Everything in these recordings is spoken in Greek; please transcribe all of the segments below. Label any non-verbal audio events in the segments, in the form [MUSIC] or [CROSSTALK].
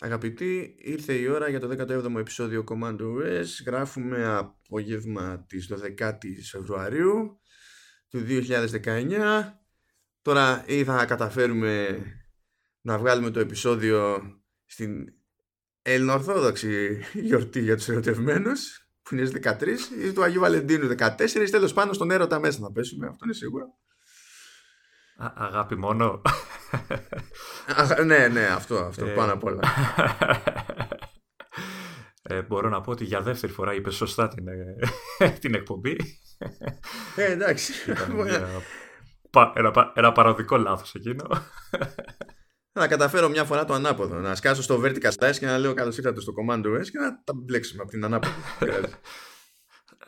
Αγαπητοί, ήρθε η ώρα για το 17ο επεισόδιο Command OS. Γράφουμε απόγευμα της 12ης Φεβρουαρίου του 2019. Τώρα ή θα καταφέρουμε να βγάλουμε το επεισόδιο στην ελληνοορθόδοξη γιορτή για τους ερωτευμένους που είναι στις 13 ή του Αγίου Βαλεντίνου 14 τέλος πάνω στον έρωτα μέσα θα πέσουμε, αυτό είναι σίγουρο. Α, αγάπη μόνο. ναι, ναι, αυτό, αυτό ε, πάνω απ' όλα. Ε, μπορώ να πω ότι για δεύτερη φορά είπε σωστά την, ε, την εκπομπή. Ε, εντάξει. Ένα, ένα, ένα παροδικό λάθος εκείνο. Να καταφέρω μια φορά το ανάποδο. Να σκάσω στο vertical slice και να λέω καλώς ήρθατε στο command OS και να τα μπλέξουμε από την ανάποδο.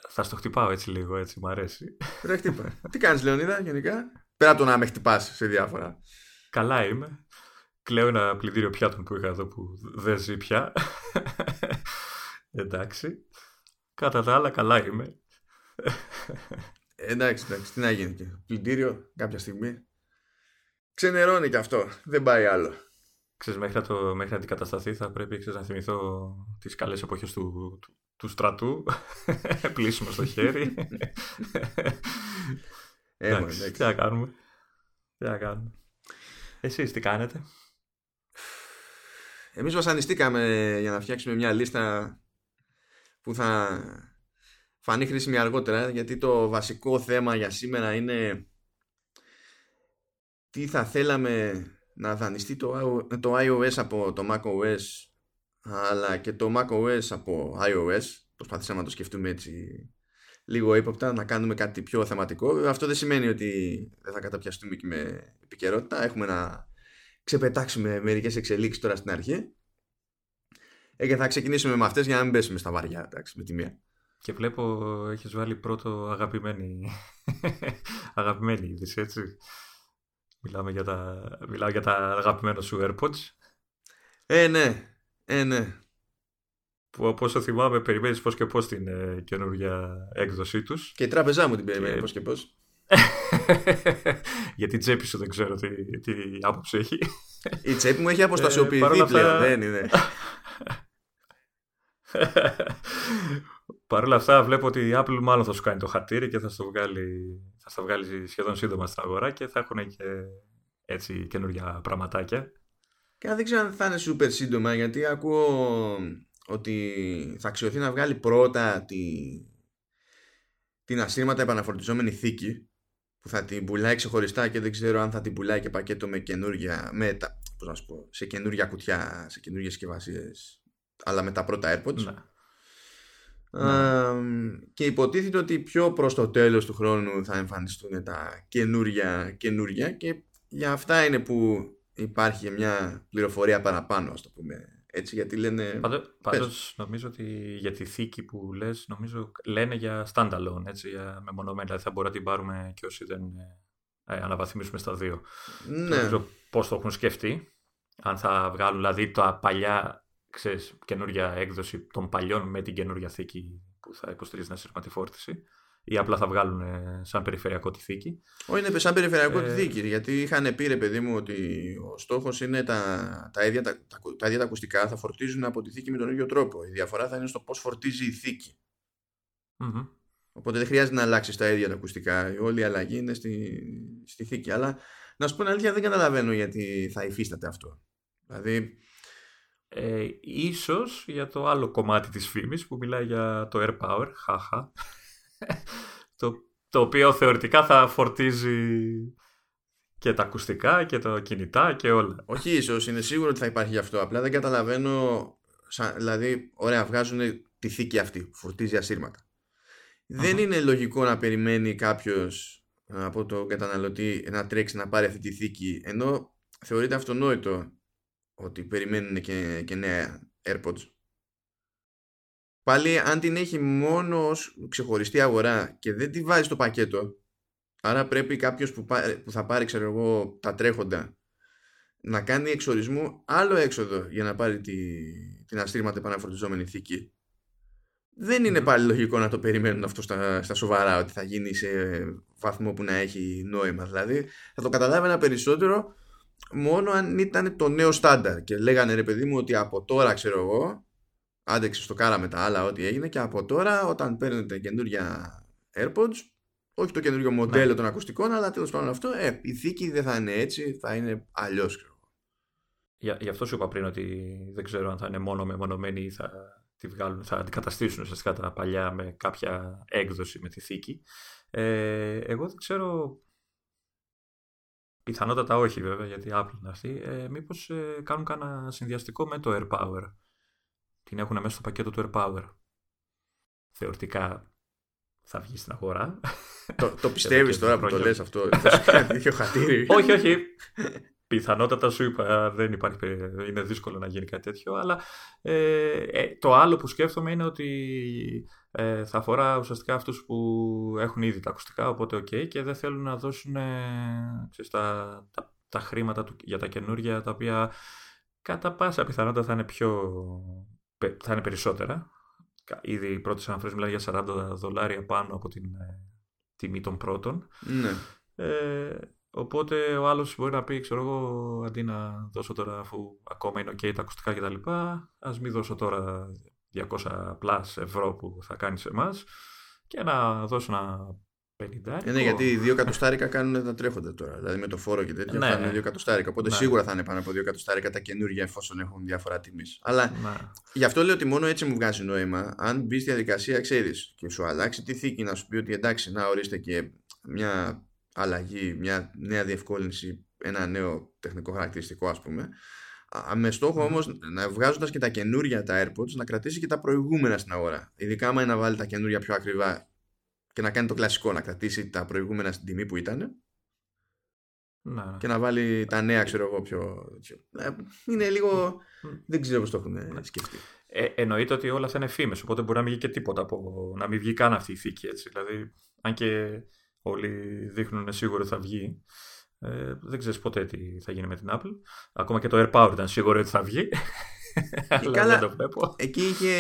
Θα στο χτυπάω έτσι λίγο, έτσι μου αρέσει. Ρε χτύπα. Τι κάνεις Λεωνίδα γενικά; Πέρα από το να με χτυπάς σε διάφορα. Καλά είμαι. Κλαίω ένα πλυντήριο πιάτων που είχα εδώ που δεν ζει πια. εντάξει. Κατά τα άλλα καλά είμαι. εντάξει, εντάξει. Τι να γίνει και. Πλυντήριο κάποια στιγμή. Ξενερώνει και αυτό. Δεν πάει άλλο. Ξέρεις, μέχρι, να το, μέχρι να αντικατασταθεί θα πρέπει ξέρεις, να θυμηθώ τις καλές εποχές του, του, του στρατού. [LAUGHS] Πλήσιμο στο χέρι. [LAUGHS] Ε, εντάξει, τι να κάνουμε. Τι να κάνουμε. Εσείς τι κάνετε; Εμείς βασανιστήκαμε για να φτιάξουμε μια λίστα που θα φανεί χρήσιμη αργότερα γιατί το βασικό θέμα για σήμερα είναι τι θα θέλαμε να δανειστεί το, το iOS από το macOS αλλά και το macOS από iOS προσπαθήσαμε να το σκεφτούμε έτσι λίγο ύποπτα, να κάνουμε κάτι πιο θεματικό. Αυτό δεν σημαίνει ότι δεν θα καταπιαστούμε και με επικαιρότητα. Έχουμε να ξεπετάξουμε μερικές εξελίξεις τώρα στην αρχή. Ε, και θα ξεκινήσουμε με αυτές για να μην πέσουμε στα βαριά, εντάξει, με τη μία. Και βλέπω έχεις βάλει πρώτο αγαπημένη, [LAUGHS] αγαπημένη είδηση, έτσι. Μιλάμε για τα, μιλάω για τα αγαπημένα σου AirPods. Ε, ναι. Ε, ναι που από όσο θυμάμαι περιμένεις πώς και πώς την ε, καινούργια έκδοσή τους. Και η τράπεζά μου την περιμένει και... πώς και πώς. [LAUGHS] Για την τσέπη σου δεν ξέρω τι, τι άποψη έχει. Η τσέπη μου έχει αποστασιοποιηθεί ε, πλέον, δεν είναι. [LAUGHS] Παρ' όλα αυτά βλέπω ότι η Apple μάλλον θα σου κάνει το χατήρι και θα στο βγάλει, θα στο βγάλει σχεδόν σύντομα στην αγορά και θα έχουν και έτσι καινούργια πραγματάκια. Και δεν ξέρω αν θα είναι super σύντομα γιατί ακούω ότι θα αξιωθεί να βγάλει πρώτα τη, την ασύρματα επαναφορτιζόμενη θήκη που θα την πουλάει ξεχωριστά και δεν ξέρω αν θα την πουλάει και πακέτο με καινούργια με τα, πώς να σου πω, σε καινούργια κουτιά, σε καινούργιες συσκευασίες, αλλά με τα πρώτα AirPods. Ναι. ναι. και υποτίθεται ότι πιο προς το τέλος του χρόνου θα εμφανιστούν τα καινούργια καινούργια και για αυτά είναι που υπάρχει μια πληροφορία παραπάνω ας το πούμε έτσι, γιατί λένε... Πάντως, νομίζω ότι για τη θήκη που λες, νομίζω λένε για standalone, έτσι, για μεμονωμένη. Δηλαδή θα μπορούμε να την πάρουμε και όσοι δεν ε, αναβαθμίσουμε στα δύο. Ναι. Νομίζω πώς το έχουν σκεφτεί. Αν θα βγάλουν δηλαδή τα παλιά, ξέρεις, καινούργια έκδοση των παλιών με την καινούργια θήκη που θα υποστηρίζει να τη φόρτιση ή απλά θα βγάλουν ε, σαν περιφερειακό τη θήκη. Όχι, είναι σαν περιφερειακό τη ε, θήκη. Γιατί είχαν πει, ρε παιδί μου, ότι ο στόχος είναι τα, τα, ίδια, τα, τα, ίδια τα ακουστικά θα φορτίζουν από τη θήκη με τον ίδιο τρόπο. Η διαφορά θα είναι στο πώς φορτίζει η θηκη Οπότε δεν χρειάζεται να αλλάξεις τα ίδια τα ακουστικά. Η όλη η αλλαγή είναι στη, στη θήκη. Αλλά να σου πω την αλήθεια, δεν καταλαβαίνω γιατί θα υφίσταται αυτό. Δηλαδή. Ε, ίσως για το άλλο κομμάτι της φήμης που μιλάει για το air power, χάχα το, το οποίο θεωρητικά θα φορτίζει και τα ακουστικά και τα κινητά και όλα. Όχι ίσως, είναι σίγουρο ότι θα υπάρχει γι' αυτό. Απλά δεν καταλαβαίνω, σαν, δηλαδή, ωραία, βγάζουν τη θήκη αυτή που φορτίζει Δεν είναι λογικό να περιμένει κάποιος από τον καταναλωτή να τρέξει να πάρει αυτή τη θήκη, ενώ θεωρείται αυτονόητο ότι περιμένουν και, και νέα AirPods. Πάλι αν την έχει μόνος ως ξεχωριστή αγορά και δεν τη βάζει στο πακέτο, άρα πρέπει κάποιος που, που θα πάρει ξέρω εγώ τα τρέχοντα να κάνει εξορισμού άλλο έξοδο για να πάρει τη, την αστρίμματα επαναφορτιζόμενη θήκη. Δεν είναι πάλι λογικό να το περιμένουν αυτό στα, στα σοβαρά ότι θα γίνει σε βαθμό που να έχει νόημα. Δηλαδή θα το καταλάβαινα περισσότερο μόνο αν ήταν το νέο στάνταρ και λέγανε ρε παιδί μου ότι από τώρα ξέρω εγώ άντεξε στο κάρα με τα άλλα ό,τι έγινε και από τώρα όταν παίρνετε καινούργια AirPods όχι το καινούργιο μοντέλο ναι. των ακουστικών αλλά τέλος πάντων αυτό ε, η θήκη δεν θα είναι έτσι θα είναι αλλιώς για, γι' αυτό σου είπα πριν ότι δεν ξέρω αν θα είναι μόνο μεμονωμένοι ή θα, τη βγάλουν, θα αντικαταστήσουν ουσιαστικά τα παλιά με κάποια έκδοση με τη θήκη. Ε, εγώ δεν ξέρω Πιθανότατα όχι βέβαια, γιατί Apple είναι αυτή. Ε, μήπως ε, κάνουν κανένα συνδυαστικό με το AirPower. Την έχουν μέσα στο πακέτο του AirPower. Θεωρητικά θα βγει στην αγορά. [LAUGHS] Το, το πιστεύεις τώρα που το λες αυτό. Θα χατήρι. [LAUGHS] όχι, όχι. Πιθανότατα σου είπα, δεν υπάρχει, είναι δύσκολο να γίνει κάτι τέτοιο, αλλά ε, ε, το άλλο που σκέφτομαι είναι ότι ε, θα αφορά ουσιαστικά αυτούς που έχουν ήδη τα ακουστικά, οπότε ok, και δεν θέλουν να δώσουν ε, ξέρεις, τα, τα, χρήματα του, για τα καινούργια, τα οποία κατά πάσα πιθανότητα θα είναι, πιο, θα είναι περισσότερα. Ήδη οι πρώτες αναφορές μιλάνε για 40 δολάρια πάνω από την ε, τιμή των πρώτων. Ναι. Ε, οπότε ο άλλος μπορεί να πει, ξέρω εγώ, αντί να δώσω τώρα αφού ακόμα είναι ok τα ακουστικά κτλ. Ας μην δώσω τώρα 200 plus ευρώ που θα κάνει σε εμάς και να δώσω ένα 50. Ε, ναι, γιατί δύο εκατοστάρικα κάνουν τα τρέχοντα τώρα. Δηλαδή με το φόρο και τέτοια ναι, θα είναι ναι. δύο εκατοστάρικα. Οπότε ναι. σίγουρα θα είναι πάνω από δύο εκατοστάρικα τα καινούργια εφόσον έχουν διαφορά τιμής. Αλλά ναι. γι' αυτό λέω ότι μόνο έτσι μου βγάζει νόημα. Αν μπει στη διαδικασία, ξέρεις και σου αλλάξει τη θήκη να σου πει ότι εντάξει, να ορίστε και μια αλλαγή, μια νέα διευκόλυνση, ένα νέο τεχνικό χαρακτηριστικό, ας πούμε με στόχο όμως να βγάζοντας και τα καινούρια τα AirPods να κρατήσει και τα προηγούμενα στην αγορά. Ειδικά άμα είναι να βάλει τα καινούρια πιο ακριβά και να κάνει το κλασικό, να κρατήσει τα προηγούμενα στην τιμή που ήταν. Να. Και να βάλει τα νέα, ξέρω εγώ, πιο. Ε, είναι λίγο. Δεν ξέρω πώς το έχουν σκεφτεί. Ε, εννοείται ότι όλα θα είναι φήμες, οπότε μπορεί να μην βγει και τίποτα από. να μην βγει καν αυτή η θήκη έτσι. Δηλαδή, αν και όλοι δείχνουν σίγουρο ότι θα βγει, ε, δεν ξέρεις ποτέ τι θα γίνει με την Apple. Ακόμα και το AirPower ήταν σίγουρο ότι θα βγει. [LAUGHS] Αλλά καλά, δεν το βλέπω. Εκεί είχε,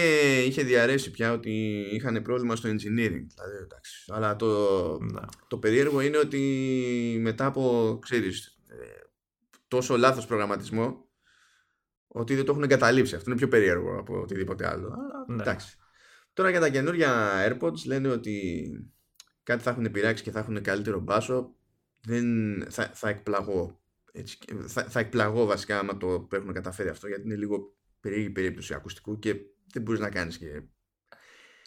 είχε διαρρέσει πια ότι είχαν πρόβλημα στο engineering. Δηλαδή, εντάξει. Αλλά το, το περίεργο είναι ότι μετά από ξέρεις, ε, τόσο λάθος προγραμματισμό ότι δεν το έχουν εγκαταλείψει. Αυτό είναι πιο περίεργο από οτιδήποτε άλλο. Αλλά, ναι. εντάξει. Τώρα για τα καινούργια AirPods λένε ότι κάτι θα έχουν πειράξει και θα έχουν καλύτερο μπάσο δεν θα, θα εκπλαγώ έτσι, θα, θα εκπλαγώ βασικά άμα το έχουν καταφέρει αυτό γιατί είναι λίγο περίεργη περίπτωση ακουστικού και δεν μπορείς να κάνεις και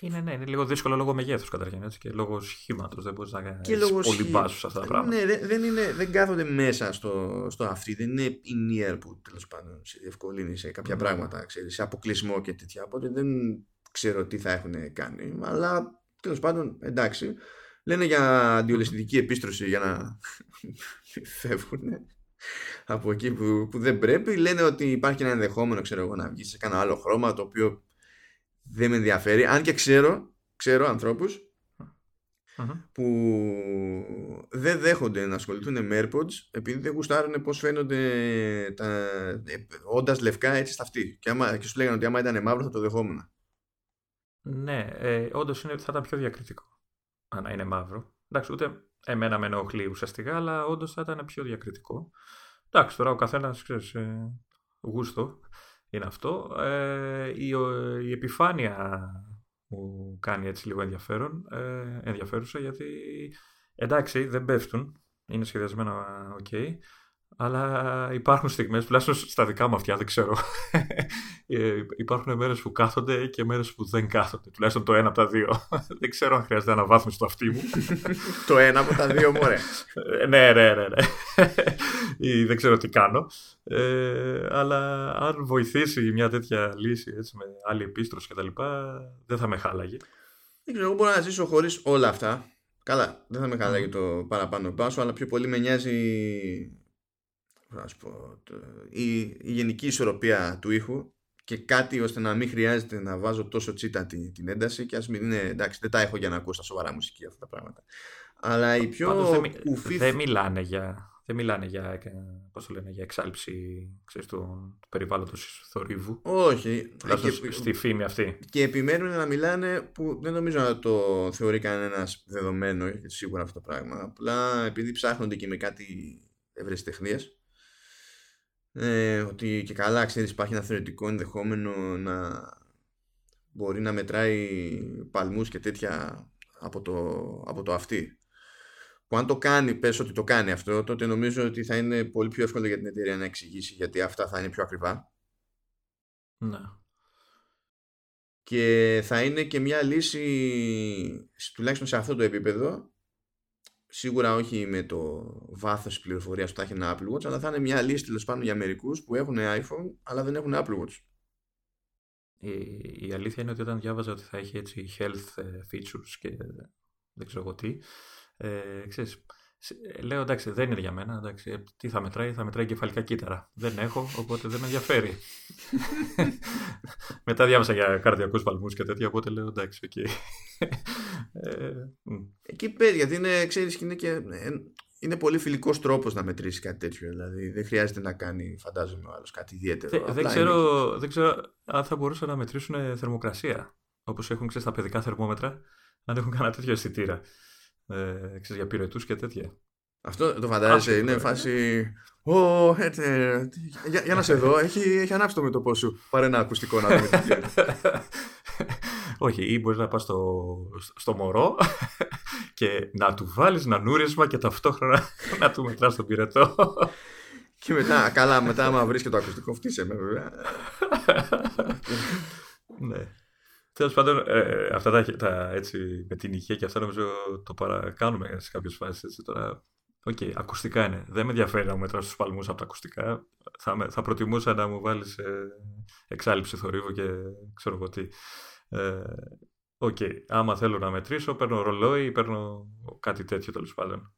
είναι, ναι, είναι λίγο δύσκολο λόγω μεγέθους καταρχήν έτσι, και λόγω σχήματος. Δεν μπορείς να κάνεις πολύ μπάσους σε αυτά τα πράγματα. Ναι, δεν, είναι, δεν κάθονται μέσα στο, στο αυτή. Δεν είναι η near που τέλος πάντων σε διευκολύνει σε κάποια mm. πράγματα, ξέρεις, σε αποκλεισμό και τέτοια. Οπότε δεν ξέρω τι θα έχουν κάνει. Αλλά τέλος πάντων εντάξει. Λένε για αντιολεσθητική επίστρωση για να [LAUGHS] φεύγουν από εκεί που, που δεν πρέπει. Λένε ότι υπάρχει ένα ενδεχόμενο ξέρω εγώ, να βγει σε κανένα άλλο χρώμα το οποίο δεν με ενδιαφέρει. Αν και ξέρω, ξέρω ανθρώπους που δεν δέχονται να ασχοληθούν με AirPods επειδή δεν γουστάρουν πώς φαίνονται τα, ε, όντας λευκά έτσι στα αυτή. Και, άμα, και σου λέγανε ότι άμα ήταν μαύρο θα το δεχόμουν. Ναι, ε, όντως είναι, θα ήταν πιο διακριτικό αν είναι μαύρο. Εντάξει, ούτε εμένα με ενοχλεί ουσιαστικά, αλλά όντως θα ήταν πιο διακριτικό. Εντάξει, τώρα ο καθένας ξέρεις, ε, γούστο είναι αυτό. Ε, η, η επιφάνεια μου κάνει έτσι λίγο ενδιαφέρον, ε, ενδιαφέρουσα γιατί εντάξει δεν πέφτουν, είναι σχεδιασμένα ok, αλλά υπάρχουν στιγμές, τουλάχιστον στα δικά μου αυτιά, δεν ξέρω. Ε, υπάρχουν μέρες που κάθονται και μέρες που δεν κάθονται. Τουλάχιστον το ένα από τα δύο. δεν ξέρω αν χρειάζεται αναβάθμιση στο αυτί μου. το ένα από τα δύο, μωρέ. Ε, ναι, ναι, ναι. ναι. Ή δεν ξέρω τι κάνω. Ε, αλλά αν βοηθήσει μια τέτοια λύση έτσι, με άλλη επίστρωση κτλ., δεν θα με χάλαγε. Δεν ξέρω, εγώ μπορώ να ζήσω χωρίς όλα αυτά. Καλά, δεν θα με χάλαγε το παραπάνω πάσο, αλλά πιο πολύ με νοιάζει ας πω, η, η γενική ισορροπία του ήχου και κάτι ώστε να μην χρειάζεται να βάζω τόσο τσίτα την, την ένταση και ας μην είναι, εντάξει, δεν τα έχω για να ακούω στα σοβαρά μουσική αυτά τα πράγματα. Αλλά η πιο δεν, ουφή... δεν μιλάνε για, δεν μιλάνε για, πώς το λένε, για εξάλληψη ξέρεις, του, του περιβάλλοντος θορύβου. Όχι. Και, στη φήμη αυτή. Και επιμένουν να μιλάνε που δεν νομίζω να το θεωρεί κανένας δεδομένο σίγουρα αυτό το πράγμα. Απλά επειδή ψάχνονται και με κάτι ευρεσιτεχνίες ε, ότι και καλά ξέρεις υπάρχει ένα θεωρητικό ενδεχόμενο να μπορεί να μετράει παλμούς και τέτοια από το, από το αυτή που αν το κάνει, πες ότι το κάνει αυτό, τότε νομίζω ότι θα είναι πολύ πιο εύκολο για την εταιρεία να εξηγήσει γιατί αυτά θα είναι πιο ακριβά. Ναι. Και θα είναι και μια λύση, τουλάχιστον σε αυτό το επίπεδο, σίγουρα όχι με το βάθος της πληροφορίας που θα έχει ένα Apple Watch, αλλά θα είναι μια λύση τέλος πάντων για μερικούς που έχουν iPhone, αλλά δεν έχουν Apple Watch. Η, η αλήθεια είναι ότι όταν διάβαζα ότι θα έχει έτσι health ε, features και δεν ξέρω εγώ τι, ε, ξέρεις, λέω εντάξει δεν είναι για μένα, εντάξει, ε, τι θα μετράει, θα μετράει εγκεφαλικά κύτταρα. Δεν έχω, οπότε δεν με ενδιαφέρει. [LAUGHS] Μετά διάβασα για καρδιακούς παλμούς και τέτοια, οπότε λέω εντάξει, οκ. ε, Εκεί πέρα, γιατί είναι, ξέρεις, είναι, και, ε, είναι πολύ φιλικός τρόπος να μετρήσεις κάτι τέτοιο. Δηλαδή δεν χρειάζεται να κάνει, φαντάζομαι, ο άλλος κάτι ιδιαίτερο. Δεν, δεν, ξέρω, δεν ξέρω αν θα μπορούσαν να μετρήσουν θερμοκρασία, όπως έχουν ξέρεις στα παιδικά θερμόμετρα, αν έχουν κανένα τέτοιο αισθητήρα ε, ξέρεις, για πυρετούς και τέτοια. Αυτό το φαντάζεσαι, είναι φάση. Ω, έτσι, για, για, να σε δω, έχει, έχει ανάψει το μέτωπό σου. Πάρε ένα ακουστικό να δούμε [LAUGHS] Όχι, ή μπορείς να πας στο, στο μωρό [LAUGHS] και να του βάλεις ένα νούρισμα και ταυτόχρονα [LAUGHS] να του μετράς τον πυρετό. Και μετά, καλά, μετά άμα βρεις και το ακουστικό, φτύσε με βέβαια. ναι. Τέλος πάντων, ε, αυτά τα, τα, έτσι, με την υγεία και αυτά νομίζω το παρακάνουμε σε κάποιες φάσεις. Τώρα, ok, okay, ακουστικά είναι. Δεν με ενδιαφέρει να μου μετράω τους παλμούς από τα ακουστικά. Θα, θα προτιμούσα να μου βάλεις ε, εξάλειψη θορύβου και ξέρω εγώ τι. Ε, Ok, okay. άμα θέλω να μετρήσω, παίρνω ρολόι ή παίρνω κάτι τέτοιο τέλος πάντων.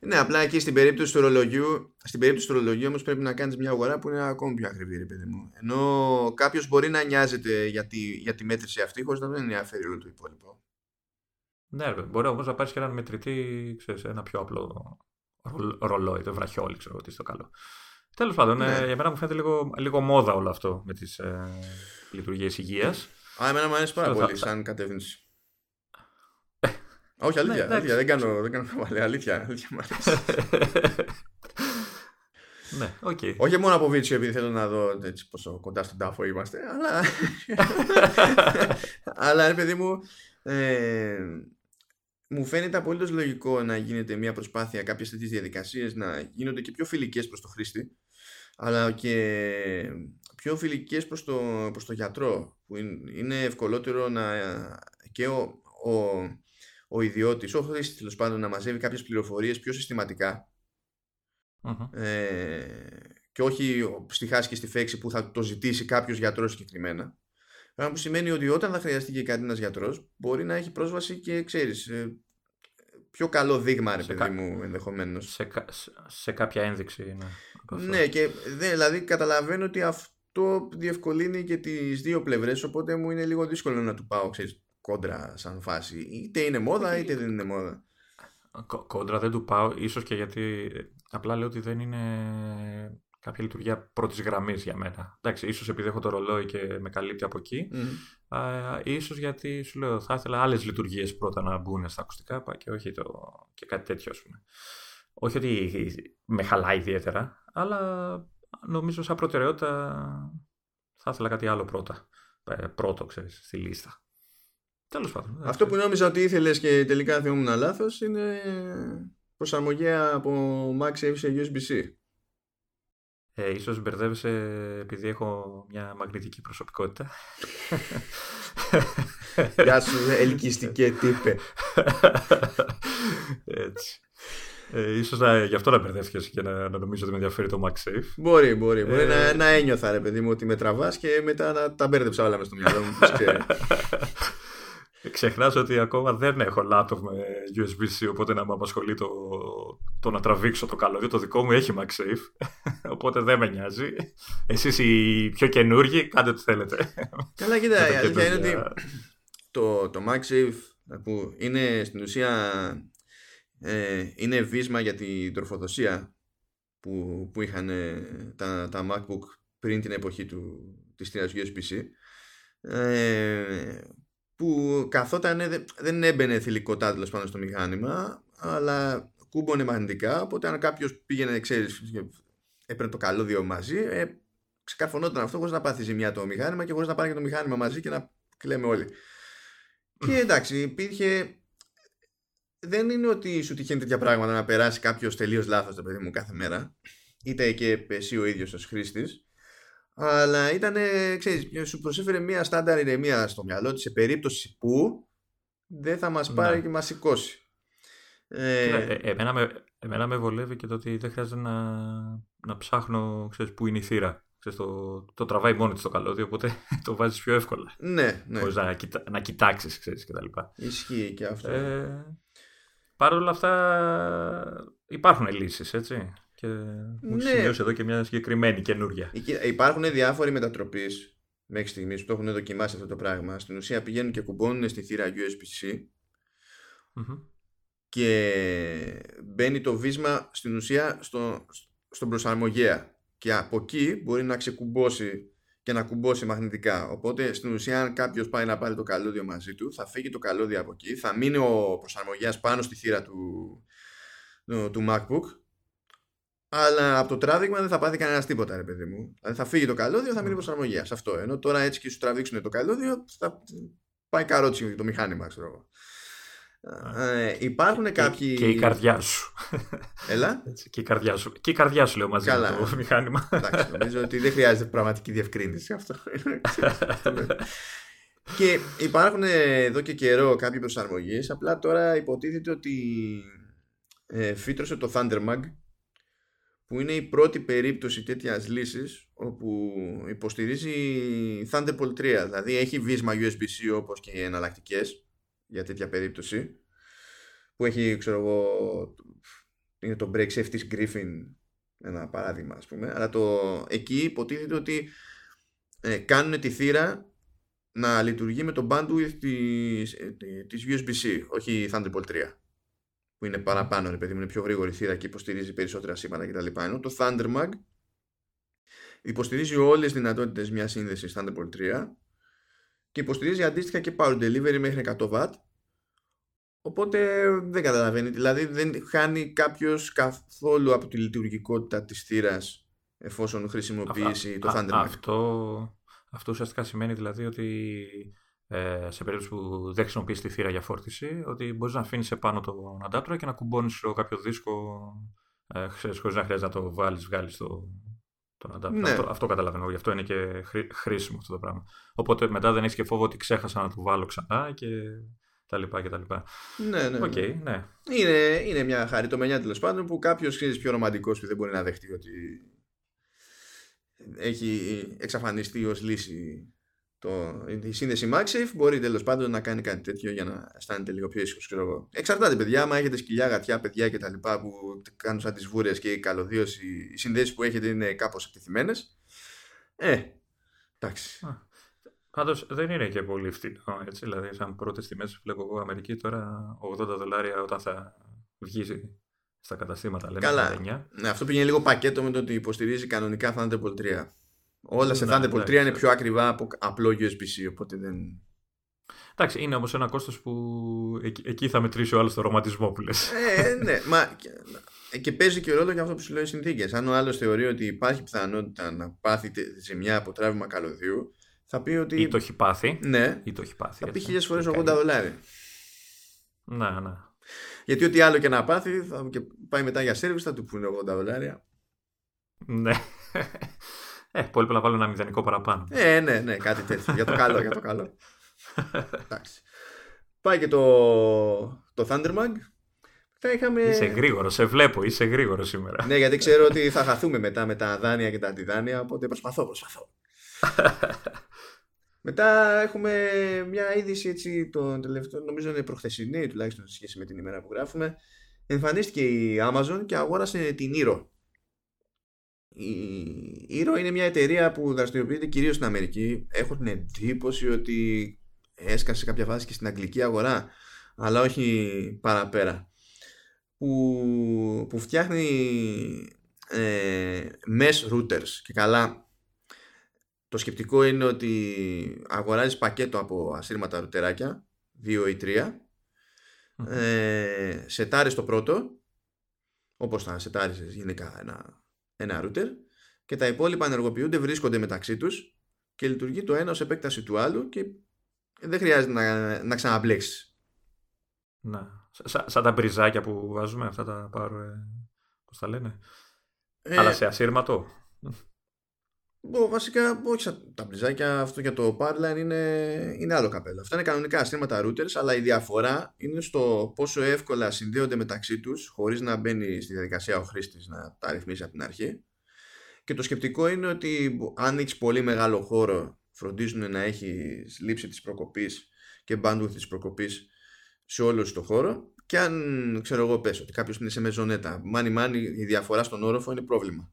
Ναι, απλά εκεί στην περίπτωση του ρολογιού, στην περίπτωση του ρολογιού όμως πρέπει να κάνεις μια αγορά που είναι ακόμη πιο ακριβή, ρε παιδί μου. Ενώ κάποιος μπορεί να νοιάζεται για τη, για τη μέτρηση αυτή, χωρίς να δεν ενδιαφέρει όλο το υπόλοιπο. Ναι, ρε, μπορεί όμως να πάρεις και έναν μετρητή, ξέρεις, ένα πιο απλό ρολόι, το βραχιόλι, ξέρω τι στο καλό. Τέλος πάντων, ναι. ε, για μένα μου φαίνεται λίγο, λίγο μόδα όλο αυτό με τις ε, λειτουργίες υγείας. Α, εμένα μου αρέσει πάρα πολύ σαν κατεύθυνση. Όχι, αλήθεια. Ναι, αλήθεια δεν κάνω, δεν κάνω Αλήθεια, αλήθεια μου αρέσει. [LAUGHS] ναι, okay. Όχι μόνο από βίτσιο επειδή θέλω να δω έτσι, πόσο κοντά στον τάφο είμαστε, αλλά. [LAUGHS] αλλά ρε παιδί μου, ε, μου φαίνεται απολύτως λογικό να γίνεται μια προσπάθεια κάποιες τέτοιες διαδικασίες να γίνονται και πιο φιλικές προς το χρήστη, αλλά και πιο φιλικές προς το, προς το γιατρό, που είναι ευκολότερο να και ο, ο ο ιδιώτης, ο χρήστη τέλος πάντων να μαζεύει κάποιες πληροφορίες πιο συστηματικα ε, και όχι στη χάση και στη φέξη που θα το ζητήσει κάποιος γιατρός συγκεκριμένα. Πράγμα που σημαίνει ότι όταν θα χρειαστεί και κάτι ένας γιατρός μπορεί να έχει πρόσβαση και ξέρεις ε, πιο καλό δείγμα ρε παιδί κα... μου ενδεχομένως. Σε, σε κάποια ένδειξη. Ναι, ναι και δε, δηλαδή καταλαβαίνω ότι αυτό διευκολύνει και τις δύο πλευρές οπότε μου είναι λίγο δύσκολο να του πάω ξέρεις, κόντρα σαν φάση. Είτε είναι μόδα είτε δεν είναι μόδα. Κόντρα δεν του πάω, ίσως και γιατί απλά λέω ότι δεν είναι κάποια λειτουργία πρώτης γραμμής για μένα. Εντάξει, ίσως επειδή έχω το ρολόι και με καλύπτει από εκεί, mm. ίσως γιατί σου λέω θα ήθελα άλλες λειτουργίες πρώτα να μπουν στα ακουστικά και όχι το, και κάτι τέτοιο ας πούμε. Όχι ότι με χαλάει ιδιαίτερα, αλλά νομίζω σαν προτεραιότητα θα ήθελα κάτι άλλο πρώτα. Ε, πρώτο, ξέρεις, στη λίστα. Τέλος πάντων. Αυτό που νόμιζα ότι ήθελες και τελικά θυμόμουν λάθος είναι προσαρμογή από MagSafe σε USB-C. Ε, ίσως μπερδεύεσαι επειδή έχω μια μαγνητική προσωπικότητα. Γεια σου, ελκυστικέ τύπε. Έτσι. Ε, ίσως να, γι' αυτό να μπερδεύτηκες και να, να νομίζω ότι με ενδιαφέρει το MagSafe. Μπορεί, μπορεί. μπορεί ε, να, να ένιωθα, ρε παιδί μου, ότι με τραβάς και μετά να τα μπέρδεψα όλα μες στο μυαλό μου. [LAUGHS] Ξεχνάς ότι ακόμα δεν έχω laptop με USB-C, οπότε να μου απασχολεί το, το να τραβήξω το καλώδιο. Το δικό μου έχει MagSafe, [LAUGHS] οπότε δεν με νοιάζει. Εσείς οι πιο καινούργοι, κάντε ό,τι θέλετε. Καλά, κοίτα, [LAUGHS] η αλήθεια είναι ότι το, το MagSafe που είναι στην ουσία ε, είναι βίσμα για την τροφοδοσία που, που είχαν τα, τα MacBook πριν την εποχή του, της θύρας USB-C ε, που καθόταν δεν έμπαινε θηλυκοτά τέλος πάνω στο μηχάνημα αλλά κούμπονε μαγνητικά οπότε αν κάποιος πήγαινε ξέρεις έπαιρνε το καλώδιο μαζί, ε, ξεκαρφωνόταν αυτό χωρίς να πάθει ζημιά το μηχάνημα και χωρίς να πάρει και το μηχάνημα μαζί και να κλαίμε όλοι. Και εντάξει, υπήρχε. Δεν είναι ότι σου τυχαίνει τέτοια πράγματα να περάσει κάποιος τελείως λάθος το παιδί μου κάθε μέρα, είτε και εσύ ο ίδιος ως χρήστης. Αλλά ήταν, ξέρεις, σου προσέφερε μια στάνταρ ηρεμία στο μυαλό της σε περίπτωση που δεν θα μας πάρει ναι. και μας σηκώσει. Ε, ε, εμένα, με, εμένα με βολεύει και το ότι δεν χρειάζεται να, να ψάχνω ξέρεις, που είναι η θύρα. Ξέρεις, το, το τραβάει μόνο της το καλώδιο, οπότε [LAUGHS] το βάζεις πιο εύκολα. Ναι, ναι. Χωρίς να, κοιτά, να κοιτάξεις, ξέρεις, κτλ. Ισχύει και αυτό. Ε, Παρ' όλα αυτά υπάρχουν λύσεις, έτσι. Και μου ναι. σημειώσει εδώ και μια συγκεκριμένη καινούρια. Υπάρχουν διάφοροι μετατροπείς μέχρι στιγμής που το έχουν δοκιμάσει αυτό το πράγμα. Στην ουσία πηγαίνουν και κουμπώνουν στη θύρα USB-C και μπαίνει το βίσμα στην ουσία στο, στον προσαρμογέα και από εκεί μπορεί να ξεκουμπώσει και να κουμπώσει μαγνητικά. Οπότε στην ουσία, αν κάποιος πάει να πάρει το καλώδιο μαζί του, θα φύγει το καλώδιο από εκεί, θα μείνει ο προσαρμογέας πάνω στη θύρα του, του MacBook αλλά από το τράβηγμα δεν θα πάθει κανένας τίποτα, ρε παιδί μου. Δηλαδή θα φύγει το καλώδιο, θα μείνει προσαρμογή. Σε αυτό. Ενώ τώρα έτσι και σου τραβήξουν το καλώδιο, θα πάει καρότσι το μηχάνημα, ξέρω εγώ. Ε, υπάρχουν κάποιοι. Και η καρδιά σου. Έλα; Έτσι, και η καρδιά σου. Και η καρδιά σου λέω μαζί Καλά. με το μηχάνημα. Εντάξει, νομίζω ότι δεν χρειάζεται πραγματική διευκρίνηση αυτό. [LAUGHS] και υπάρχουν εδώ και καιρό κάποιοι προσαρμογέ. Απλά τώρα υποτίθεται ότι ε, φύτρωσε το Thundermag που είναι η πρώτη περίπτωση τέτοιας λύσης όπου υποστηρίζει Thunderbolt 3 δηλαδή έχει βίσμα USB-C όπως και οι εναλλακτικές για τέτοια περίπτωση που έχει ξέρω εγώ είναι το break safety Griffin ένα παράδειγμα ας πούμε. Αλλά το, εκεί υποτίθεται ότι ε, κάνουν τη θύρα να λειτουργεί με το bandwidth της, ε, της USB-C όχι Thunderbolt 3 που είναι παραπάνω, ρε παιδί μου, είναι πιο γρήγορη θύρα και υποστηρίζει περισσότερα σύμπαντα κτλ. Ενώ το ThunderMag υποστηρίζει όλες τις δυνατότητες μιας σύνδεσης Thunderbolt 3 και υποστηρίζει αντίστοιχα και power delivery μέχρι 100 W οπότε δεν καταλαβαίνει δηλαδή δεν χάνει κάποιος καθόλου από τη λειτουργικότητα της θύρας εφόσον χρησιμοποιήσει το ThunderMag. Αυτό, αυτό ουσιαστικά σημαίνει δηλαδή ότι ε, σε περίπτωση που δεν χρησιμοποιείς τη θύρα για φόρτιση, ότι μπορείς να αφήνεις επάνω τον adapter και να κουμπώνεις κάποιο δίσκο ε, χωρίς να χρειάζεται να το βάλεις, βγάλεις το, τον adapter. Ναι. Αυτό, αυτό καταλαβαίνω. Γι' αυτό είναι και χρήσιμο αυτό το πράγμα. Οπότε μετά δεν έχεις και φόβο ότι ξέχασα να το βάλω ξανά και τα λοιπά και τα λοιπά. Ναι, ναι. Okay, ναι. Είναι, είναι μια χαριτομενιά τέλος πάντων που κάποιος πιο ρομαντικός που δεν μπορεί να δεχτεί ότι έχει εξαφανιστεί ως λύση το, η σύνδεση MagSafe μπορεί τέλος πάντων να κάνει κάτι τέτοιο για να αισθάνεται λίγο πιο ήσυχος. Εξαρτάται, παιδιά. Άμα έχετε σκυλιά, γατιά, παιδιά κτλ. που κάνουν σαν τις βούρες και καλωδίως οι συνδέσεις που έχετε είναι κάπως εκτεθειμένε. Ε, εντάξει. Πάντως δεν είναι και πολύ φτηνό. Έτσι, δηλαδή, σαν πρώτες τιμές βλέπω εγώ Αμερική τώρα 80 δολάρια όταν θα βγει στα καταστήματα. Λέμε Καλά. Ναι, αυτό πήγαινε λίγο πακέτο με το ότι υποστηρίζει κανονικά Thunderbolt 3. Όλα σε Thunderbolt 3 είναι πιο ακριβά από απλό USB-C, οπότε δεν... Εντάξει, είναι όμως ένα κόστος που εκεί, θα μετρήσει ο άλλος το ρομαντισμό που λες. Ε, ναι, μα και παίζει και ρόλος για αυτό που σου λέω οι συνθήκες. Αν ο άλλος θεωρεί ότι υπάρχει πιθανότητα να πάθει ζημιά από τράβημα καλωδίου, θα πει ότι. ή το έχει πάθει. Ναι, ή το έχει πάθει. Θα πει χίλιες φορές 80 δολάρια. Να, ναι. Γιατί ό,τι άλλο και να πάθει, θα και πάει μετά για σερβις, θα του πούνε 80 δολάρια. Ναι. Ε, πολύ να βάλω ένα μηδενικό παραπάνω. Ε, ναι, ναι, κάτι τέτοιο. για το καλό, για το καλό. [LAUGHS] Εντάξει. Πάει και το, το Thundermag. Θα είχαμε... Είσαι γρήγορος, σε βλέπω, είσαι γρήγορος σήμερα. ναι, γιατί ξέρω ότι θα χαθούμε μετά με τα δάνεια και τα αντιδάνεια, οπότε προσπαθώ, προσπαθώ. [LAUGHS] Μετά έχουμε μια είδηση έτσι τον τελευταίο, νομίζω είναι προχθεσινή τουλάχιστον σε σχέση με την ημέρα που γράφουμε. Εμφανίστηκε η Amazon και αγόρασε την Eero. Η Hero είναι μια εταιρεία που δραστηριοποιείται κυρίως στην Αμερική. Έχω την εντύπωση ότι έσκασε κάποια φάση και στην αγγλική αγορά, αλλά όχι παραπέρα. Που, που φτιάχνει ε, mesh routers και καλά το σκεπτικό είναι ότι αγοράζεις πακέτο από ασύρματα ρούτεράκια 2 ή 3 mm-hmm. ε, σετάρεις το πρώτο όπως θα σετάριζες γενικά ένα ένα router και τα υπόλοιπα ενεργοποιούνται, βρίσκονται μεταξύ τους και λειτουργεί το ένα ως επέκταση του άλλου και δεν χρειάζεται να, να ξαναμπλέξεις. Να. Σαν, σαν τα μπριζάκια που βάζουμε, αυτά τα πάρω, ε, πώς τα λένε; Ε, Αλλά σε ασύρματο. Βασικά, όχι τα μπριζάκια, αυτό για το Powerline είναι, είναι άλλο καπέλο. Αυτά είναι κανονικά ασύρματα routers, αλλά η διαφορά είναι στο πόσο εύκολα συνδέονται μεταξύ τους, χωρίς να μπαίνει στη διαδικασία ο χρήστης να τα ρυθμίσει από την αρχή. Και το σκεπτικό είναι ότι αν έχεις πολύ μεγάλο χώρο, φροντίζουν να έχεις λήψη της προκοπής και bandwidth της προκοπής σε όλο το χώρο και αν ξέρω εγώ πες ότι κάποιος είναι σε μεζονέτα μάνι μάνι η διαφορά στον όροφο είναι πρόβλημα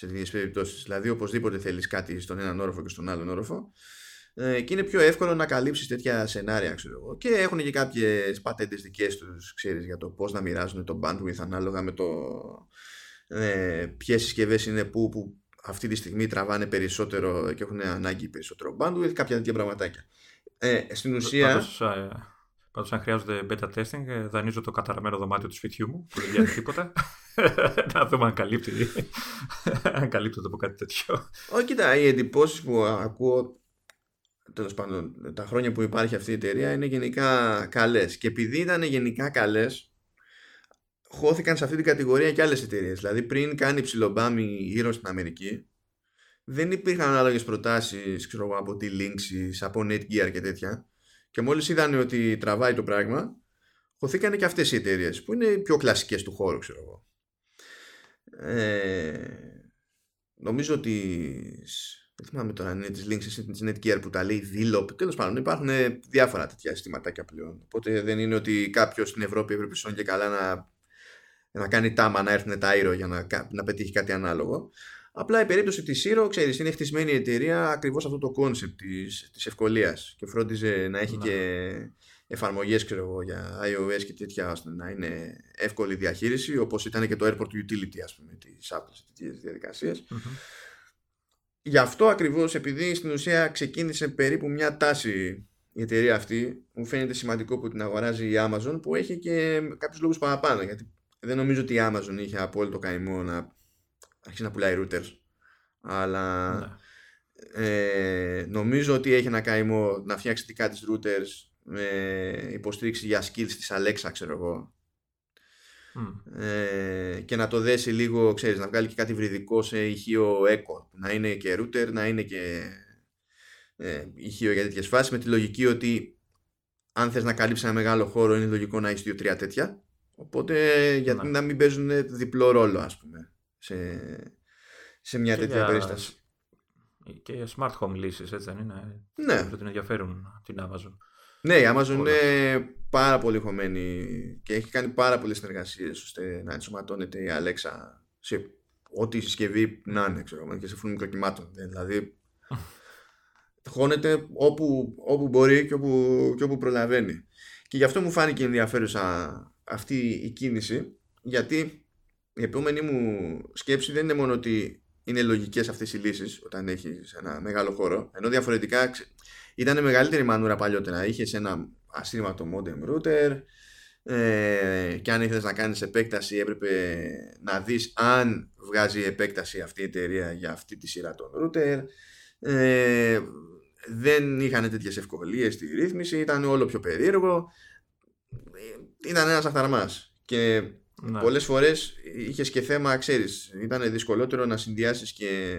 σε τέτοιες περιπτώσεις. Δηλαδή οπωσδήποτε θέλεις κάτι στον έναν όροφο και στον άλλον όροφο ε, και είναι πιο εύκολο να καλύψεις τέτοια σενάρια ξέρω εγώ. και έχουν και κάποιες πατέντες δικές τους ξέρεις για το πώς να μοιράζουν το bandwidth ανάλογα με το ε, ποιες συσκευές είναι που, που αυτή τη στιγμή τραβάνε περισσότερο και έχουν ανάγκη περισσότερο bandwidth κάποια τέτοια πραγματάκια ε, στην ουσία Πάντως, αν χρειάζονται beta testing, ε, δανείζω το καταραμένο δωμάτιο του σπιτιού μου, που δεν [LAUGHS] βγαίνει τίποτα. [LAUGHS] να δούμε αν καλύπτει. [LAUGHS] αν καλύπτει από κάτι τέτοιο. Όχι, κοίτα, οι εντυπώσεις που ακούω τέλος πάντων τα χρόνια που υπάρχει αυτή η εταιρεία είναι γενικά καλές. Και επειδή ήταν γενικά καλές, χώθηκαν σε αυτή την κατηγορία και άλλες εταιρείες. Δηλαδή, πριν κάνει ψιλομπάμι γύρω στην Αμερική, δεν υπήρχαν ανάλογες προτάσεις από τη Linksys, από Netgear και τέτοια. Και μόλις είδαν ότι τραβάει το πράγμα, χωθήκανε και αυτές οι εταιρείες που είναι οι πιο κλασικές του χώρου, ξέρω εγώ. Ε, νομίζω ότι δεν θυμάμαι τώρα αν είναι της Links ή της Netgear που τα λέει Dilop. Τέλος πάντων υπάρχουν διάφορα τέτοια συστηματάκια πλέον. Οπότε δεν είναι ότι κάποιος στην Ευρώπη έπρεπε σόν και καλά να, να κάνει τάμα να έρθουν τα Eero για να, να πετύχει κάτι ανάλογο. Απλά η περίπτωση της Eero, ξέρεις, είναι χτισμένη η εταιρεία ακριβώς αυτό το concept της, της ευκολίας και φρόντιζε να έχει ναι. και εφαρμογές ξέρω εγώ, για iOS και τέτοια ώστε να είναι εύκολη διαχείριση όπως ήταν και το Airport Utility ας πούμε της Apple σε τέτοιες διαδικασίες. Γι' αυτό ακριβώς επειδή στην ουσία ξεκίνησε περίπου μια τάση η εταιρεία αυτή μου φαίνεται σημαντικό που την αγοράζει η Amazon που έχει και κάποιους λόγους παραπάνω γιατί δεν νομίζω ότι η Amazon είχε απόλυτο καημό να αρχίσει να πουλάει routers. Αλλά ναι. ε, νομίζω ότι έχει ένα καημό να φτιάξει δικά της routers με υποστήριξη για skills της Alexa, ξέρω εγώ. Ε, και να το δέσει λίγο, ξέρεις, να βγάλει και κάτι βρυδικό σε ηχείο echo. Να είναι και router, να είναι και ε, ηχείο για τέτοιες φάσεις με τη λογική ότι αν θες να καλύψεις ένα μεγάλο χώρο είναι λογικό να έχεις δύο-τρία τέτοια. Οπότε γιατί ναι. να μην παίζουν διπλό ρόλο ας πούμε σε, σε μια τέτοια για... περίσταση. Και για smart home λύσεις, έτσι δεν είναι; Ναι. Που την ενδιαφέρουν την Amazon. Ναι, η Amazon είναι πάρα πολύ χωμένη και έχει κάνει πάρα πολλές συνεργασίες ώστε να ενσωματώνεται η Alexa σε ό,τι συσκευή να είναι, ξέρω, και σε φούρνο μικροκυμάτων. Δηλαδή, [LAUGHS] χώνεται όπου, όπου μπορεί και όπου, και όπου προλαβαίνει. Και γι' αυτό μου φάνηκε ενδιαφέρουσα αυτή η κίνηση, γιατί η επόμενη μου σκέψη δεν είναι μόνο ότι είναι λογικές αυτές οι λύσεις όταν έχεις ένα μεγάλο χώρο, ενώ διαφορετικά ήταν μεγαλύτερη μανούρα παλιότερα. Είχες ένα ασύρματο modem router ε, και αν ήθελες να κάνεις επέκταση έπρεπε να δεις αν βγάζει επέκταση αυτή η εταιρεία για αυτή τη σειρά των router. Ε, δεν είχαν τέτοιες ευκολίες στη ρύθμιση, ήταν όλο πιο περίεργο. Ήταν ένας αχταρμάς και ναι. Πολλές φορές είχες και θέμα, ξέρεις, ήταν δυσκολότερο να συνδυάσεις και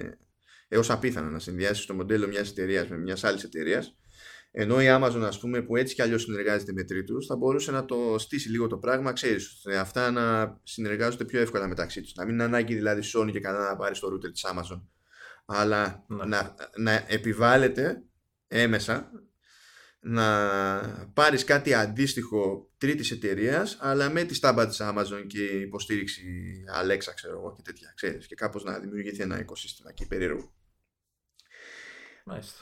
έως απίθανο να συνδυάσεις το μοντέλο μιας εταιρείας με μιας άλλης εταιρείας. Ενώ η Amazon, ας πούμε, που έτσι κι αλλιώς συνεργάζεται με τρίτους, θα μπορούσε να το στήσει λίγο το πράγμα, ξέρεις, αυτά να συνεργάζονται πιο εύκολα μεταξύ τους. Να μην είναι ανάγκη δηλαδή Sony και κανένα να πάρει το router της Amazon, αλλά ναι. να, να επιβάλλεται έμεσα να πάρεις κάτι αντίστοιχο τρίτης εταιρείας, αλλά με τη στάμπα της Amazon και υποστήριξη Alexa ξέρω εγώ και τέτοια ξέρεις και κάπως να δημιουργηθεί ένα οικοσύστημα εκεί περίεργο.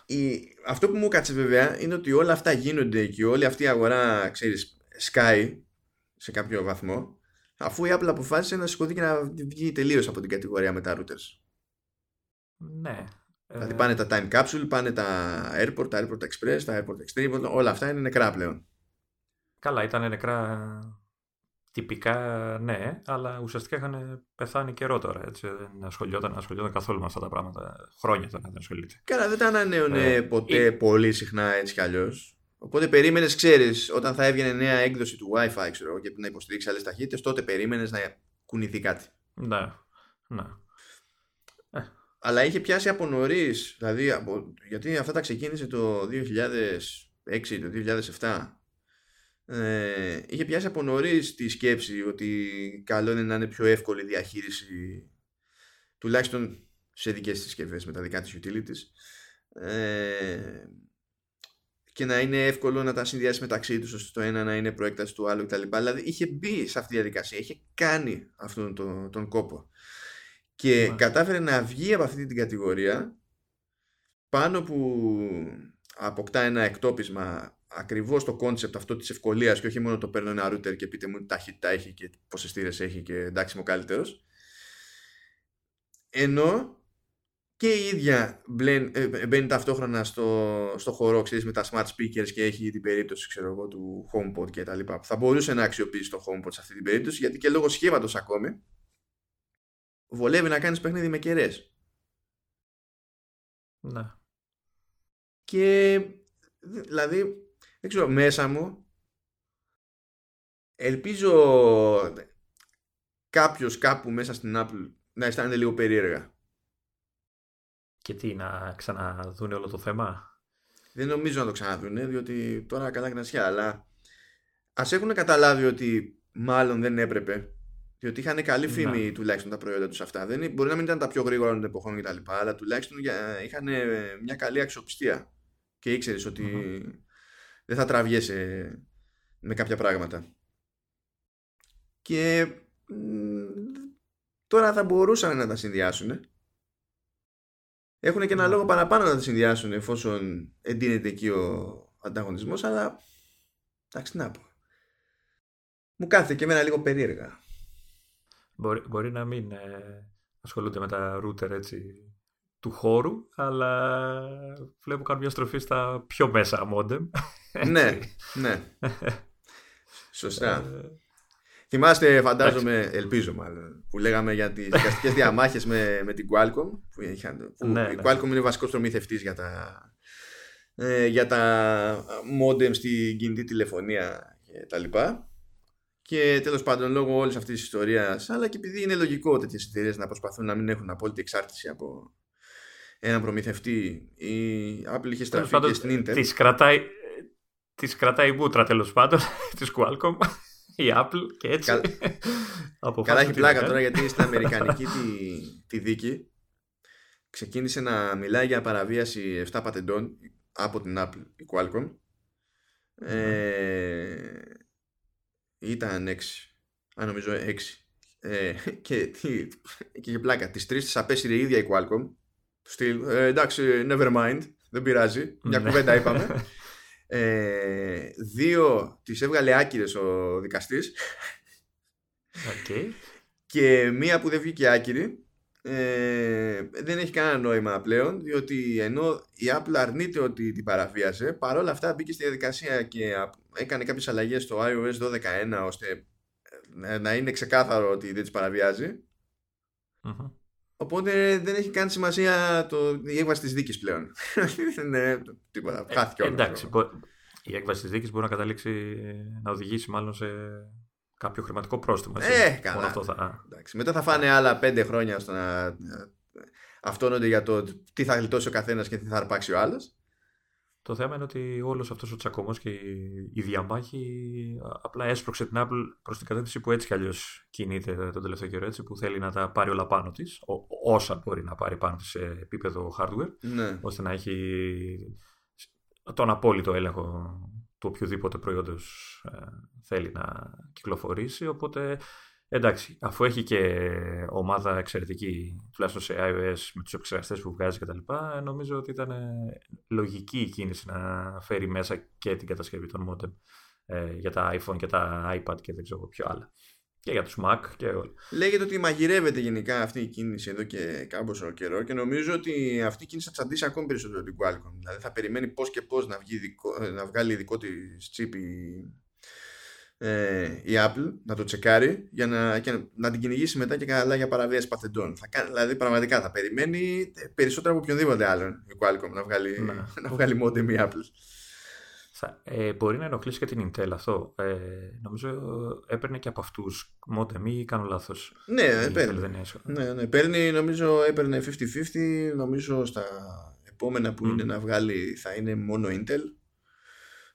Η, αυτό που μου κάτσε βέβαια είναι ότι όλα αυτά γίνονται και όλη αυτή η αγορά ξέρεις sky σε κάποιο βαθμό αφού η Apple αποφάσισε να σηκωθεί και να βγει τελείως από την κατηγορία με τα routers. Ναι Δηλαδή πάνε τα Time Capsule, πάνε τα Airport, τα Airport Express, τα Airport Extreme, όλα αυτά είναι νεκρά πλέον. Καλά, ήταν νεκρά τυπικά ναι, αλλά ουσιαστικά είχαν πεθάνει καιρό τώρα. Έτσι. Δεν ασχολιόταν, ασχολιόταν καθόλου με αυτά τα πράγματα. Χρόνια τώρα δεν ασχολείται. Καλά, δεν τα ανανέωνε ε, ποτέ πολύ συχνά έτσι κι αλλιώς. Οπότε περίμενες, ξέρεις, όταν θα έβγαινε νέα έκδοση του WiFi, ξέρω, και να υποστηρίξει άλλες ταχύτητες, τότε περίμενες να κουνηθεί κάτι. Ναι. ναι. Ε. Αλλά είχε πιάσει από νωρίς, δηλαδή, από, γιατί αυτά τα ξεκίνησε το 2006, το 2007. Ε, είχε πιάσει από νωρίς τη σκέψη ότι καλό είναι να είναι πιο εύκολη η διαχείριση τουλάχιστον σε δικές συσκευές με τα δικά της utilities ε, και να είναι εύκολο να τα συνδυάσει μεταξύ τους ώστε το ένα να είναι προέκταση του άλλου κτλ. Δηλαδή είχε μπει σε αυτή τη διαδικασία, είχε κάνει αυτόν τον, τον κόπο και κατάφερε να βγει από αυτή την κατηγορία πάνω που αποκτά ένα εκτόπισμα ακριβώς το concept αυτό της ευκολίας και όχι μόνο το παίρνω ένα router και πείτε μου τι ταχύτητα έχει και πόσες θύρες έχει και εντάξει μου καλύτερος ενώ και η ίδια ε, μπαίνει ταυτόχρονα στο, στο χώρο ξέρεις, με τα smart speakers και έχει την περίπτωση ξέρω εγώ, του HomePod και τα λοιπά που θα μπορούσε να αξιοποιήσει το HomePod σε αυτή την περίπτωση γιατί και λόγω σχήματος ακόμη βολεύει να κάνεις παιχνίδι με κεραίες. Ναι. Και δηλαδή δεν ξέρω μέσα μου ελπίζω κάποιος κάπου μέσα στην Apple να αισθάνεται λίγο περίεργα. Και τι, να ξαναδούνε όλο το θέμα; Δεν νομίζω να το ξαναδούνε, διότι τώρα καλά γνασιά, αλλά ας έχουν καταλάβει ότι μάλλον δεν έπρεπε διότι είχαν καλή ναι. φήμη τουλάχιστον τα προϊόντα τους αυτά. Δεν, μπορεί να μην ήταν τα πιο γρήγορα των εποχών κτλ. Αλλά τουλάχιστον είχαν μια καλή αξιοπιστία. Και ήξερες ότι δεν θα τραβιέσαι με κάποια πράγματα. Και τώρα θα μπορούσαν να τα συνδυάσουν. Έχουν και ένα ναι. λόγο παραπάνω να τα συνδυάσουν εφόσον εντείνεται εκεί ο ανταγωνισμός, αλλά εντάξει να πω. Μου κάθεται και εμένα λίγο περίεργα. Μπορεί, μπορεί να μην ε, ασχολούνται με τα router έτσι του χώρου, αλλά βλέπω κάνουν μια στροφή στα πιο μέσα modem. [LAUGHS] ναι, ναι. [LAUGHS] Σωστά. Ε, Θυμάστε, φαντάζομαι, ελπίζω μάλλον, που λέγαμε για τις δικαστικές διαμάχες με, με την Qualcomm. Που, είχαν, που ναι, η ναι. Qualcomm είναι ο βασικός προμηθευτής για τα, ε, για τα modem στην κινητή τηλεφωνία και τα λοιπά. Και τέλος πάντων, λόγω όλης αυτής της ιστορίας, αλλά και επειδή είναι λογικό τέτοιες εταιρείες να προσπαθούν να μην έχουν απόλυτη εξάρτηση από έναν προμηθευτή, η Apple είχε στραφεί και στην Intel. Τη κρατάει, της κρατάει μπούτρα τέλος πάντων [LAUGHS] της Qualcomm η Apple και έτσι. Κα... Καλά [LAUGHS] έχει πλάκα τώρα γιατί στην Αμερικανική [LAUGHS] τη, τη δίκη ξεκίνησε να μιλάει για παραβίαση 7 πατεντών από την Apple η Qualcomm. Ε, ήταν 6. Αν νομίζω 6. Ε, [LAUGHS] και, τι, και για πλάκα. Τις τρεις τις απέσυρε η ίδια η Qualcomm. Στυλ, ε, εντάξει, never mind. Δεν πειράζει. Μια ναι. κουβέντα είπαμε. [LAUGHS] Ε, δύο τις έβγαλε άκυρες ο δικαστής okay. και μία που δεν βγήκε άκυρη ε, δεν έχει κανένα νόημα πλέον διότι ενώ η Apple αρνείται ότι την παραβίασε παρόλα αυτά μπήκε στη διαδικασία και έκανε κάποιες αλλαγές στο iOS 12.1 ώστε να είναι ξεκάθαρο ότι δεν τις παραβιάζει Οπότε δεν έχει καν σημασία το, η έκβαση της δίκης πλέον. δεν [LAUGHS] είναι τίποτα. Ε, χάθηκε όλο. Εντάξει. η έκβαση της δίκης μπορεί να καταλήξει να οδηγήσει μάλλον σε κάποιο χρηματικό πρόστιμο. Ε, καλά. Αυτό θα... Εντάξει. Μετά θα φάνε άλλα πέντε χρόνια στο να αυτόνονται για το τι θα γλιτώσει ο καθένας και τι θα αρπάξει ο άλλος. Το θέμα είναι ότι όλος αυτός ο τσακωμός και η διαμάχη απλά έσπρωξε την Apple προς την κατεύθυνση που έτσι κι αλλιώς κινείται τον τελευταίο καιρό, έτσι, που θέλει να τα πάρει όλα πάνω της, όσα μπορεί να πάρει πάνω της σε επίπεδο hardware, ναι. ώστε να έχει τον απόλυτο έλεγχο του οποιοδήποτε προϊόντος ε, θέλει να κυκλοφορήσει. Οπότε Εντάξει, αφού έχει και ομάδα εξαιρετική, τουλάχιστον σε iOS με τους επεξεργαστές που βγάζει κτλ. Νομίζω ότι ήταν λογική η κίνηση να φέρει μέσα και την κατασκευή των modem ε, για τα iPhone και τα iPad και δεν ξέρω ποιο άλλο. Και για τους Mac και όλα. Λέγεται ότι μαγειρεύεται γενικά αυτή η κίνηση εδώ και κάμποσο καιρό και νομίζω ότι αυτή η κίνηση θα τσαντήσει ακόμη περισσότερο την Qualcomm. Δηλαδή θα περιμένει πώς και πώς να, βγει να βγάλει δικό της chip ε, η Apple να το τσεκάρει για να, και να την κυνηγήσει μετά και καλά για παραβίαση παθεντών. Θα κάνει, δηλαδή πραγματικά θα περιμένει περισσότερο από οποιονδήποτε άλλον η Qualcomm να βγάλει, ναι. να βγάλει modem η Apple. Ε, μπορεί να ενοχλήσει και την Intel αυτό. Ε, νομίζω έπαιρνε και από αυτούς modem ή κάνω λάθος. Ναι, παίρνει. Ναι, ναι, παίρνει, νομίζω έπαιρνε 50-50. Νομίζω στα επόμενα που είναι να βγάλει θα είναι μόνο Intel.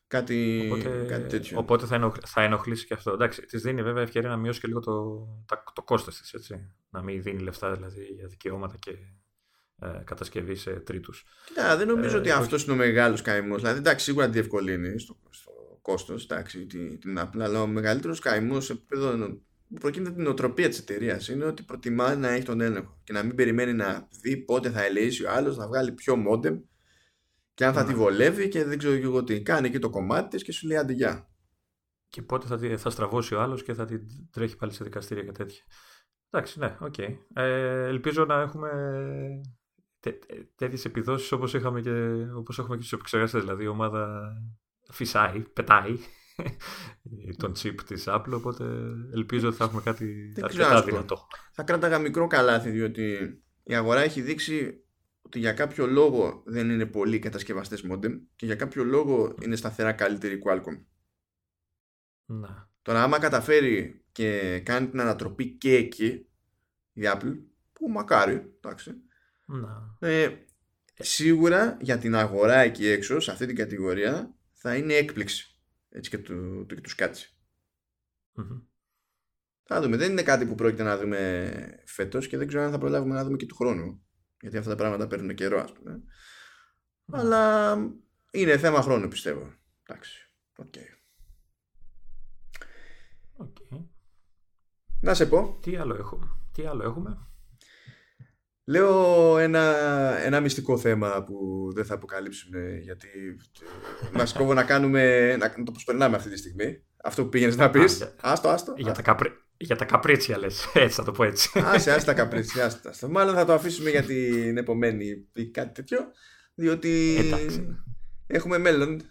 Κάτι, οπότε, κάτι τέτοιο. Οπότε θα, θα ενοχλήσει και αυτό. Εντάξει, της δίνει βέβαια ευκαιρία να μειώσει και λίγο το, το, το κόστος της. Να μην δίνει λεφτά δηλαδή για δικαιώματα και ε, κατασκευή σε τρίτους. Κοίτα, δεν νομίζω ε, ότι αυτός είναι ο μεγάλος καημός. Δηλαδή, εντάξει, σίγουρα τη διευκολύνει στο, στο κόστος την Apple, αλλά ο μεγαλύτερος καημός σε επίπεδο που προκύπτει την οτροπία της εταιρείας είναι ότι προτιμά να έχει τον έλεγχο και να μην περιμένει να δει πότε θα ελέγξει ο άλλος, να βγάλει πιο modem και αν θα τη βολεύει και δεν ξέρω και εγώ τι. Κάνει εκεί το κομμάτι της και σου λέει άντε γεια. Και πότε θα, θα στραβώσει ο άλλος και θα την τρέχει πάλι σε δικαστήρια και τέτοια. Εντάξει, ναι, ok. Okay. Ε, ελπίζω να έχουμε τέτοιες επιδόσεις όπως έχουμε και, όπως έχουμε και στους επεξεργαστές. Δηλαδή η ομάδα φυσάει, πετάει τον chip της Apple. Οπότε ελπίζω ότι θα έχουμε κάτι αρκετά δυνατό. Θα κράταγα μικρό καλάθι διότι η αγορά έχει δείξει ότι για κάποιο λόγο δεν είναι πολλοί κατασκευαστές modem και για κάποιο λόγο είναι σταθερά καλύτερη Qualcomm. Να. Τώρα άμα καταφέρει και κάνει την ανατροπή και εκεί η Apple, που μακάρι, εντάξει, ε, σίγουρα για την αγορά εκεί έξω, σε αυτή την κατηγορία, θα είναι έκπληξη. Έτσι και του, του, τους κατσει Θα δούμε. Δεν είναι κάτι που πρόκειται να δούμε φέτος και δεν ξέρω αν θα προλάβουμε να δούμε και του χρόνου. Γιατί αυτά τα πράγματα παίρνουν καιρό, ας πούμε. Αλλά είναι θέμα χρόνου, πιστεύω. Εντάξει. OK. Okay. Να σε πω. Τι άλλο έχουμε; Τι άλλο έχουμε; Λέω ένα, ένα μυστικό θέμα που δεν θα αποκαλύψουμε γιατί μας κόβω να κάνουμε να, το προσπερνάμε αυτή τη στιγμή. Αυτό που πήγαινες να πεις. άστο, άστο. Για, τα καπρί, για τα καπρίτσια λες. [LAUGHS] Έτσι θα το πω έτσι. Άσε, άσε τα [LAUGHS] καπρίτσια. Άσε, άσε. Μάλλον θα το αφήσουμε για την επομένη ή κάτι τέτοιο. Διότι έχουμε μέλλον.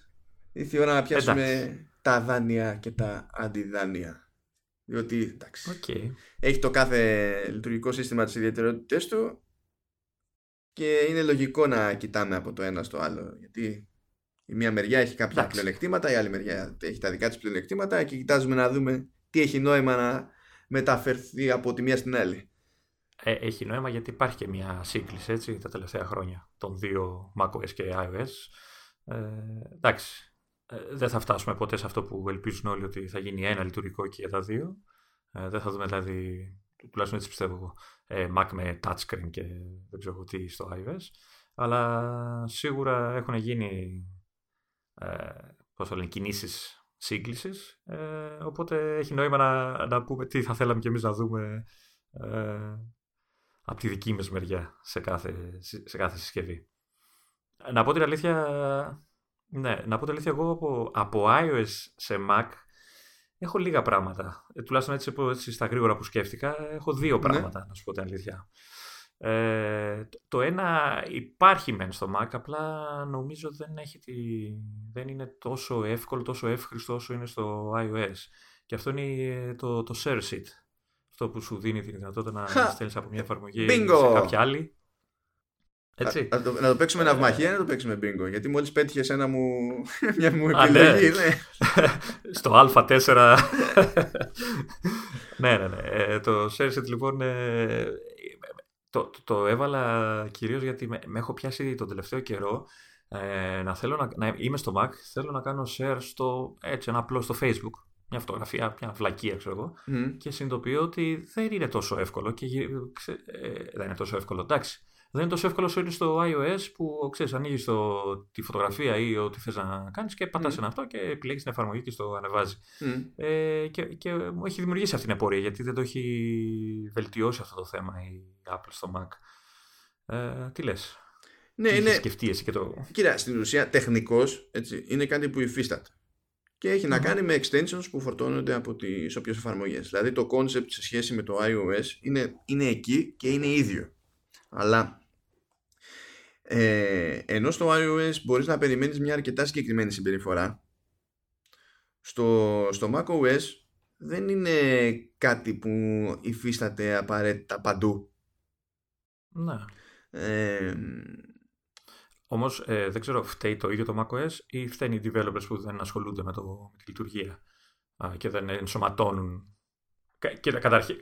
Ήρθε η ώρα να πιάσουμε τα δάνεια και τα αντιδάνεια. Διότι εντάξει, okay. έχει το κάθε λειτουργικό σύστημα τις ιδιαιτερότητες του και είναι λογικό να κοιτάμε από το ένα στο άλλο. Γιατί η μία μεριά έχει κάποια εντάξει. πλεονεκτήματα, η άλλη μεριά έχει τα δικά της πλεονεκτήματα και κοιτάζουμε να δούμε τι έχει νόημα να μεταφερθεί από τη μία στην άλλη. Ε, έχει νόημα γιατί υπάρχει και μια σύγκληση έτσι, τα τελευταία χρόνια των δύο macOS και iOS. Ε, εντάξει, ε, δεν θα φτάσουμε ποτέ σε αυτό που ελπίζουν όλοι ότι θα γίνει ένα λειτουργικό και για τα δύο. Ε, δεν θα δούμε δηλαδή, τουλάχιστον έτσι πιστεύω εγώ, ε, Mac με touchscreen και δεν ξέρω τι στο iOS. Αλλά σίγουρα έχουν γίνει ε, πώς το λένε, κινήσεις σύγκλησης. Ε, οπότε έχει νόημα να, να πούμε τι θα θέλαμε κι εμείς να δούμε ε, από τη δική μας μεριά σε κάθε, σε κάθε συσκευή. Να πω την αλήθεια, ναι, να πω την αλήθεια εγώ από, από iOS σε Mac έχω λίγα πράγματα. Ε, τουλάχιστον έτσι, έτσι στα γρήγορα που σκέφτηκα, έχω δύο ναι. πράγματα, να σου πω την αλήθεια. Ε, το ένα υπάρχει μεν στο Mac, απλά νομίζω δεν, έχει τη, δεν είναι τόσο εύκολο, τόσο εύχριστο όσο είναι στο iOS. Και αυτό είναι το, το Share Sheet. Αυτό που σου δίνει τη δυνατότητα να στέλνεις από μια εφαρμογή σε κάποια άλλη. Έτσι. Να, το, να το παίξουμε ναυμαχία ή να το παίξουμε μπίνγκο. Γιατί μόλις πέτυχες ένα μου, [LAUGHS] μια μου επιλογή. ναι. ναι. [LAUGHS] Στο Α4. [LAUGHS] ναι, ναι, ναι. Ε, το Share λοιπόν ε, το, το, έβαλα κυρίως γιατί με, με, έχω πιάσει τον τελευταίο καιρό ε, να θέλω να, να, είμαι στο Mac, θέλω να κάνω share στο έτσι ένα απλό στο Facebook μια φωτογραφία, μια βλακία ξέρω εγώ και συνειδητοποιώ ότι δεν είναι τόσο εύκολο και ε, δεν είναι τόσο εύκολο εντάξει δεν είναι τόσο εύκολο όσο είναι στο iOS που ξέρεις, ανοίγεις τη φωτογραφία ή ό,τι θες να κάνεις και πατάς mm. ένα αυτό και επιλέγεις την εφαρμογή και στο ανεβάζει. Mm. Ε, και, και μου έχει δημιουργήσει αυτή την απορία γιατί δεν το έχει βελτιώσει αυτό το θέμα η Apple στο Mac. Ε, τι λες; Ναι, τι είναι. σκεφτεί εσύ και το. Κοίτα, στην ουσία τεχνικώ είναι κάτι που υφίσταται. Και έχει mm. να κάνει με extensions που φορτώνονται από τις όποιες εφαρμογές. Δηλαδή το concept σε σχέση με το iOS είναι, είναι εκεί και είναι ίδιο. Αλλά ε, ενώ στο iOS μπορείς να περιμένεις μια αρκετά συγκεκριμένη συμπεριφορά στο, στο macOS δεν είναι κάτι που υφίσταται απαραίτητα παντού. Ναι. Ε, Όμως ε, δεν ξέρω, φταίει το ίδιο το macOS ή φταίνει οι developers που δεν ασχολούνται με, το, με τη λειτουργία α, και δεν ενσωματώνουν; Και καταρχήν,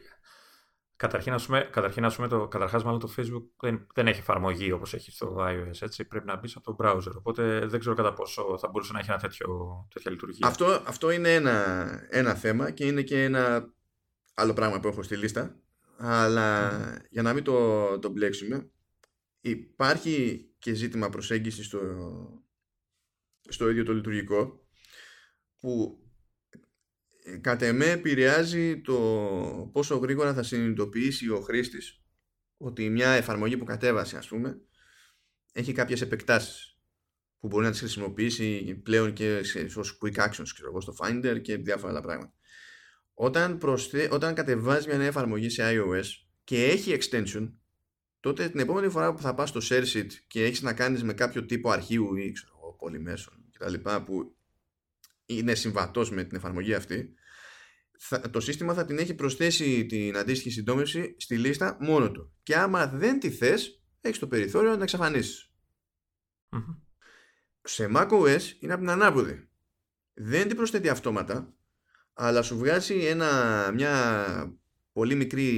Καταρχήν, ας πούμε, καταρχήν, ας πούμε το, καταρχάς μάλλον το Facebook δεν, δεν έχει εφαρμογή όπως έχει στο iOS, έτσι, πρέπει να μπει από το browser, οπότε δεν ξέρω κατά πόσο θα μπορούσε να έχει ένα τέτοιο, τέτοια λειτουργία. Αυτό, αυτό είναι ένα, ένα θέμα και είναι και ένα άλλο πράγμα που έχω στη λίστα, αλλά για να μην το, το μπλέξουμε, υπάρχει και ζήτημα προσέγγισης στο, στο ίδιο το λειτουργικό, που κατ' εμέ επηρεάζει το πόσο γρήγορα θα συνειδητοποιήσει ο χρήστης ότι μια εφαρμογή που κατέβασε ας πούμε έχει κάποιες επεκτάσεις που μπορεί να τις χρησιμοποιήσει πλέον και ως quick actions ξέρω εγώ, στο Finder και διάφορα άλλα πράγματα. Όταν, προσθέ... Όταν κατεβάζει μια νέα εφαρμογή σε iOS και έχει extension τότε την επόμενη φορά που θα πας στο ShareSeat και έχεις να κάνεις με κάποιο τύπο αρχείου ή ξέρω εγώ, πολυμέσων κτλ που είναι συμβατός με την εφαρμογή αυτή το σύστημα θα την έχει προσθέσει την αντίστοιχη συντόμευση στη λίστα μόνο του. Και άμα δεν τη θες έχεις το περιθώριο να την εξαφανισεις σε macOS είναι από την ανάποδη. Δεν την προσθέτει αυτόματα αλλά σου βγάζει ένα, μια πολύ μικρή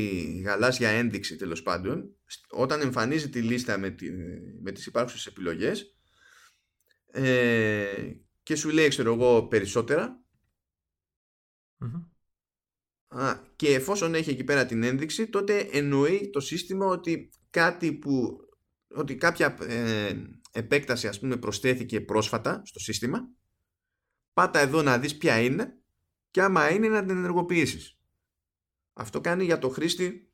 γαλάζια ένδειξη τέλος πάντων όταν εμφανίζει τη λίστα με, τη, με τις υπάρχουσες επιλογές ε, και σου λέει ξέρω εγώ Α, και εφόσον έχει εκεί πέρα την ένδειξη τότε εννοεί το σύστημα ότι κάτι που ότι κάποια ε, επέκταση ας πούμε προσθέθηκε πρόσφατα στο σύστημα πάτα εδώ να δεις ποια είναι και άμα είναι να την ενεργοποιήσεις. Αυτό κάνει για το χρήστη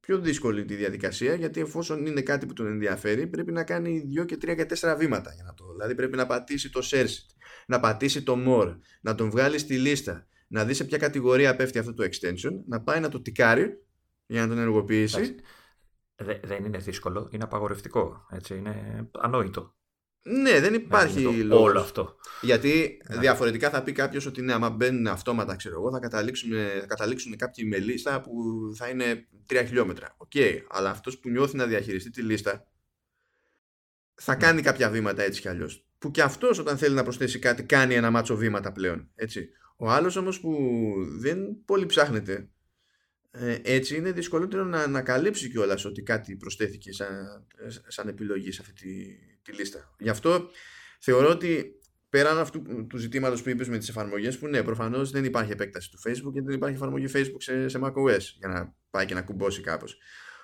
πιο δύσκολη τη διαδικασία γιατί εφόσον είναι κάτι που τον ενδιαφέρει πρέπει να κάνει 2 και 3 και 4 βήματα για να το δηλαδή πρέπει να πατήσει το search να πατήσει το more να τον βγάλει στη λίστα να δεις σε ποια κατηγορία πέφτει αυτό το extension να πάει να το τικάρει για να τον ενεργοποιήσει δεν είναι δύσκολο, είναι απαγορευτικό έτσι, είναι ανόητο ναι, δεν υπάρχει λόγος. Όλο αυτό. Γιατί ναι. διαφορετικά θα πει κάποιος ότι ναι, άμα μπαίνουν αυτόματα, ξέρω εγώ, θα καταλήξουν, θα καταλήξουν κάποιοι με λίστα που θα είναι 3 χιλιόμετρα. OK, okay, αλλά αυτός που νιώθει να διαχειριστεί τη λίστα θα ναι. κάνει κάποια βήματα έτσι κι αλλιώς. Που και αυτός όταν θέλει να προσθέσει κάτι κάνει ένα μάτσο βήματα πλέον. Έτσι. Ο άλλος όμως που δεν πολύ ψάχνεται ε, έτσι είναι δυσκολότερο να ανακαλύψει κιόλας ότι κάτι προσθέθηκε σαν, σαν επιλογή σε αυτή τη, τη λίστα. Γι' αυτό θεωρώ ότι πέραν αυτού του ζητήματος που είπες με τις εφαρμογές, που ναι, προφανώς δεν υπάρχει επέκταση του Facebook και δεν υπάρχει εφαρμογή Facebook σε, σε macOS για να πάει και να κουμπώσει κάπως.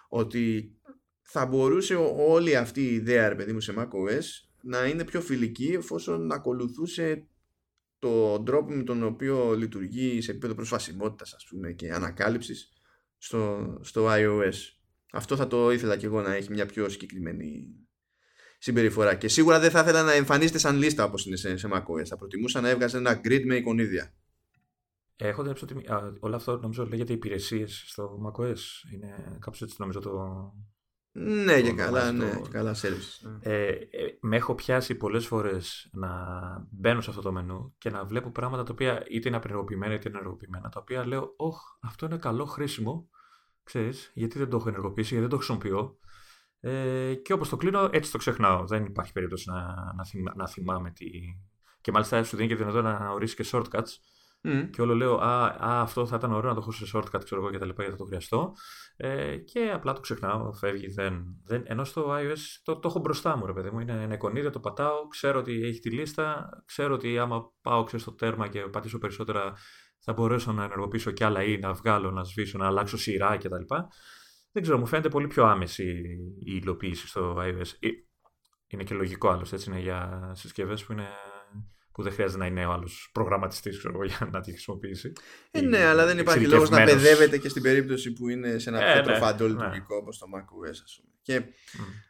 Ότι θα μπορούσε όλη αυτή η ιδέα, ρε παιδί μου, σε macOS να είναι πιο φιλική εφόσον ακολουθούσε τον τρόπο με τον οποίο λειτουργεί σε επίπεδο προσβασιμότητας ας πούμε και ανακάλυψης στο, στο iOS. Αυτό θα το ήθελα και εγώ να έχει μια πιο συγκεκριμένη συμπεριφορά. Και σίγουρα δεν θα ήθελα να εμφανίζεται σαν λίστα όπως είναι σε, σε macOS. Θα προτιμούσα να έβγαζε ένα grid με εικονίδια. Έχω δέψει ότι α, όλο αυτό νομίζω λέγεται υπηρεσίες στο macOS. Είναι κάπως έτσι νομίζω το. Ναι, και καλά, ναι, και καλά service. Ε, ε, με έχω πιάσει πολλές φορές να μπαίνω σε αυτό το μενού και να βλέπω πράγματα τα οποία είτε είναι απενεργοποιημένα είτε είναι ενεργοποιημένα, τα οποία λέω, όχ, αυτό είναι καλό, χρήσιμο, ξέρεις, γιατί δεν το έχω ενεργοποιήσει, γιατί δεν το χρησιμοποιώ. Ε, και όπως το κλείνω, έτσι το ξεχνάω. Δεν υπάρχει περίπτωση να, να, θυμά, να θυμάμαι τι... Και μάλιστα σου δίνει και δυνατότητα να ορίσεις και shortcuts. Mm. Και όλο λέω, α, α, αυτό θα ήταν ωραίο να το έχω σε shortcut, ξέρω εγώ και τα λοιπά, γιατί θα το χρειαστώ. Ε, και απλά το ξεχνάω, φεύγει. Δεν, δεν, ενώ στο iOS το, το έχω μπροστά μου, ρε παιδί μου. Είναι ένα εικονίδιο, το πατάω, ξέρω ότι έχει τη λίστα, ξέρω ότι άμα πάω ξέρω, στο τέρμα και πατήσω περισσότερα θα μπορέσω να ενεργοποιήσω κι άλλα ή να βγάλω, να σβήσω, να αλλάξω σειρά κτλ. Δεν ξέρω, μου φαίνεται πολύ πιο άμεση η υλοποίηση στο iOS. Ε, είναι και λογικό άλλωστε, έτσι είναι για συσκευές που είναι που δεν χρειάζεται να είναι ο άλλος προγραμματιστής [LAUGHS] για να τη χρησιμοποιήσει. Ε, ναι, αλλά δεν υπάρχει λόγος να παιδεύεται και στην περίπτωση που είναι σε ένα ε, πιο ναι, τροφαντό ναι. λειτουργικό όπως το macOS, ας πούμε. Και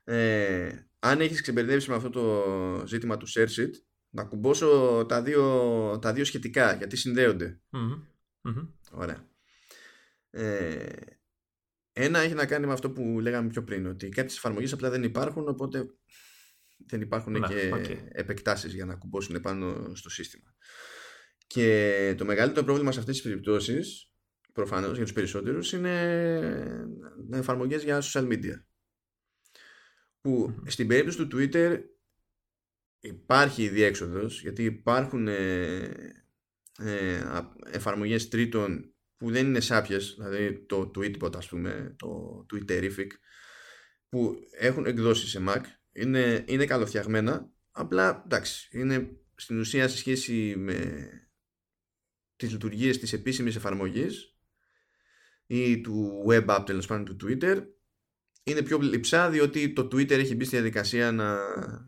ε, αν έχεις ξεμπερδέψει με αυτό το ζήτημα του ShareSheet, να κουμπώσω τα δύο, τα δύο σχετικά γιατί Ωραία. Ε, ένα έχει να κάνει με αυτό που λέγαμε πιο πριν, ότι κάποιες εφαρμογές απλά δεν υπάρχουν, οπότε δεν υπάρχουν και okay. επεκτάσεις για να κουμπώσουν πάνω στο σύστημα. Και το μεγαλύτερο πρόβλημα σε αυτές τις περιπτώσεις, προφανώς για τους περισσότερους, είναι εφαρμογές για social media. Που στην περίπτωση του Twitter υπάρχει διέξοδος, γιατί υπάρχουν ε, ε, εφαρμογές τρίτων που δεν είναι σάπιες, δηλαδή το Tweetbot ας πούμε, το Twitterific, που έχουν εκδώσει σε Mac, είναι, είναι καλοφτιαγμένα, απλά εντάξει, είναι στην ουσία σε σχέση με τις λειτουργίες της επίσημης εφαρμογής ή του web app τέλος πάντων του Twitter είναι πιο λειψά διότι το Twitter έχει μπει στη διαδικασία να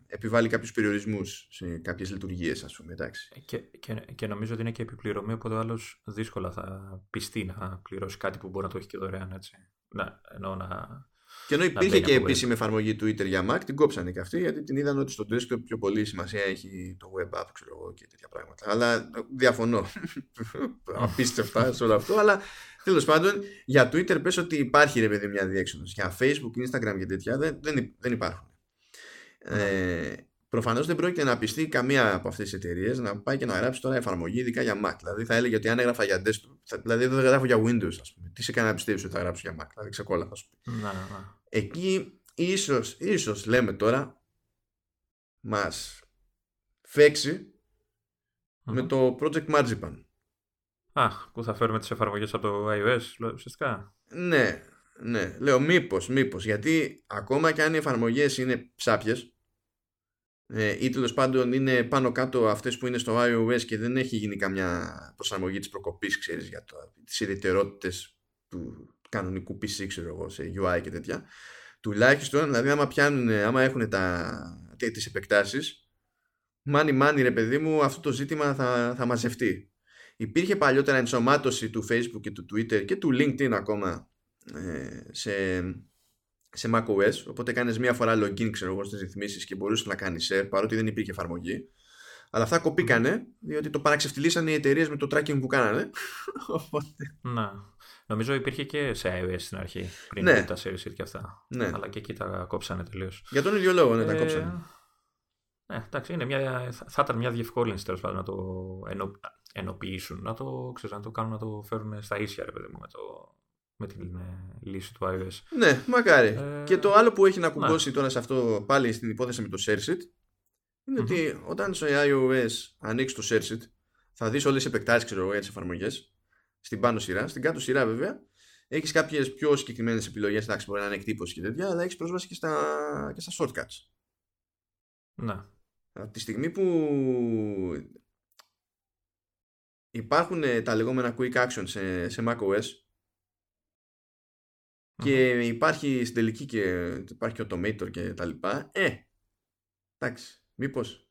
επιβάλλει κάποιους περιορισμούς σε κάποιες λειτουργίες ας πούμε εντάξει. Ε, και, και, και νομίζω ότι είναι και επιπληρωμή οπότε ο άλλος δύσκολα θα πιστεί να πληρώσει κάτι που μπορεί να το έχει και δωρεάν έτσι. Να, ενώ να, και ενώ υπήρχε και επίσημη εφαρμογή Twitter για Mac, την κόψανε και αυτή γιατί την είδαν ότι στο desktop πιο πολύ σημασία έχει το web app ξέρω εγώ, και τέτοια πράγματα. Αλλά διαφωνώ. [LAUGHS] Απίστευτα σε όλο αυτό. Αλλά τέλος πάντων για Twitter πες ότι υπάρχει ρε παιδί μια διέξοδος. Για Facebook, Instagram και τέτοια δεν, δεν, δεν υπάρχουν. Ναι. Ε, Προφανώς δεν πρόκειται να πιστεί καμία από αυτές τις εταιρείες να πάει και να γράψει τώρα εφαρμογή ειδικά για Mac. Δηλαδή θα έλεγε ότι αν έγραφα για desktop, δηλαδή δεν γράφω για Windows, ας πούμε. Τι σε κάνει να πιστεύει ότι θα γράψω για Mac. Δηλαδή ξεκόλα, α πούμε. Να, να. Εκεί ίσως, ίσως λέμε τώρα, μας φεξει με το Project Marzipan. Α, που θα φέρουμε τις εφαρμογές από το iOS, ουσιαστικά. Ναι, ναι. Λέω μήπως, μήπως. Γιατί ακόμα και αν οι εφαρμογές είναι ψάπιες, ε, ή τέλος πάντων είναι πάνω κάτω αυτές που είναι στο iOS και δεν έχει γίνει καμιά προσαρμογή της προκοπής ξέρεις για το, τις ιδιαιτερότητες του κανονικού PC ξέρω εγώ σε UI και τέτοια. Τουλάχιστον δηλαδή άμα πιάνουν άμα έχουν τα, τις επεκτάσεις μάνι μάνι ρε παιδί μου αυτό το ζήτημα θα, θα μαζευτεί. Υπήρχε παλιότερα ενσωμάτωση του Facebook και του Twitter και του LinkedIn ακόμα ε, σε σε macOS, οπότε κάνεις μία φορά login ξέρω εγώ στις ρυθμίσεις και μπορούσες να κάνεις share παρότι δεν υπήρχε εφαρμογή. Αλλά αυτά κοπήκανε, διότι το παραξευτιλίσανε οι εταιρείες με το tracking που κάνανε. [LAUGHS] Οπότε... Να. Νομίζω υπήρχε και σε iOS στην αρχή, πριν ναι. τα service και αυτά. Ναι. Αλλά και εκεί τα κόψανε τελείως. Για τον ίδιο λόγο, ναι, τα ε... κόψανε. Ναι, εντάξει, είναι μια, θα ήταν μια διευκόλυνση τέλος πάντων να το ενω, ενοποιήσουν, να το, ξέρεις, να το κάνουν να το φέρουν στα ίσια, ρε παιδί μου, με το, με την ε, λύση του iOS. Ναι, μακάρι. Ε, και το άλλο που έχει να κουμπώσει τώρα σε αυτό πάλι στην υπόθεση με το ShareSit είναι ότι όταν στο iOS ανοίξεις το ShareSit θα δεις όλες τις επεκτάσεις ξέρω, για τις εφαρμογές στην πάνω σειρά, στην κάτω σειρά βέβαια έχεις κάποιες πιο συγκεκριμένες επιλογές εντάξει μπορεί να είναι εκτύπωση και τέτοια αλλά έχεις πρόσβαση και στα, και στα shortcuts. Να. Από τη στιγμή που υπάρχουν τα λεγόμενα quick actions σε, σε macOS και υπάρχει στην τελική και υπάρχει και automator και τα λοιπά. Ε, εντάξει, μήπως,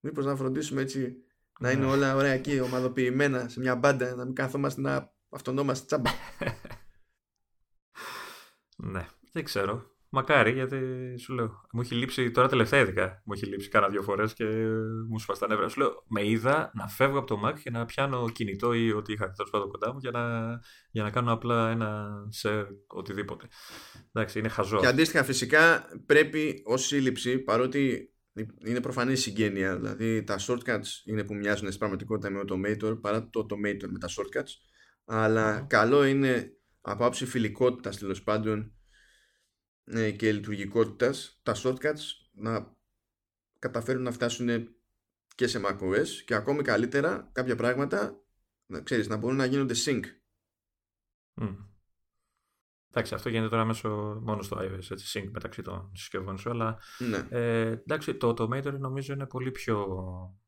μήπως να φροντίσουμε έτσι να είναι ναι. όλα ωραία εκεί, ομαδοποιημένα σε μια μπάντα, να μην κάθομαστε να αυτονόμαστε τσάμπα. [LAUGHS] ναι, δεν ξέρω. Μακάρι, γιατί σου λέω. Μου έχει λείψει τώρα τελευταία ειδικά. Μου έχει λείψει κάνα δύο φορές και μου σπα τα νεύρα. Σου λέω, με είδα να φεύγω από το Mac και να πιάνω κινητό ή ό,τι είχα τέλος πάντων κοντά μου για να, για να κάνω απλά ένα share οτιδήποτε. Εντάξει, είναι χαζό. Και αντίστοιχα, φυσικά πρέπει ως σύλληψη, παρότι είναι προφανή συγγένεια, δηλαδή τα shortcuts είναι που μοιάζουν στην πραγματικότητα με Automator παρά το Automator με τα shortcuts. Αλλά καλό είναι από άψη φιλικότητας τέλος πάντων ε, και λειτουργικότητας τα shortcuts να καταφέρουν να φτάσουν και σε macOS και ακόμη καλύτερα κάποια πράγματα να, ξέρεις, να μπορούν να γίνονται sync. Mm. Εντάξει, αυτό γίνεται τώρα μέσω μόνο στο iOS, έτσι, sync μεταξύ των συσκευών σου, αλλά ναι. ε, εντάξει, το Automator νομίζω είναι πολύ πιο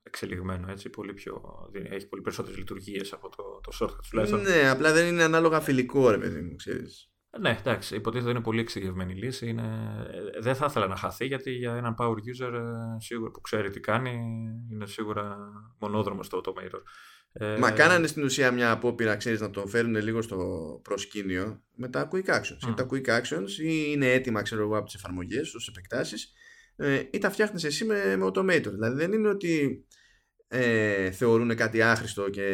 εξελιγμένο, έτσι, πολύ πιο, έχει πολύ περισσότερες λειτουργίες από το, το shortcut. Ναι, απλά δεν είναι ανάλογα φιλικό, ρε παιδί μου, ξέρεις. Ναι, εντάξει, υποτίθεται είναι πολύ εξειδικευμένη λύση. Είναι... Δεν θα ήθελα να χαθεί γιατί για έναν power user ε, σίγουρα που ξέρει τι κάνει είναι σίγουρα μονόδρομος στο Automator. Ε... Μα κάνανε στην ουσία μια απόπειρα, ξέρεις, να το φέρουν λίγο στο προσκήνιο με τα quick actions. Mm. τα quick actions ή είναι έτοιμα, ξέρω εγώ, από τις εφαρμογές, ως επεκτάσεις, ε, ή τα φτιάχνεις εσύ με, με Automator. Δηλαδή δεν είναι ότι ε, θεωρούν κάτι άχρηστο και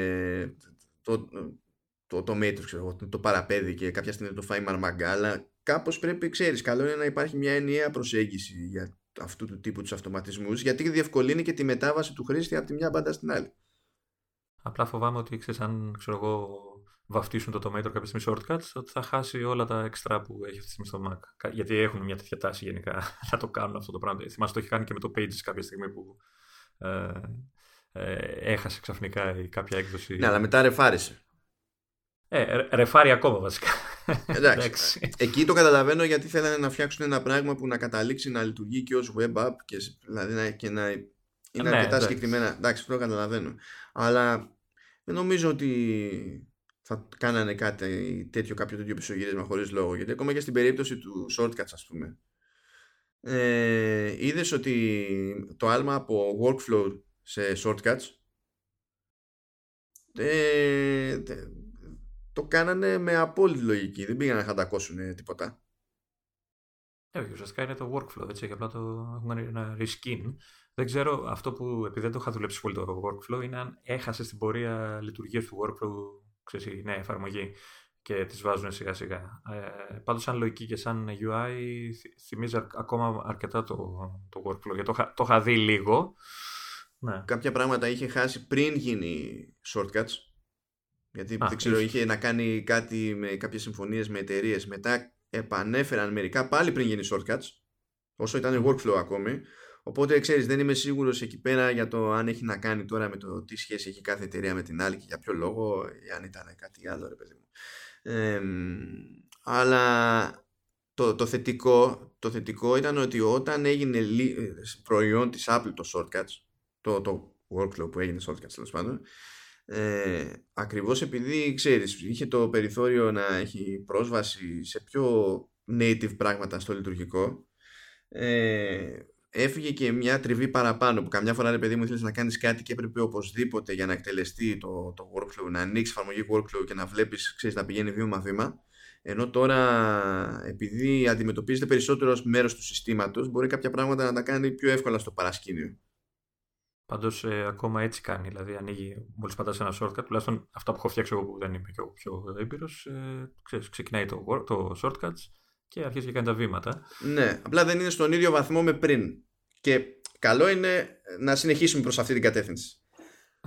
το, το, το Matrix, ξέρω, το, το παραπέδι και κάποια στιγμή το φάει μαρμαγκά, αλλά κάπως πρέπει, ξέρεις, καλό είναι να υπάρχει μια ενιαία προσέγγιση για αυτού του τύπου τους αυτοματισμούς, γιατί διευκολύνει και τη μετάβαση του χρήστη από τη μια μπάντα στην άλλη. Απλά φοβάμαι ότι ξέρεις, αν ξέρω εγώ, βαφτίσουν το tomato κάποια στιγμή shortcuts, ότι θα χάσει όλα τα εξτρά που έχει αυτή τη στιγμή στο Mac. Γιατί έχουν μια τέτοια τάση γενικά [LAUGHS] να το κάνουν αυτό το πράγμα. Θυμάσαι το έχει κάνει και με το Pages κάποια στιγμή που ε, ε, έχασε ξαφνικά η κάποια έκδοση. Ναι, αλλά μετά ρεφάρισε. Ε, ρεφάρει ακόμα βασικά. Εντάξει. Εκεί το καταλαβαίνω γιατί θέλανε να φτιάξουν ένα πράγμα που να καταλήξει να λειτουργεί και ως web app και, δηλαδή να, και να είναι ναι, αρκετά συγκεκριμένα. Εντάξει, το καταλαβαίνω. Αλλά δεν νομίζω ότι θα κάνανε κάτι τέτοιο, κάποιο τέτοιο πισωγύρισμα χωρίς λόγο. Γιατί ακόμα και στην περίπτωση του shortcuts, ας πούμε, ε, είδες ότι το άλμα από workflow σε shortcuts ε, το κάνανε με απόλυτη λογική. Δεν πήγαν να χαντακώσουν τίποτα. Ε, ουσιαστικά είναι το workflow, έτσι, και απλά το έχουν ένα reskin. Δεν ξέρω, αυτό που, επειδή δεν το είχα δουλέψει πολύ το workflow, είναι αν έχασες στην πορεία λειτουργίας του workflow, ξέρεις, η νέα εφαρμογή και τις βάζουν σιγά σιγά. Ε, πάντως σαν λογική και σαν UI θυμίζει ακόμα αρκετά το, το workflow, γιατί το, το είχα δει λίγο. Ναι. Κάποια πράγματα είχε χάσει πριν γίνει shortcuts γιατί δεν ξέρω, είχε να κάνει κάτι με κάποιες συμφωνίες με εταιρείες. Μετά επανέφεραν μερικά πάλι πριν γίνει shortcuts, όσο ήταν workflow ακόμη. Οπότε ξέρεις, δεν είμαι σίγουρος εκεί πέρα για το αν έχει να κάνει τώρα με το τι σχέση έχει κάθε εταιρεία με την άλλη και για ποιο λόγο, ή αν ήταν κάτι άλλο, ρε παιδί μου. Ε, αλλά το, το, θετικό, το θετικό ήταν ότι όταν έγινε προϊόν της Apple το shortcuts, το, το workflow που έγινε shortcuts τέλος πάντων, ε, ακριβώς επειδή ξέρεις είχε το περιθώριο να έχει πρόσβαση σε πιο native πράγματα στο λειτουργικό ε, έφυγε και μια τριβή παραπάνω που καμιά φορά ρε παιδί μου ήθελες να κάνεις κάτι και έπρεπε οπωσδήποτε για να εκτελεστεί το, το workflow να ανοίξεις εφαρμογή workflow και να βλέπεις ξέρεις, να πηγαίνει βήμα βήμα. Ενώ τώρα επειδή αντιμετωπίζεται περισσότερο ως μέρος του συστήματος μπορεί κάποια πράγματα να τα κάνει πιο εύκολα στο παρασκήνιο Πάντως ε, ακόμα έτσι κάνει. Δηλαδή, ανοίγει, μόλις πατάς ένα shortcut, τουλάχιστον αυτά που έχω φτιάξει εγώ που δεν είμαι και ο πιο έμπειρος, ε, ξεκινάει το, το shortcuts και αρχίζει και κάνει τα βήματα. Ναι, απλά δεν είναι στον ίδιο βαθμό με πριν. Και καλό είναι να συνεχίσουμε προς αυτή την κατεύθυνση.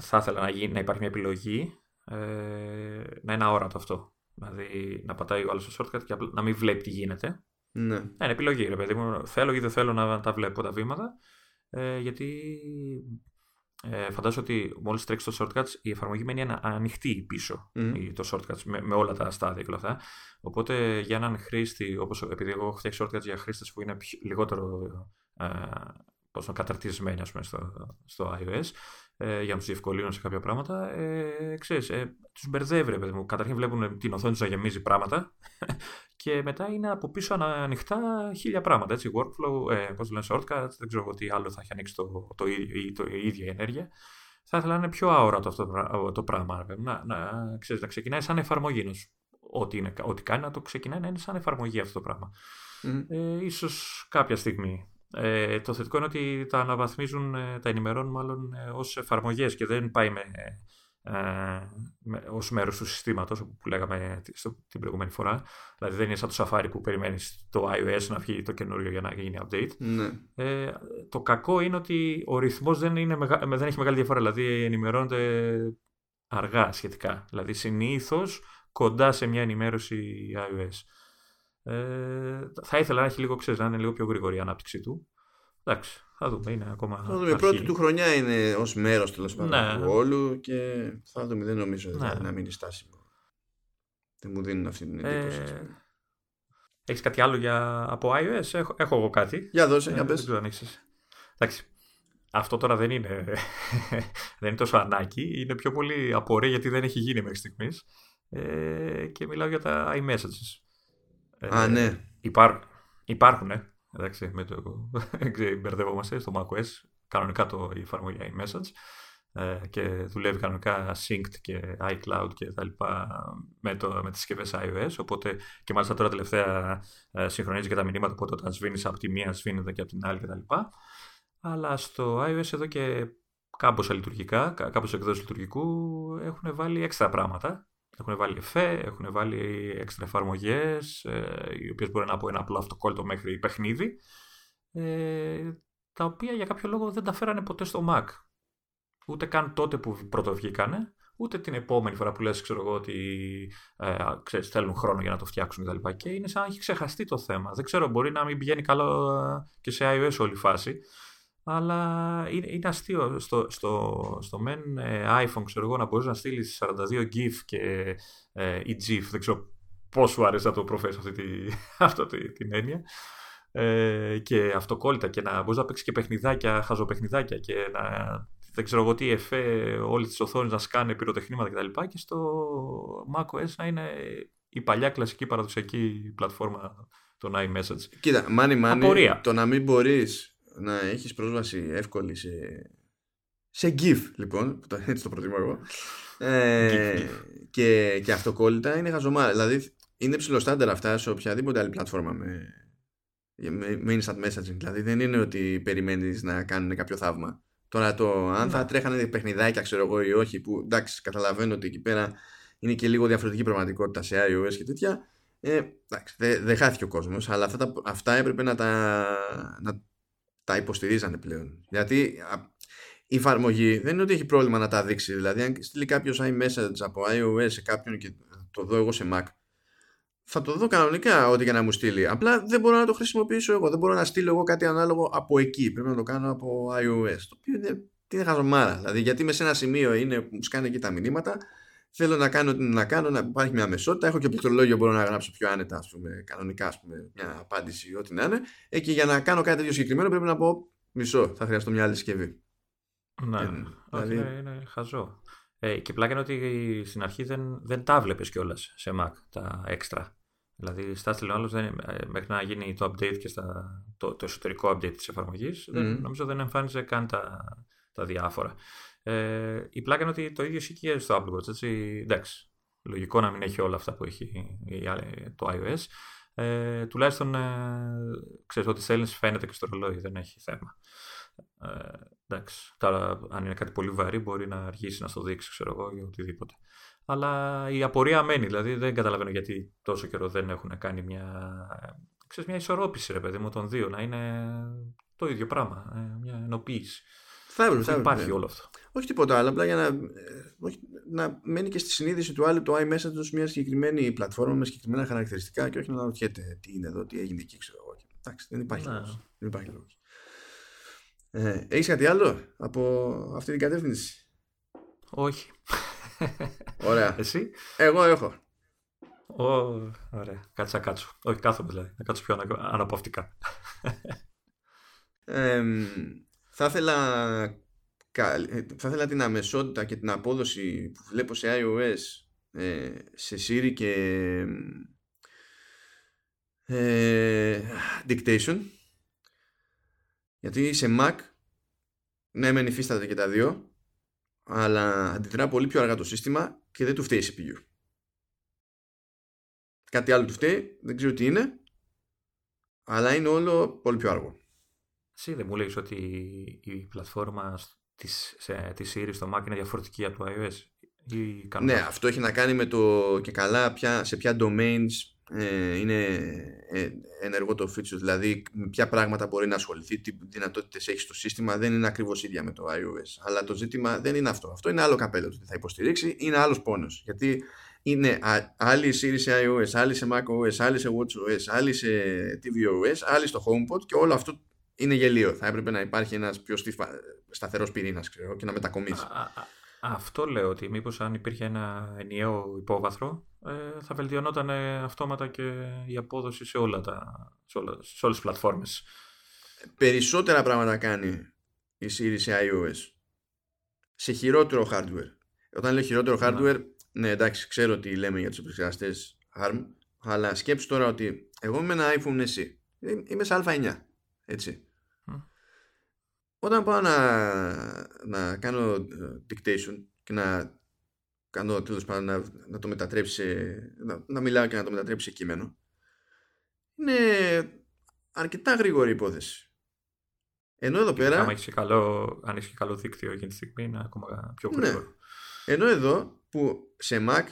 Θα ήθελα να, γίνει, να υπάρχει μια επιλογή ε, να είναι αόρατο αυτό. Δηλαδή να πατάει ο άλλος το shortcut και να μην βλέπει τι γίνεται. Ναι. είναι επιλογή, ρε παιδί μου. Θέλω ή δεν θέλω να τα βλέπω τα βήματα. Ε, γιατί ε, φαντάζομαι ότι μόλις τρέξει το shortcuts η εφαρμογή μένει ανοιχτή πίσω mm. το shortcuts με, με, όλα τα στάδια και όλα αυτά. Οπότε για έναν χρήστη, όπως, επειδή εγώ έχω φτιάξει shortcuts για χρήστες που είναι λιγότερο ε, πώς να καταρτισμένοι ας πούμε, στο, στο iOS, ε, για να τους διευκολύνουν σε κάποια πράγματα, ε, ξέρεις, ε, τους μπερδεύει, παιδί μου. Καταρχήν βλέπουν την οθόνη τους να γεμίζει πράγματα [LAUGHS] και μετά είναι από πίσω ανοιχτά χίλια πράγματα, έτσι, workflow, ε, πώς λένε, shortcuts, δεν ξέρω τι άλλο θα έχει ανοίξει το, το, ίδιο, το, η ίδια ενέργεια. Θα ήθελα να είναι πιο αόρατο αυτό το πράγμα, να, να, ξέρεις, να ξεκινάει σαν εφαρμογή, να ό,τι, είναι, ό,τι κάνει να το ξεκινάει να είναι σαν εφαρμογή αυτό το πράγμα. Mm. Ε, ίσως κάποια στιγμή ε, το θετικό είναι ότι τα αναβαθμίζουν, ε, τα ενημερώνουν μάλλον ε, ως εφαρμογές και δεν πάει με, ε, με, ως μέρος του συστήματος που λέγαμε στο, την προηγούμενη φορά. Δηλαδή δεν είναι σαν το Safari που περιμένεις το iOS να βγει το καινούριο για να γίνει update. Ναι. Ε, το κακό είναι ότι ο ρυθμός δεν, είναι δεν έχει μεγάλη διαφορά. Δηλαδή ενημερώνονται αργά σχετικά. Δηλαδή συνήθως κοντά σε μια ενημέρωση iOS. Ε, θα ήθελα να έχει λίγο, ξέρεις, να είναι λίγο πιο γρήγορη η ανάπτυξή του. Εντάξει, θα δούμε. Είναι ακόμα. Θα δούμε. Η πρώτη του χρονιά είναι ως μέρος τέλος πάντων ναι. του όλου και θα δούμε. Δεν νομίζω ναι. δηλαδή, να μείνει στάσιμο. Δεν μου δίνουν αυτή την εντύπωση. Ε... Έχεις κάτι άλλο για... από iOS, έχω, έχω εγώ κάτι. Για δώσε, για ε, πες. Δεν Εντάξει. Αυτό τώρα δεν είναι, [LAUGHS] δεν είναι τόσο ανάγκη. Είναι πιο πολύ απορία γιατί δεν έχει γίνει μέχρι στιγμής. Ε, και μιλάω για τα iMessages. Α, ναι. Υπάρ, υπάρχουν, ε. Εντάξει, με το, [LAUGHS] μπερδεύομαστε στο macOS, κανονικά το, η εφαρμογή iMessage ε, και δουλεύει κανονικά synced και iCloud και τα λοιπά με, το, με τις συσκευές iOS οπότε και μάλιστα τώρα τελευταία ε, συγχρονίζει και τα μηνύματα οπότε όταν σβήνεις από τη μία σβήνεται και από την άλλη και τα λοιπά αλλά στο iOS εδώ και κάμποσα λειτουργικά, κάμποσα εκδόσεις λειτουργικού έχουν βάλει έξτρα πράγματα έχουν βάλει εφέ, έχουν βάλει έξτρα εφαρμογές, ε, οι οποίες μπορεί να πω ένα απλό αυτοκόλλητο μέχρι παιχνίδι, ε, τα οποία για κάποιο λόγο δεν τα φέρανε ποτέ στο Mac. Ούτε καν τότε που πρώτο βγήκανε, ούτε την επόμενη φορά που λες, ξέρω εγώ, ότι ε, ξέρεις, θέλουν χρόνο για να το φτιάξουν κτλ. Και, και είναι σαν να έχει ξεχαστεί το θέμα. Δεν ξέρω, μπορεί να μην πηγαίνει καλό ε, και σε iOS όλη η φάση. Αλλά είναι, είναι αστείο στο, στο, στο men ε, iPhone, ξέρω εγώ, να μπορείς να στείλεις 42 GIF και ε, η GIF. Δεν ξέρω πώς σου άρεσε να το προφέρεις αυτή, τη, [LAUGHS] αυτή την έννοια. Ε, και αυτοκόλλητα και να μπορείς να παίξεις και παιχνιδάκια, χαζοπαιχνιδάκια και να δεν ξέρω εγώ τι εφέ όλη της οθόνης να σκάνε πυροτεχνήματα κτλ. Και, και στο macOS να είναι η παλιά κλασική παραδοσιακή πλατφόρμα των iMessage. Κοίτα, μάνι μάνι, το να μην μπορείς να έχεις πρόσβαση εύκολη σε, σε GIF, λοιπόν, έτσι το προτιμώ εγώ, ε, και, και αυτοκόλλητα είναι χαζομάρα. Δηλαδή, είναι ψηλό στάνταρ αυτά σε οποιαδήποτε άλλη πλατφόρμα με, με, με instant messaging. Δηλαδή, δεν είναι ότι περιμένεις να κάνουν κάποιο θαύμα. Τώρα το αν θα ναι. τρέχανε παιχνιδάκια, ξέρω εγώ, ή όχι, που εντάξει, καταλαβαίνω ότι εκεί πέρα είναι και λίγο διαφορετική πραγματικότητα σε iOS και τέτοια. Ε, εντάξει, δεν δε χάθηκε ο κόσμος, αλλά αυτά, τα, αυτά έπρεπε να τα, να τα υποστηρίζανε πλέον. Γιατί η εφαρμογή δεν είναι ότι έχει πρόβλημα να τα δείξει. Δηλαδή, αν στείλει κάποιος iMessage από iOS σε κάποιον και το δω εγώ σε Mac, θα το δω κανονικά ό,τι και να μου στείλει. Απλά δεν μπορώ να το χρησιμοποιήσω εγώ. Δεν μπορώ να στείλω εγώ κάτι ανάλογο από εκεί. Πρέπει να το κάνω από iOS. Το οποίο είναι, είναι χαζομάρα. Δηλαδή, γιατί με σε ένα σημείο είναι που μου σκάνε εκεί τα μηνύματα, θέλω να κάνω τι να κάνω, να υπάρχει μια μεσότητα. Έχω και πληκτρολόγιο, μπορώ να γράψω πιο άνετα, ας πούμε, κανονικά, ας πούμε, μια απάντηση, ό,τι να είναι. Ε, και για να κάνω κάτι τέτοιο συγκεκριμένο πρέπει να πω μισό. Θα χρειαστώ μια άλλη συσκευή. Ναι, ε, δηλαδή... είναι, είναι χαζό. Ε, και πλάκα είναι ότι στην αρχή δεν, δεν τα βλέπεις κιόλας σε Mac τα έξτρα. Δηλαδή, στα άλλος μέχρι να γίνει το update και στα, το, το εσωτερικό update της εφαρμογής, mm. νομίζω δεν εμφάνιζε καν τα, τα διάφορα. Ε, η πλάκα είναι ότι το ίδιο ισχύει και στο Apple Watch. Έτσι. Εντάξει, λογικό να μην έχει όλα αυτά που έχει το iOS. Ε, τουλάχιστον ε, ξέρεις ότι στέλνεις φαίνεται και στο ρολόι, δεν έχει θέμα. Ε, εντάξει, τώρα αν είναι κάτι πολύ βαρύ μπορεί να αργήσει να στο δείξει, ξέρω εγώ, ή οτιδήποτε. Αλλά η απορία μένει, δηλαδή δεν καταλαβαίνω γιατί τόσο καιρό δεν έχουν κάνει μια, ξέρεις, μια ισορρόπηση, ρε παιδί μου, των δύο, να είναι το ίδιο πράγμα, ε, μια ενοποίηση. Θα έπρεπε, θα υπάρχει ναι. όλο αυτό. Όχι τίποτα άλλο, απλά για να, ε, όχι, να μένει και στη συνείδηση του άλλου το iMessage ως μια συγκεκριμένη πλατφόρμα με συγκεκριμένα χαρακτηριστικά και όχι να ρωτιέται τι είναι εδώ, τι έγινε εκεί, ξέρω εγώ. Εντάξει, δεν υπάρχει ναι. λόγος. Δεν υπάρχει λόγος. Ε, έχεις κάτι άλλο από αυτή την κατεύθυνση; Όχι. Ωραία. Εσύ; Εγώ έχω. Ω, ωραία. Κάτσα κάτσω. Όχι κάθομαι δηλαδή. Να κάτσω πιο αναπαυτικά. Ε, θα ήθελα θα ήθελα την αμεσότητα και την απόδοση που βλέπω σε iOS ε, σε Siri και ε, dictation γιατί σε Mac ναι μεν υφίσταται και τα δύο αλλά αντιδρά πολύ πιο αργά το σύστημα και δεν του φταίει η CPU. Κάτι άλλο του φταίει, δεν ξέρω τι είναι, αλλά είναι όλο πολύ πιο αργό. Εσύ δεν μου λέγεις ότι η πλατφόρμα της, σε, της Siri στο Mac είναι διαφορετική από το iOS ή Ναι, αυτό έχει να κάνει με το και καλά ποια, σε ποια domains ε, είναι ε, ενεργό το feature, δηλαδή με ποια πράγματα μπορεί να ασχοληθεί, τι δυνατότητες έχει στο σύστημα, δεν είναι ακριβώς ίδια με το iOS. Αλλά το ζήτημα δεν είναι αυτό. Αυτό είναι άλλο καπέλο ότι θα υποστηρίξει, είναι άλλος πόνος. Γιατί είναι άλλη η Siri σε iOS, άλλη σε macOS, άλλη σε watchOS, άλλη σε tvOS, άλλη στο HomePod και όλο αυτό είναι γελίο. Θα έπρεπε να υπάρχει ένας πιο σταθερός πυρήνας ξέρω, και να μετακομίσει. Αυτό λέω ότι μήπως αν υπήρχε ένα ενιαίο υπόβαθρο ε, θα βελτιωνόταν αυτόματα και η απόδοση σε, όλα τα, σε, όλα, σε όλες τις πλατφόρμες. Περισσότερα πράγματα κάνει η Siri σε iOS. Σε χειρότερο hardware. Όταν λέω χειρότερο ναι. hardware, ναι εντάξει ξέρω τι λέμε για τους επεξεργαστές ARM, αλλά σκέψου τώρα ότι εγώ είμαι ένα iPhone εσύ. Είμαι σε α9. Έτσι. Όταν πάω να, να κάνω ε, dictation και να κάνω τέλος πάντων να, να το μετατρέψει να, να μιλάω και να το μετατρέψει σε κείμενο είναι αρκετά γρήγορη υπόθεση. Ενώ εδώ πέρα... Αν έχεις καλό, αν έχεις καλό δίκτυο εκείνη τη στιγμή είναι ακόμα πιο ναι. γρήγορο. Ναι. Ενώ εδώ που σε Mac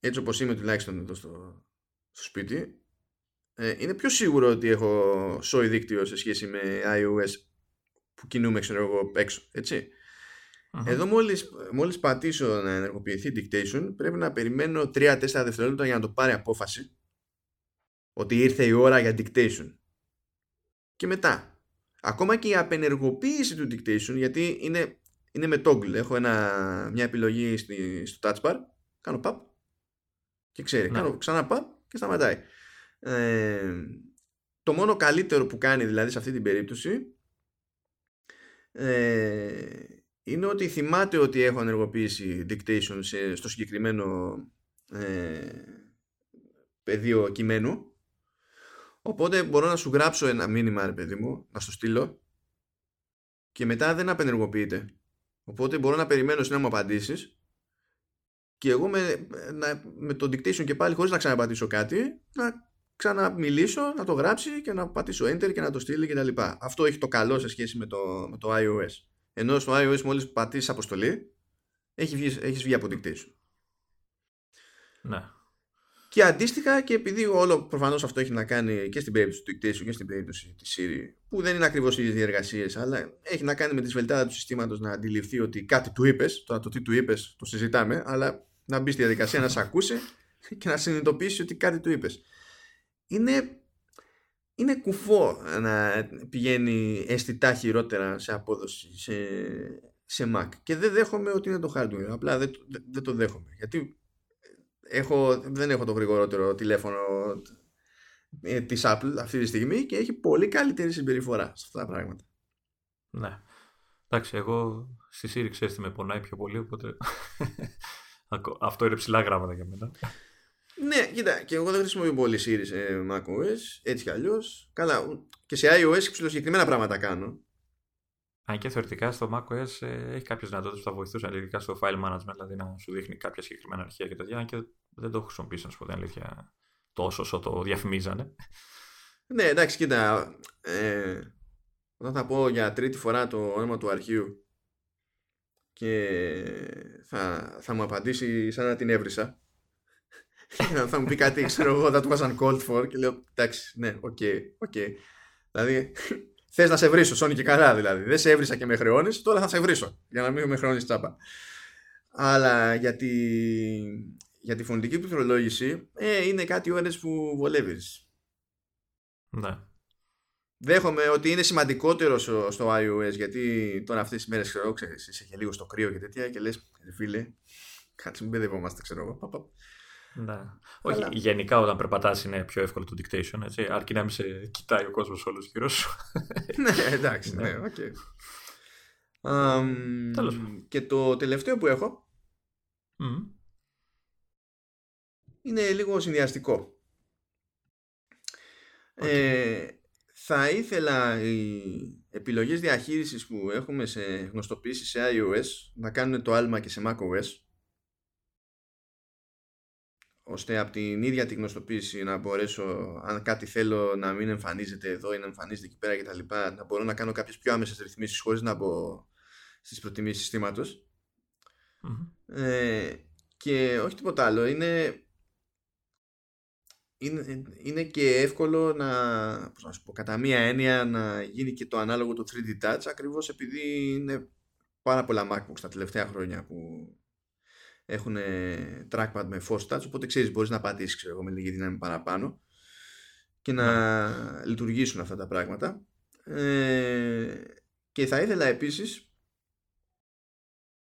έτσι όπως είμαι τουλάχιστον εδώ στο, στο σπίτι ε, είναι πιο σίγουρο ότι έχω σόι δίκτυο σε σχέση με iOS που κινούμε ξέρω εγώ έξω έτσι Εδώ μόλις, μόλις πατήσω να ενεργοποιηθεί dictation πρέπει να περιμένω 3-4 δευτερόλεπτα για να το πάρει απόφαση ότι ήρθε η ώρα για dictation. Και μετά, ακόμα και η απενεργοποίηση του dictation γιατί είναι, είναι με toggle. Έχω ένα, μια επιλογή στη, στο touch bar, κάνω pop και ξέρει. Ναι. Κάνω ξανά pop και σταματάει. Ε, το μόνο καλύτερο που κάνει δηλαδή σε αυτή την περίπτωση ε, είναι ότι θυμάται ότι έχω ενεργοποιήσει dictation σε, στο συγκεκριμένο ε, πεδίο κειμένου. Οπότε μπορώ να σου γράψω ένα μήνυμα ρε παιδί μου να στο στείλω και μετά δεν απενεργοποιείται. Οπότε μπορώ να περιμένω να μου απαντήσεις και εγώ με, με το dictation και πάλι χωρίς να ξαναπατήσω κάτι να ξαναμιλήσω, να το γράψει και να πατήσω enter και να το στείλει κτλ. Αυτό έχει το καλό σε σχέση με το, με το iOS. Ενώ στο iOS μόλις πατήσεις αποστολή έχει βγει, έχεις βγει από dictation. Ναι. Και αντίστοιχα και επειδή όλο προφανώς αυτό έχει να κάνει και στην περίπτωση του dictation και στην περίπτωση της Siri που δεν είναι ακριβώς οι ίδιες διεργασίες αλλά έχει να κάνει με τη σβελτάδα του συστήματος να αντιληφθεί ότι κάτι του είπες τώρα το τι του είπες το συζητάμε αλλά να μπει στη διαδικασία να σε ακούσει και να συνειδητοποιήσει ότι κάτι του είπες είναι, είναι κουφό να πηγαίνει αισθητά χειρότερα σε απόδοση σε, σε Mac. Και δεν δέχομαι ότι είναι το hardware. Απλά δεν, δεν το δέχομαι. Γιατί έχω, δεν έχω το γρηγορότερο τηλέφωνο ε, της Apple αυτή τη στιγμή και έχει πολύ καλύτερη συμπεριφορά σε αυτά τα πράγματα. Ναι. Εντάξει εγώ στη Siri ξέρεις τι με πονάει πιο πολύ οπότε [LAUGHS] αυτό είναι ψηλά γράμματα για μένα ναι, κοίτα, και εγώ δεν χρησιμοποιώ πολύ Siri σε macOS, έτσι κι αλλιώς. Καλά, και σε iOS συγκεκριμένα πράγματα κάνω. Αν και θεωρητικά στο macOS ε, έχει κάποιες δυνατότητες που θα βοηθούσαν, ειδικά στο file management, δηλαδή να σου δείχνει κάποια συγκεκριμένα αρχεία και τέτοια. Αν και δεν το έχω χρησιμοποιήσει, να σου πω την αλήθεια, τόσο όσο το διαφημίζανε. Ναι, εντάξει, κοίτα. Ε, όταν θα πω για τρίτη φορά το όνομα του αρχείου και θα, θα μου απαντήσει σαν να την έβρισα θα μου πει κάτι, ξέρω εγώ, that was uncalled for και λέω, εντάξει, ναι, OK, okay, OK. Okay. Δηλαδή, θες να σε βρίσω, Sony και καλά δηλαδή. Δεν σε έβρισα και με χρεώνεις, τώρα θα σε βρίσω, για να μην με χρεώνεις τσάπα. Αλλά για τη, για τη φωνητική πληκτρολόγηση, ε, είναι κάτι ώρες που βολεύεις. Ναι. Δέχομαι ότι είναι σημαντικότερο στο, στο iOS γιατί τώρα αυτές τις μέρες ξέρω, ξέρεις, είσαι και λίγο στο κρύο και τέτοια και λες, φίλε, κάτσε μην μπεδευόμαστε, ξέρω εγώ. Ναι. Όχι, γενικά όταν περπατάς είναι πιο εύκολο το dictation, έτσι, αρκεί να μην σε κοιτάει ο κόσμος όλος γύρω σου. [LAUGHS] ναι, εντάξει, ναι, OK. Okay. Um, και το τελευταίο που έχω είναι λίγο συνδυαστικό. Ε, θα ήθελα οι επιλογές διαχείρισης που έχουμε σε γνωστοποίηση σε iOS να κάνουν το άλμα και σε macOS ώστε από την ίδια τη γνωστοποίηση να μπορέσω, αν κάτι θέλω να μην εμφανίζεται εδώ ή να εμφανίζεται εκεί πέρα κτλ., να μπορώ να κάνω κάποιες πιο άμεσες ρυθμίσεις χωρίς να μπω στις προτιμήσεις συστήματος. Ε, και όχι τίποτα άλλο. Είναι, είναι, είναι και εύκολο να, πώς να σου πω, κατά μία έννοια να γίνει και το ανάλογο του 3D Touch ακριβώς επειδή είναι πάρα πολλά MacBooks τα τελευταία χρόνια που έχουν trackpad με force touch οπότε ξέρεις μπορείς να πατήσεις ξέρω, εγώ, με λίγη δύναμη παραπάνω και να ναι. λειτουργήσουν αυτά τα πράγματα ε, και θα ήθελα επίσης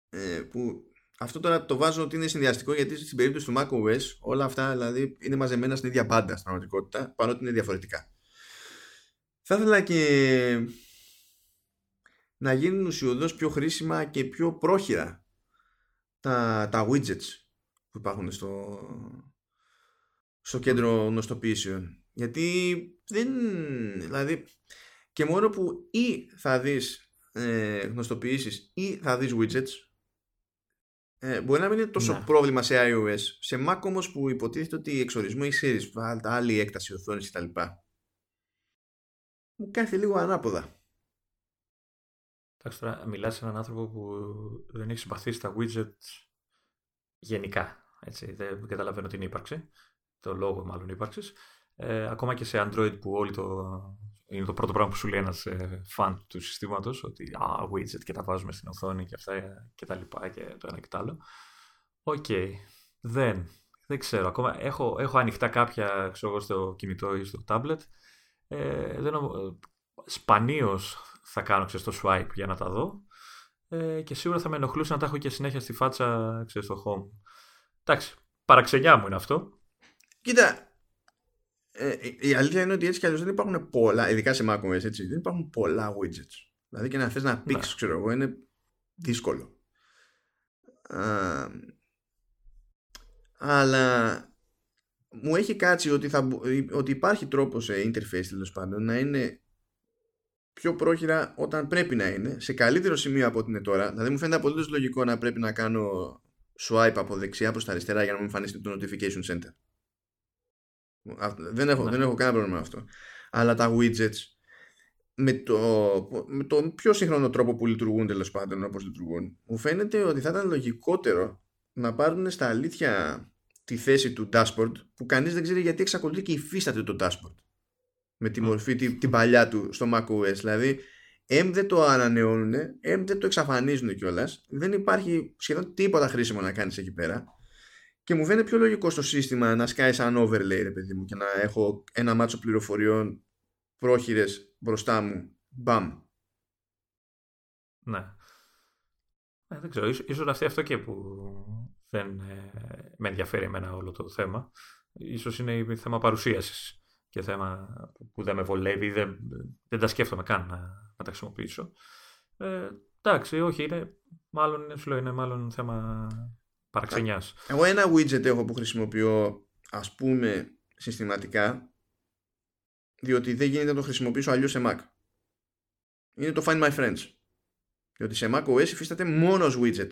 ε, που αυτό τώρα το βάζω ότι είναι συνδυαστικό γιατί στην περίπτωση του macOS όλα αυτά δηλαδή είναι μαζεμένα στην ίδια μπάντα στην πραγματικότητα παρότι είναι διαφορετικά θα ήθελα και να γίνουν ουσιοδός πιο χρήσιμα και πιο πρόχειρα τα, τα widgets που υπάρχουν στο, στο κέντρο γνωστοποιήσεων. Γιατί δεν. Δηλαδή, και μόνο που ή θα δεις ε, γνωστοποιήσεις ή θα δεις widgets ε, μπορεί να μην είναι τόσο ναι. πρόβλημα σε iOS. Σε Mac όμως που υποτίθεται ότι εξορισμό ή series, άλλη έκταση οθόνης κτλ. Μου κάθεται λίγο ανάποδα. Εντάξει, τώρα μιλάς σε έναν άνθρωπο που δεν έχει συμπαθήσει τα widgets γενικά. Έτσι, δεν καταλαβαίνω την ύπαρξη, το λόγο μάλλον ύπαρξης. Ε, ακόμα και σε Android που όλοι το, είναι το πρώτο πράγμα που σου λέει ένας ε, φαν του συστήματος, ότι α, widget και τα βάζουμε στην οθόνη και αυτά και τα λοιπά και το ένα και το άλλο. OK. Okay. Δεν. Δεν ξέρω. Ακόμα έχω, έχω ανοιχτά κάποια ξέρω, στο κινητό ή στο tablet. Ε, δεν, σπανίως θα κάνω ξέρω, στο swipe για να τα δω. Ε, και σίγουρα θα με ενοχλούσε να τα έχω και συνέχεια στη φάτσα ξέρω, στο home. Εντάξει, παραξενιά μου είναι αυτό. Κοίτα, ε, η αλήθεια είναι ότι έτσι κι αλλιώς δεν υπάρχουν πολλά, ειδικά σε macOS έτσι, δεν υπάρχουν πολλά widgets. Δηλαδή και να θες να πήξεις, ναι. ξέρω εγώ, είναι δύσκολο. αλλά μου έχει κάτσει ότι, θα, ότι υπάρχει τρόπος σε interface τέλος πάντων να είναι πιο πρόχειρα όταν πρέπει να είναι, σε καλύτερο σημείο από ό,τι είναι τώρα. Δηλαδή μου φαίνεται απολύτως λογικό να πρέπει να κάνω swipe από δεξιά προς τα αριστερά για να μου εμφανίσει το notification center. Δεν έχω, ναι. δεν έχω κανένα πρόβλημα με αυτό. Αλλά τα widgets με το, με το πιο σύγχρονο τρόπο που λειτουργούν τέλος πάντων όπως λειτουργούν μου φαίνεται ότι θα ήταν λογικότερο να πάρουν στα αλήθεια τη θέση του dashboard που κανείς δεν ξέρει γιατί εξακολουθεί και υφίσταται το dashboard με τη μορφή την, την παλιά του στο macOS δηλαδή M δεν το ανανεώνουν, M δεν το εξαφανίζουν κιόλας. Δεν υπάρχει σχεδόν τίποτα χρήσιμο να κάνεις εκεί πέρα. Και μου φαίνεται πιο λογικό στο σύστημα να σκάει σαν overlay, ρε παιδί μου, και να έχω ένα μάτσο πληροφοριών πρόχειρες μπροστά μου. Μπαμ. Ναι. Ε, δεν ξέρω, ίσως, αυτή αυτό και που δεν ε, με ενδιαφέρει εμένα όλο το θέμα. Ίσως είναι θέμα παρουσίασης και θέμα που δεν με βολεύει, δεν, δεν τα σκέφτομαι καν να, να τα χρησιμοποιήσω. Ε, εντάξει, όχι, είναι μάλλον, σου λέω, είναι μάλλον θέμα παραξενιάς. Εγώ ένα widget έχω που χρησιμοποιώ ας πούμε συστηματικά διότι δεν γίνεται να το χρησιμοποιήσω αλλιώς σε Mac. Είναι το Find My Friends. Διότι σε Mac OS υφίσταται μόνο ως widget.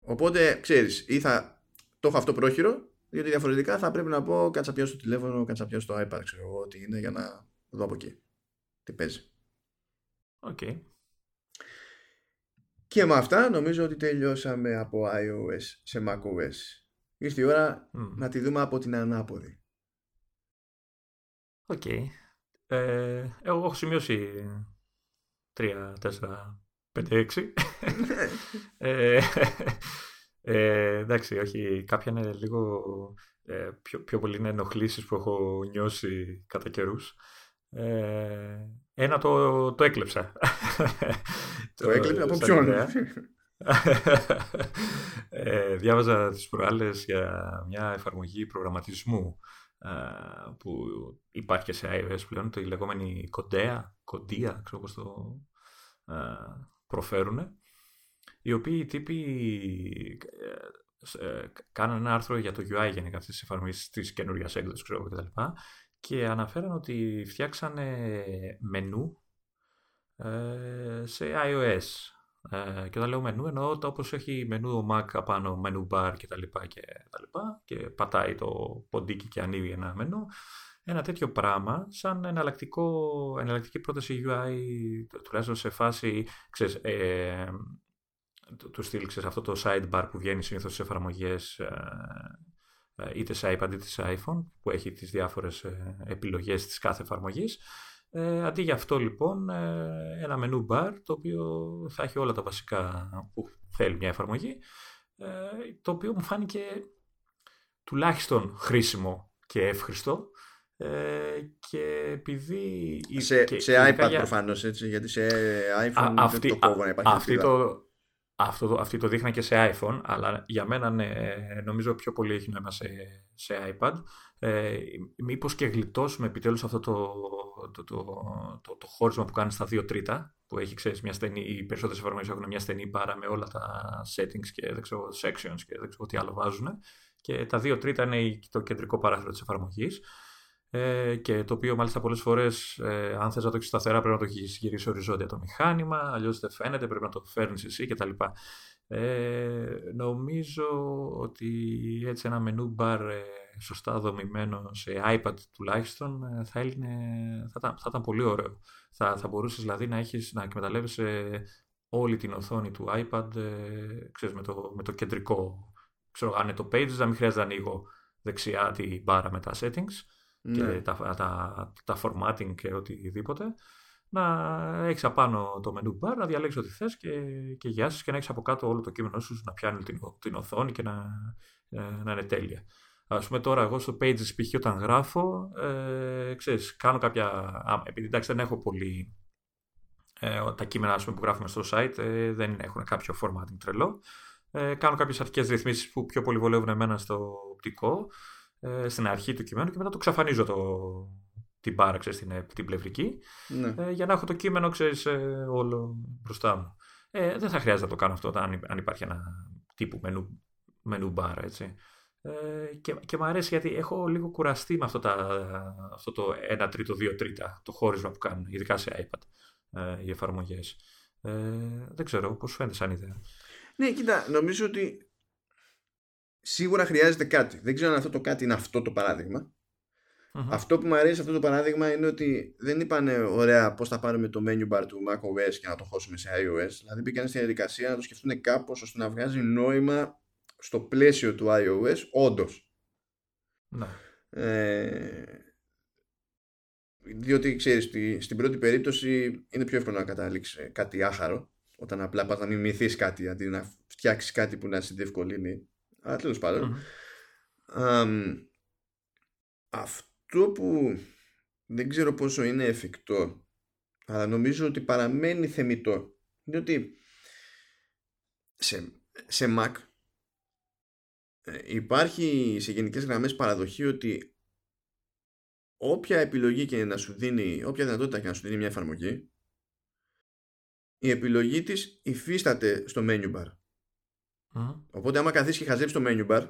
Οπότε, ξέρεις, ή θα το έχω αυτό πρόχειρο, διότι διαφορετικά θα πρέπει να πω κάτσε να πιάσω το τηλέφωνο, κάτσε να πιάσω το iPad, ξέρω εγώ τι είναι, για να δω από εκεί. Τι παίζει. Οκ. Και με αυτά νομίζω ότι τελειώσαμε από iOS σε macOS. Ήρθε η ώρα να τη δούμε από την ανάποδη. OK. Okay. Ε, εγώ έχω σημειώσει 3, 4, 5, 6. ε, ε, εντάξει, όχι. Κάποια είναι λίγο ε, πιο, πιο πολύ είναι ενοχλήσεις που έχω νιώσει κατά καιρούς. Ε, ένα το, το έκλεψα. [LAUGHS] το έκλεψα από ποιον; [LAUGHS] ε, διάβαζα τις προάλλες για μια εφαρμογή προγραμματισμού ε, που υπάρχει και σε iOS πλέον, το η λεγόμενη κοντέα, κοντία, ξέρω πώς το ε, προφέρουν, οι οποίοι οι τύποι ε, κάναν ένα άρθρο για το UI γενικά αυτής της εφαρμογής της καινούργιας έκδοσης, ξέρω κτλ και αναφέραν ότι φτιάξανε μενού ε, σε iOS. Ε, και όταν λέω μενού εννοώ το όπως έχει μενού ο Mac απάνω, μενού bar και τα λοιπά και τα λοιπά και πατάει το ποντίκι και ανοίγει ένα μενού. Ένα τέτοιο πράγμα σαν εναλλακτικό, εναλλακτική πρόταση UI τουλάχιστον σε φάση ξέρεις, ε, του στυλ αυτό το sidebar που βγαίνει συνήθως σε εφαρμογές ε, ε, είτε σε iPad είτε σε iPhone που έχει τις διάφορες ε, επιλογές της κάθε εφαρμογής. Ε, αντί για αυτό λοιπόν ε, ένα μενού bar το οποίο θα έχει όλα τα βασικά που θέλει μια εφαρμογή το οποίο μου φάνηκε τουλάχιστον χρήσιμο και εύχριστο και επειδή... Σε, σε iPad για... προφανώς έτσι γιατί σε iPhone Α, δεν το κόβω να υπάρχει αυτή το, αυτό το, αυτοί το δείχναν και σε iPhone, αλλά για μένα ναι, νομίζω πιο πολύ έχει νόημα σε, σε iPad. Ε, μήπως και γλιτώσουμε επιτέλους αυτό το, το, το, το, το χώρισμα που κάνεις στα δύο τρίτα, που έχει, ξέρεις, μια στενή, οι περισσότερες εφαρμογές έχουν μια στενή μπάρα με όλα τα settings και δεν ξέρω, sections και δεν ξέρω τι άλλο βάζουν. Και τα δύο τρίτα είναι το κεντρικό παράθυρο της εφαρμογής ε, και το οποίο μάλιστα πολλές φορές ε, αν θες να το έχεις σταθερά πρέπει να το έχεις γυρίσει οριζόντια το μηχάνημα, αλλιώς δεν φαίνεται, πρέπει να το φέρνεις εσύ κτλ. Ε, νομίζω ότι έτσι ένα μενού bar ε, σωστά δομημένο σε iPad τουλάχιστον ε, θα, έλυνε, θα, ήταν, θα ήταν πολύ ωραίο. Θα, θα μπορούσες δηλαδή να, έχεις, να εκμεταλλεύεσαι όλη την οθόνη του iPad ε, ξέρεις, με, το, με το κεντρικό ξέρω, αν είναι το Pages να μην χρειάζεται να ανοίγω δεξιά την μπάρα με τα settings και ναι. τα, τα, τα formatting και οτιδήποτε, να έχεις απάνω το menu bar, να διαλέξεις ό,τι θες και, και γεια σας και να έχεις από κάτω όλο το κείμενό σου να πιάνει την, την οθόνη και να, ε, να είναι τέλεια. Α πούμε τώρα εγώ στο Pages π.χ. όταν γράφω, ε, ξέρεις, κάνω κάποια... επειδή εντάξει δεν έχω πολύ... Ε, τα κείμενα πούμε, που γράφουμε στο site ε, δεν έχουν κάποιο formatting τρελό. Ε, κάνω κάποιες αρχικές ρυθμίσεις που πιο πολύ βολεύουν εμένα στο οπτικό, ε, στην αρχή του κειμένου και μετά το ξαφανίζω το, την μπάρα στην ε, την πλευρική ναι. ε, για να έχω το κείμενο ξέρεις, ε, όλο μπροστά μου. Ε, δεν θα χρειάζεται να το κάνω αυτό αν, αν υπάρχει ένα τύπου μενού, μενού μπάρα έτσι. Ε, και, και μου αρέσει γιατί έχω λίγο κουραστεί με αυτό, τα, αυτό το 1 τρίτο, 2 τρίτα, το χώρισμα που κάνουν, ειδικά σε iPad, ε, οι εφαρμογές. Ε, δεν ξέρω, πώς φαίνεται σαν ιδέα. Ναι, κοίτα, νομίζω ότι σίγουρα χρειάζεται κάτι. Δεν ξέρω αν αυτό το κάτι είναι αυτό το παραδειγμα Αυτό που μου αρέσει αυτό το παράδειγμα είναι ότι δεν είπανε ωραία πώς θα πάρουμε το menu bar του macOS και να το χώσουμε σε iOS. Δηλαδή πήγαν στη διαδικασία να το σκεφτούν κάπως ώστε να βγάζει νόημα στο πλαίσιο του iOS όντως. Ναι. Ε, διότι ξέρεις στην πρώτη περίπτωση είναι πιο εύκολο να καταλήξεις κάτι άχαρο όταν απλά πας να μιμηθείς κάτι αντί να φτιάξεις κάτι που να σε διευκολύνει αλλά τέλος αυτό που δεν ξέρω πόσο είναι εφικτό αλλά νομίζω ότι παραμένει θεμητό είναι ότι σε, σε Mac ε, υπάρχει σε γενικές γραμμές παραδοχή ότι όποια επιλογή και να σου δίνει, όποια δυνατότητα και να σου δίνει μια εφαρμογή, η επιλογή της υφίσταται στο menu bar. Οπότε άμα καθίσεις και χαζέψεις το menu bar,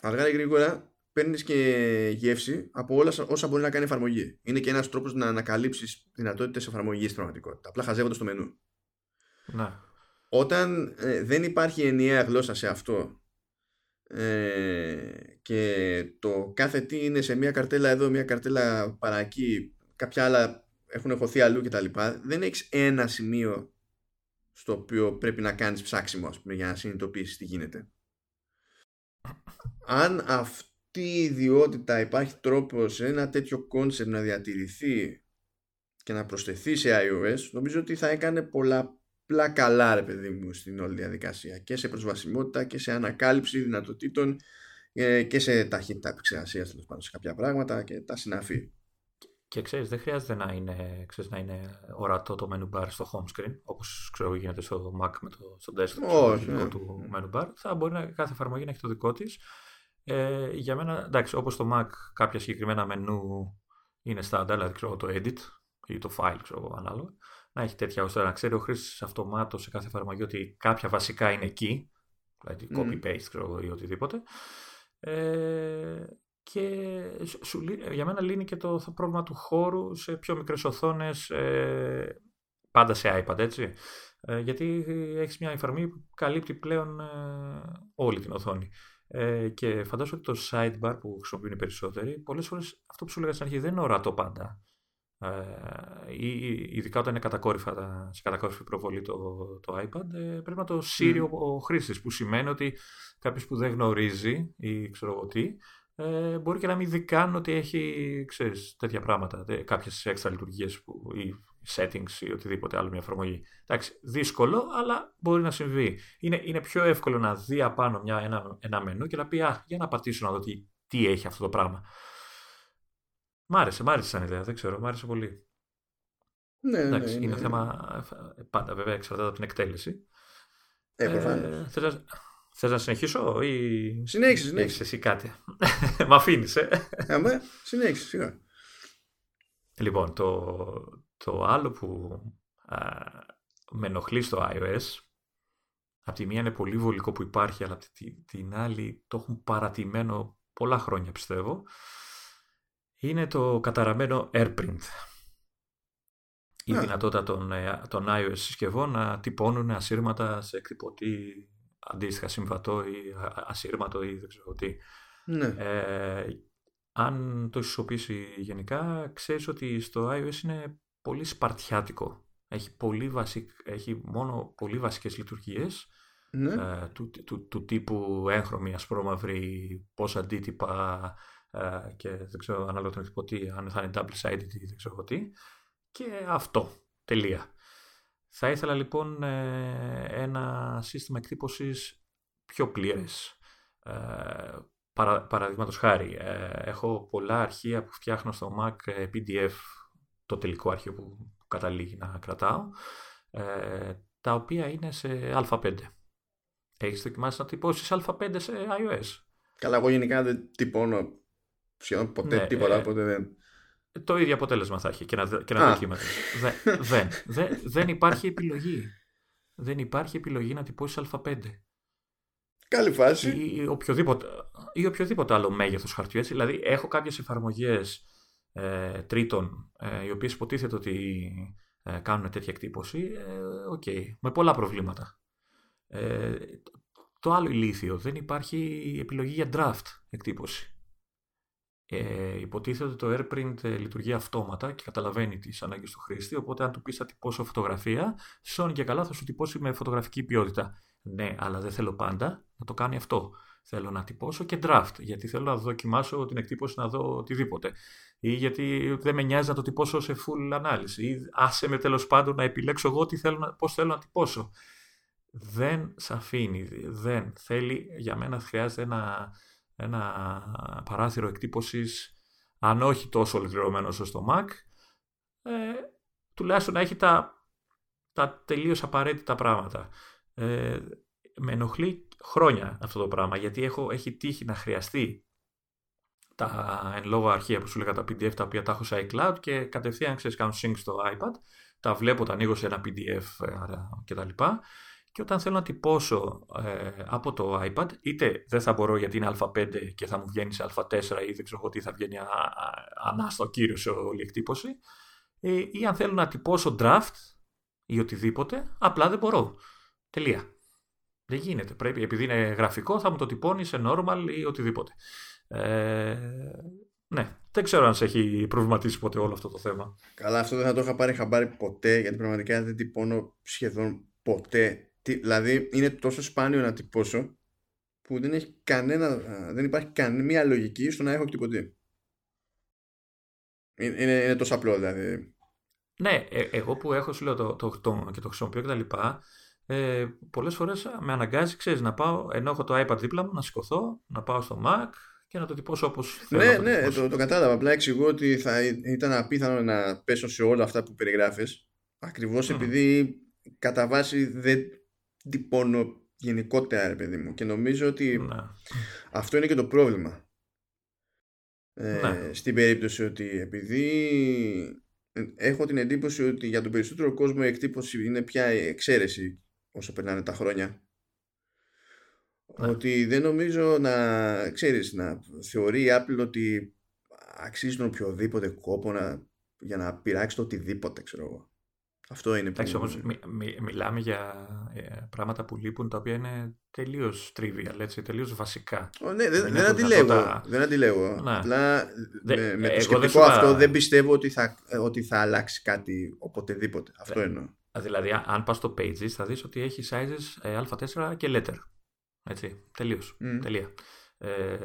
αργά ή γρήγορα παίρνεις και γεύση από όλα όσα μπορεί να κάνει εφαρμογή. Είναι και ένας τρόπος να ανακαλύψεις δυνατότητες εφαρμογής στην πραγματικότητα. Απλά χαζεύοντας το μενού. Να. Όταν ε, δεν υπάρχει ενιαία γλώσσα σε αυτό ε, και το κάθε τι είναι σε μια καρτέλα εδώ, μια καρτέλα παρακεί, κάποια άλλα έχουν χωθεί αλλού κτλ. Δεν έχεις ένα σημείο στο οποίο πρέπει να κάνεις ψάξιμο πούμε, για να συνειδητοποιήσεις τι γίνεται. Αν αυτή η ιδιότητα υπάρχει τρόπος σε ένα τέτοιο concept να διατηρηθεί και να προσθεθεί σε iOS, νομίζω ότι θα έκανε πολλά απλά καλά ρε παιδί μου στην όλη διαδικασία και σε προσβασιμότητα και σε ανακάλυψη δυνατοτήτων ε, και σε ταχύτητα επεξεργασίας τέλος πάντων σε κάποια πράγματα και τα συναφή. Και ξέρεις, δεν χρειάζεται να είναι, ξέρεις, να είναι ορατό το menu bar στο home screen, όπως ξέρω γίνεται στο Mac με το, στο desktop Όχι, ναι. του menu bar. Θα μπορεί να, κάθε εφαρμογή να έχει το δικό της. Ε, για μένα, εντάξει, όπως το Mac, κάποια συγκεκριμένα μενού είναι standard, δηλαδή ξέρω, το edit ή το file, ξέρω, ανάλογα να έχει τέτοια ώστε να ξέρει ο χρήστης αυτομάτως σε κάθε εφαρμογή ότι κάποια βασικά είναι εκεί, δηλαδή copy-paste ή οτιδήποτε. Ε, και σου, για μένα λύνει και το, πρόβλημα του χώρου σε πιο μικρές οθόνες, ε, πάντα σε iPad, έτσι. Ε, γιατί έχεις μια εφαρμογή που καλύπτει πλέον ε, όλη την οθόνη. Ε, και φαντάζομαι ότι το sidebar που χρησιμοποιούν οι περισσότεροι, πολλές φορές αυτό που σου έλεγα στην αρχή δεν είναι ορατό πάντα. Ε, ή ειδικά όταν είναι κατακόρυφα, σε κατακόρυφη προβολή το, το iPad, ε, πρέπει να το σύρει mm. ο, ο χρήστης, που σημαίνει ότι κάποιος που δεν γνωρίζει ή ξέρω εγώ τι, ε, μπορεί και να μην δει καν ότι έχει ξέρεις, τέτοια πράγματα, κάποιες έξτρα λειτουργίες που, ή settings ή οτιδήποτε άλλο μια εφαρμογή. Εντάξει, δύσκολο, αλλά μπορεί να συμβεί. Είναι, είναι πιο εύκολο να δει απάνω μια, ένα, ένα μενού και να πει «Α, για να πατήσω να δω τι, τι έχει αυτό το πράγμα». Μ' άρεσε, μ' άρεσε σαν ιδέα, δεν ξέρω, μ' άρεσε πολύ. Ναι, ναι Εντάξει, ναι, είναι ναι. θέμα, πάντα βέβαια εξαρτάται από την εκτέλεση. Ε, ε θες, να, θες να συνεχίσω ή... Συνέχισε, συνέχισε. Έχεις εσύ κάτι; [LAUGHS] Μ' αφήνεις, ε; Αμέ, συνέχισε, σιγά. Λοιπόν, το, το άλλο που α, με ενοχλεί στο iOS, από τη μία είναι πολύ βολικό που υπάρχει, αλλά από την άλλη το έχουν παρατημένο πολλά χρόνια πιστεύω, είναι το καταραμένο AirPrint. Η δυνατότητα των, ε, των iOS συσκευών να τυπώνουν ασύρματα σε εκτυπωτή αντίστοιχα συμβατό ή ασύρματο ή δεν ξέρω τι. Ναι. Ε, αν το ισοπήσει γενικά, ξέρεις ότι στο iOS είναι πολύ σπαρτιάτικο. Έχει, πολύ βασικ, έχει μόνο πολύ βασικές λειτουργίες ναι. ε, του, του, του, τύπου έγχρωμη, ασπρόμαυρη, πώς αντίτυπα, ε, και δεν ξέρω ανάλογα τον εκτυπωτή αν θα είναι double-sided ή δεν ξέρω τι. Και αυτό. Τελεία. Θα ήθελα λοιπόν ε, ένα σύστημα εκτύπωσης πιο πλήρες. Ε, παρα, παραδείγματος χάρη, έχω πολλά αρχεία που φτιάχνω στο Mac PDF, το τελικό αρχείο που καταλήγει να κρατάω, τα οποία είναι σε α5. Έχεις δοκιμάσει να τυπώσεις α5 σε iOS; Καλά, εγώ γενικά δεν τυπώνω σχεδόν ποτέ ναι, τίποτα, ε, οπότε δεν... Το ίδιο αποτέλεσμα θα έχει και να, και να [LAUGHS] δεν, δεν, δεν υπάρχει επιλογή. Δεν υπάρχει επιλογή να τυπώσεις α5. Καλή φάση. Ή, οποιοδήποτε, ή οποιοδήποτε άλλο μέγεθος χαρτιού. Έτσι. Δηλαδή, έχω κάποιες εφαρμογές ε, τρίτων, ε, οι οποίες υποτίθεται ότι ε, κάνουν τέτοια εκτύπωση. Ε, okay, με πολλά προβλήματα. Ε, το άλλο ηλίθιο, δεν υπάρχει επιλογή για draft εκτύπωση. Ε, υποτίθεται ότι το AirPrint ε, λειτουργεί αυτόματα και καταλαβαίνει τις ανάγκες του χρήστη. Οπότε, αν του πεις θα τυπώσω φωτογραφία, σώνει και καλά θα σου τυπώσει με φωτογραφική ποιότητα. Ναι, αλλά δεν θέλω πάντα να το κάνει αυτό. Θέλω να τυπώσω και draft, γιατί θέλω να δοκιμάσω την εκτύπωση να δω οτιδήποτε. Ή γιατί δεν με νοιάζει να το τυπώσω σε full ανάλυση. Ή άσε με τέλος πάντων να επιλέξω εγώ πώς θέλω να τυπώσω δεν σε αφήνει, δεν θέλει, για μένα χρειάζεται ένα, ένα παράθυρο εκτύπωσης, αν όχι τόσο ολοκληρωμένο όσο στο Mac, ε, τουλάχιστον να έχει τα, τα τελείως απαραίτητα πράγματα. Ε, με ενοχλεί χρόνια αυτό το πράγμα, γιατί έχω, έχει τύχει να χρειαστεί τα εν λόγω αρχεία που σου λέγα τα PDF τα οποία τα έχω σε iCloud και κατευθείαν ξέρεις κάνω sync στο iPad, τα βλέπω, τα ανοίγω σε ένα PDF ε, κτλ και όταν θέλω να τυπώσω ε, από το iPad, είτε δεν θα μπορώ γιατί είναι α5 και θα μου βγαίνει σε α4 ή δεν ξέρω τι θα βγαίνει ανάστο κύριο σε όλη η εκτύπωση, ε, ή αν θέλω να τυπώσω draft ή οτιδήποτε, απλά δεν μπορώ. Τελεία. Δεν γίνεται. Πρέπει, επειδή είναι γραφικό, θα μου το τυπώνει σε normal ή οτιδήποτε. Ε, ναι, δεν ξέρω αν σε έχει προβληματίσει ποτέ όλο αυτό το θέμα. Καλά, αυτό δεν θα το είχα πάρει χαμπάρι ποτέ, γιατί πραγματικά δεν τυπώνω σχεδόν ποτέ δηλαδή είναι τόσο σπάνιο να τυπώσω που δεν, έχει κανένα, δεν υπάρχει καμία λογική στο να έχω εκτυπωτή. Είναι, είναι, είναι τόσο απλό δηλαδή. Ναι, ε, εγώ που έχω σου λέω το, το, το, και το χρησιμοποιώ κτλ. Ε, πολλές φορές με αναγκάζει, ξέρεις, να πάω, ενώ έχω το iPad δίπλα μου, να σηκωθώ, να πάω στο Mac και να το τυπώσω όπως θέλω Ναι, το ναι, το, το, κατάλαβα. Απλά εξηγώ ότι θα ήταν απίθανο να πέσω σε όλα αυτά που περιγράφεις, ακριβώς επειδή κατά βάση δεν τυπώνω γενικότερα ρε παιδί μου και νομίζω ότι ναι. αυτό είναι και το πρόβλημα ε, ναι. στην περίπτωση ότι επειδή έχω την εντύπωση ότι για τον περισσότερο κόσμο η εκτύπωση είναι πια εξαίρεση όσο περνάνε τα χρόνια ναι. ότι δεν νομίζω να ξέρεις να θεωρεί η Apple ότι αξίζει τον οποιοδήποτε κόπο να, για να πειράξει το οτιδήποτε ξέρω εγώ αυτό είναι Εντάξει, όμως μιλάμε για ε, πράγματα που λείπουν τα οποία είναι τελείως trivial, έτσι, τελείως βασικά. ναι, δεν, δεν, αντιλέγω, δεν αντιλέγω. Ναι. Απλά με, με το σκεπτικό αυτό δεν πιστεύω ότι θα, ότι θα αλλάξει κάτι οποτεδήποτε. Αυτό εννοώ. Δηλαδή, αν πας στο Pages θα δεις ότι έχει sizes ε, α4 και letter. Έτσι, τελείως. Mm. Τελεία. Ε,